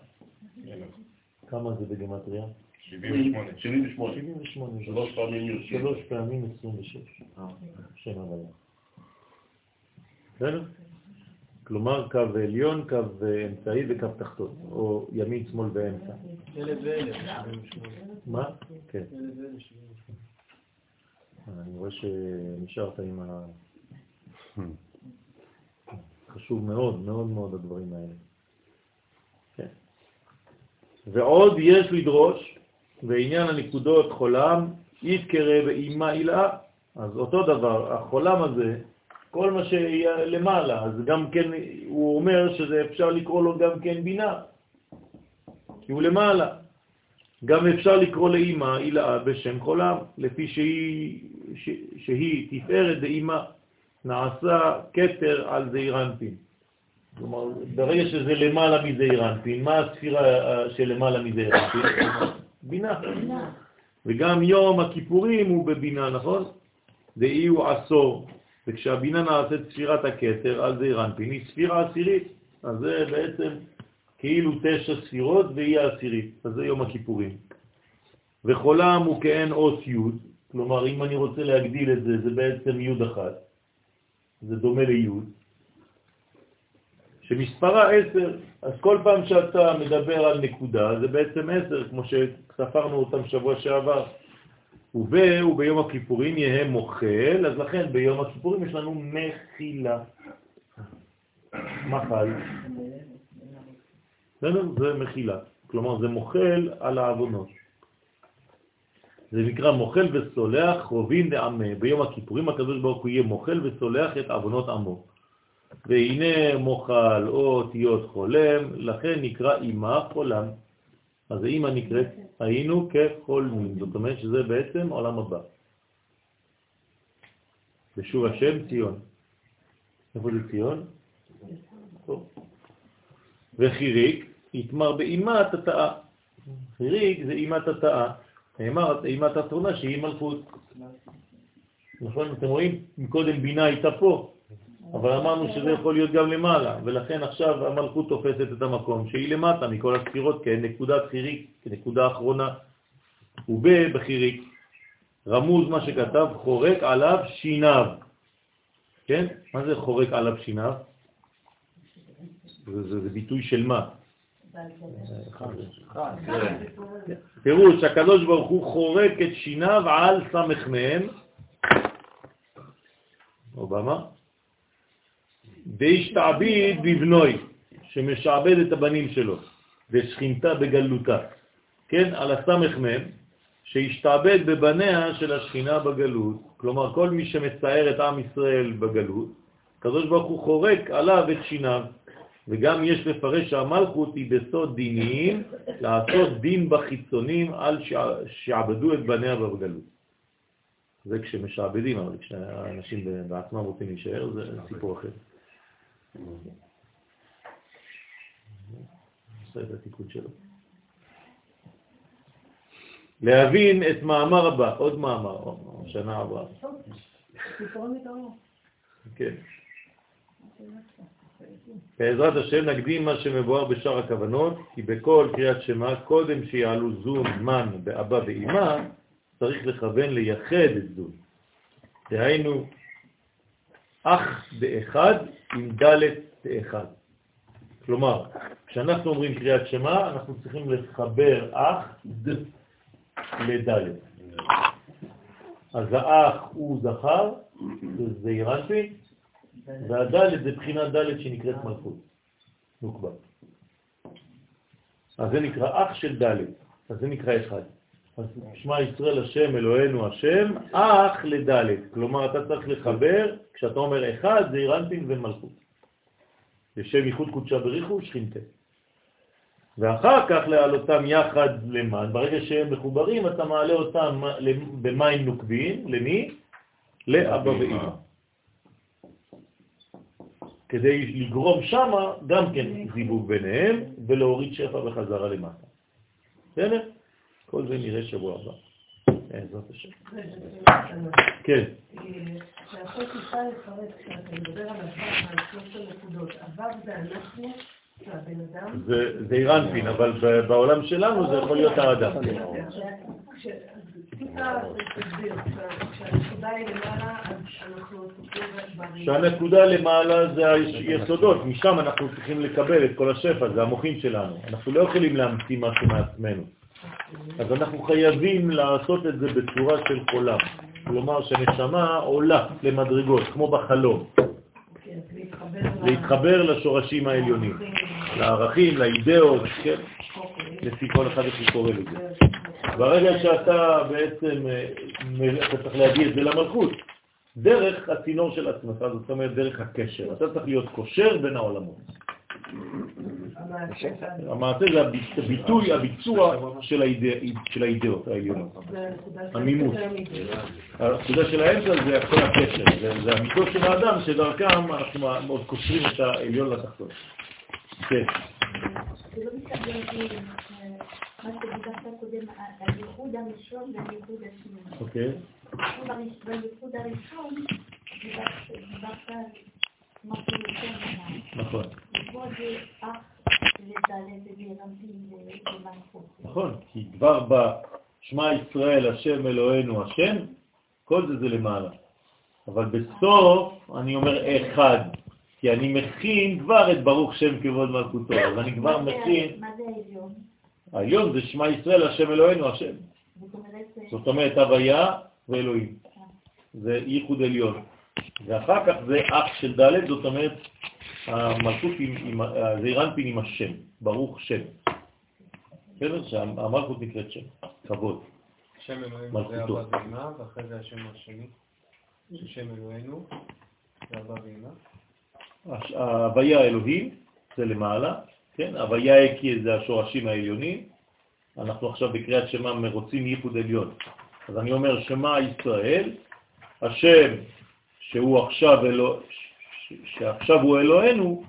Speaker 1: כמה זה בגמטריה?
Speaker 8: 78.
Speaker 2: 78.
Speaker 1: 78.
Speaker 2: שלוש פעמים י"ש.
Speaker 1: שלוש פעמים 26.
Speaker 3: אה.
Speaker 1: שם הוויה. בסדר? כלומר קו עליון, קו אמצעי וקו תחתון, או ימין, שמאל ואמצע.
Speaker 4: אלף ואלף, 78.
Speaker 1: מה? כן.
Speaker 4: אלף ואלף, 78.
Speaker 1: אני רואה שנשארת עם ה... חשוב מאוד, מאוד מאוד הדברים האלה. כן. ועוד יש לדרוש, בעניין הנקודות חולם, יתקרא באימה אילאה. אז אותו דבר, החולם הזה, כל מה שיהיה למעלה, אז גם כן, הוא אומר שזה אפשר לקרוא לו גם כן בינה, כי הוא למעלה. גם אפשר לקרוא לאימא אילאה בשם חולם, לפי שהיא, ש, שהיא תפארת דאימא, נעשה כתר על זעיר אנפין. כלומר, ברגע שזה למעלה מזעיר אנפין, מה הספירה אה, של למעלה מזעיר אנפין? בינה. וגם יום הכיפורים הוא בבינה, נכון? דאי הוא עשור, וכשהבינה נעשית ספירת הכתר על זעיר אנפין, היא ספירה עשירית. אז זה בעצם כאילו תשע ספירות והיא העשירית, אז זה יום הכיפורים. וחולם הוא כאין אות י', כלומר אם אני רוצה להגדיל את זה, זה בעצם י' אחת, זה דומה לי', שמספרה עשר, אז כל פעם שאתה מדבר על נקודה זה בעצם עשר, כמו שספרנו אותם שבוע שעבר. וב, וביום הכיפורים יהיה מוכל, אז לכן ביום הכיפורים יש לנו מחילה. מחל. בסדר? זה מחילה. כלומר, זה מוחל על העוונות. זה נקרא מוחל וסולח חובין דעמה. ביום הכיפורים הקדוש ברוך הוא יהיה מוחל וסולח את עוונות עמו. והנה מוחל או אותיות חולם, לכן נקרא אימה חולם. אז האימא נקראת היינו כחולמים, זאת אומרת שזה בעצם עולם הבא. בשוב השם ציון. איפה זה ציון? וחיריק יתמר באימת התאה. חיריק זה אימת התאה. נאמר אימת התרונה שהיא מלכות. נכון? אתם רואים? מקודם בינה הייתה פה, אבל אמרנו שזה יכול להיות גם למעלה, ולכן עכשיו המלכות תופסת את המקום שהיא למטה מכל הספירות כנקודת חיריק, כנקודה אחרונה. ובחיריק רמוז מה שכתב חורק עליו שיניו. כן? מה זה חורק עליו שיניו? זה, זה, זה ביטוי של מה? פירוש, הקדוש ברוך הוא חורק את שיניו על סמך מהם, אובמה, והשתעביד בבנוי, שמשעבד את הבנים שלו, ושכינתה בגלותה, כן, על הסמך מהם, שהשתעבד בבניה של השכינה בגלות, כלומר כל מי שמצער את עם ישראל בגלות, הקדוש ברוך הוא חורק עליו את שיניו, וגם יש לפרש שהמלכות היא בסוד דינים, לעשות דין בחיצונים על שעבדו את בניה בגלות. זה כשמשעבדים, אבל כשאנשים בעצמם רוצים להישאר, זה סיפור אחר. עושה את התיקון שלו. להבין את מאמר הבא, עוד מאמר, שנה הבאה. כן. בעזרת השם נקדים מה שמבואר בשאר הכוונות, כי בכל קריאת שמה, קודם שיעלו זון, מן, באבא ואימא, צריך לכוון לייחד את זון. דהיינו, אח באחד עם ד' באחד. כלומר, כשאנחנו אומרים קריאת שמה, אנחנו צריכים לחבר אח ד לד'. אז האח הוא זכר, זה אירנפי, והד' זה בחינה ד' שנקראת מלכות, נוקבה. אז זה נקרא אח של ד', אז זה נקרא אחד. אז שמע ישראל השם אלוהינו השם, אח לד', כלומר אתה צריך לחבר, כשאתה אומר אחד זה אירנפין ומלכות. לשם ייחוד קודשה בריחו שכינתה. ואחר כך להעלותם יחד למן, ברגע שהם מחוברים אתה מעלה אותם במים נוקבים, למי? לאבא ואמא. כדי לגרום שם גם כן זיווג ביניהם ולהוריד שפע בחזרה למטה. בסדר? כל זה נראה שבוע הבא. בעזרת השם. כן.
Speaker 5: כשאתה טיפה לפרט, כשאתה מדבר על הוו, על שלושת הנקודות, הוו זה אנחנו,
Speaker 1: זה אירנפין, אבל בעולם שלנו זה יכול להיות האדם. כשהנקודה למעלה זה היסודות, משם אנחנו צריכים לקבל את כל השפע, זה המוחים שלנו. אנחנו לא יכולים להמציא משהו מעצמנו. אז אנחנו חייבים לעשות את זה בצורה של חולם. כלומר שנשמה עולה למדרגות, כמו בחלום. להתחבר לשורשים העליונים, לערכים, לאידאות, כן? לפי כל אחד איך קורא לזה. ברגע שאתה בעצם, אה, אתה צריך להביא את זה למלכות, דרך הצינור של עצמך, זאת אומרת דרך הקשר. אתה צריך להיות קושר בין העולמות. המעשה זה הביטוי, הביצוע של האידאות העליונות, המימוש. הנקודה של האמצע זה כל הקשר, זה המיטות של האדם שדרכם אנחנו מאוד קושרים את העליון לתחתון. כן.
Speaker 7: מה שדיברת קודם, הייחוד הראשון והייחוד השני.
Speaker 1: אוקיי.
Speaker 7: בייחוד הראשון דיברת
Speaker 1: נכון. נכון, כי כבר בשמע ישראל השם אלוהינו השם, כל זה זה למעלה. אבל בסוף אני אומר אחד, כי אני מכין כבר את ברוך שם כבוד מלכותו, אז אני כבר מכין...
Speaker 7: מה זה העליון?
Speaker 1: העליון זה שמע ישראל השם אלוהינו השם. זאת אומרת הוויה ואלוהים. זה ייחוד עליון. ואחר כך זה אח של ד', זאת אומרת המלכות עם, זה אירנפין עם השם, ברוך שם. בסדר? שהמלכות נקראת שם, כבוד.
Speaker 4: שם אלוהינו זה אבא ואמא, ואחרי זה השם השני, ששם אלוהינו זה אבא ואמא.
Speaker 1: ההוויה האלוהים זה למעלה, כן? הוויה הקי זה השורשים העליונים. אנחנו עכשיו בקריאת שמה מרוצים ייחוד עליון. אז אני אומר, שמה ישראל, השם שהוא עכשיו אלוה, ש- שעכשיו הוא אלוהינו,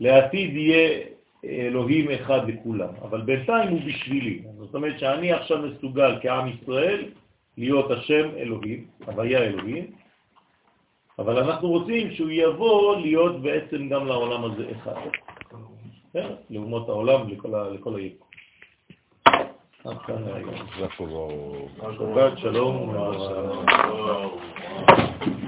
Speaker 1: לעתיד יהיה אלוהים אחד לכולם, אבל בינתיים הוא בשבילי. זאת אומרת שאני עכשיו מסוגל כעם ישראל להיות השם אלוהים, הוויה אלוהים, אבל אנחנו רוצים שהוא יבוא להיות בעצם גם לעולם הזה אחד. בסדר? לאומות העולם, לכל, היקום. עד כאן
Speaker 9: ברור.
Speaker 1: שבת שלום.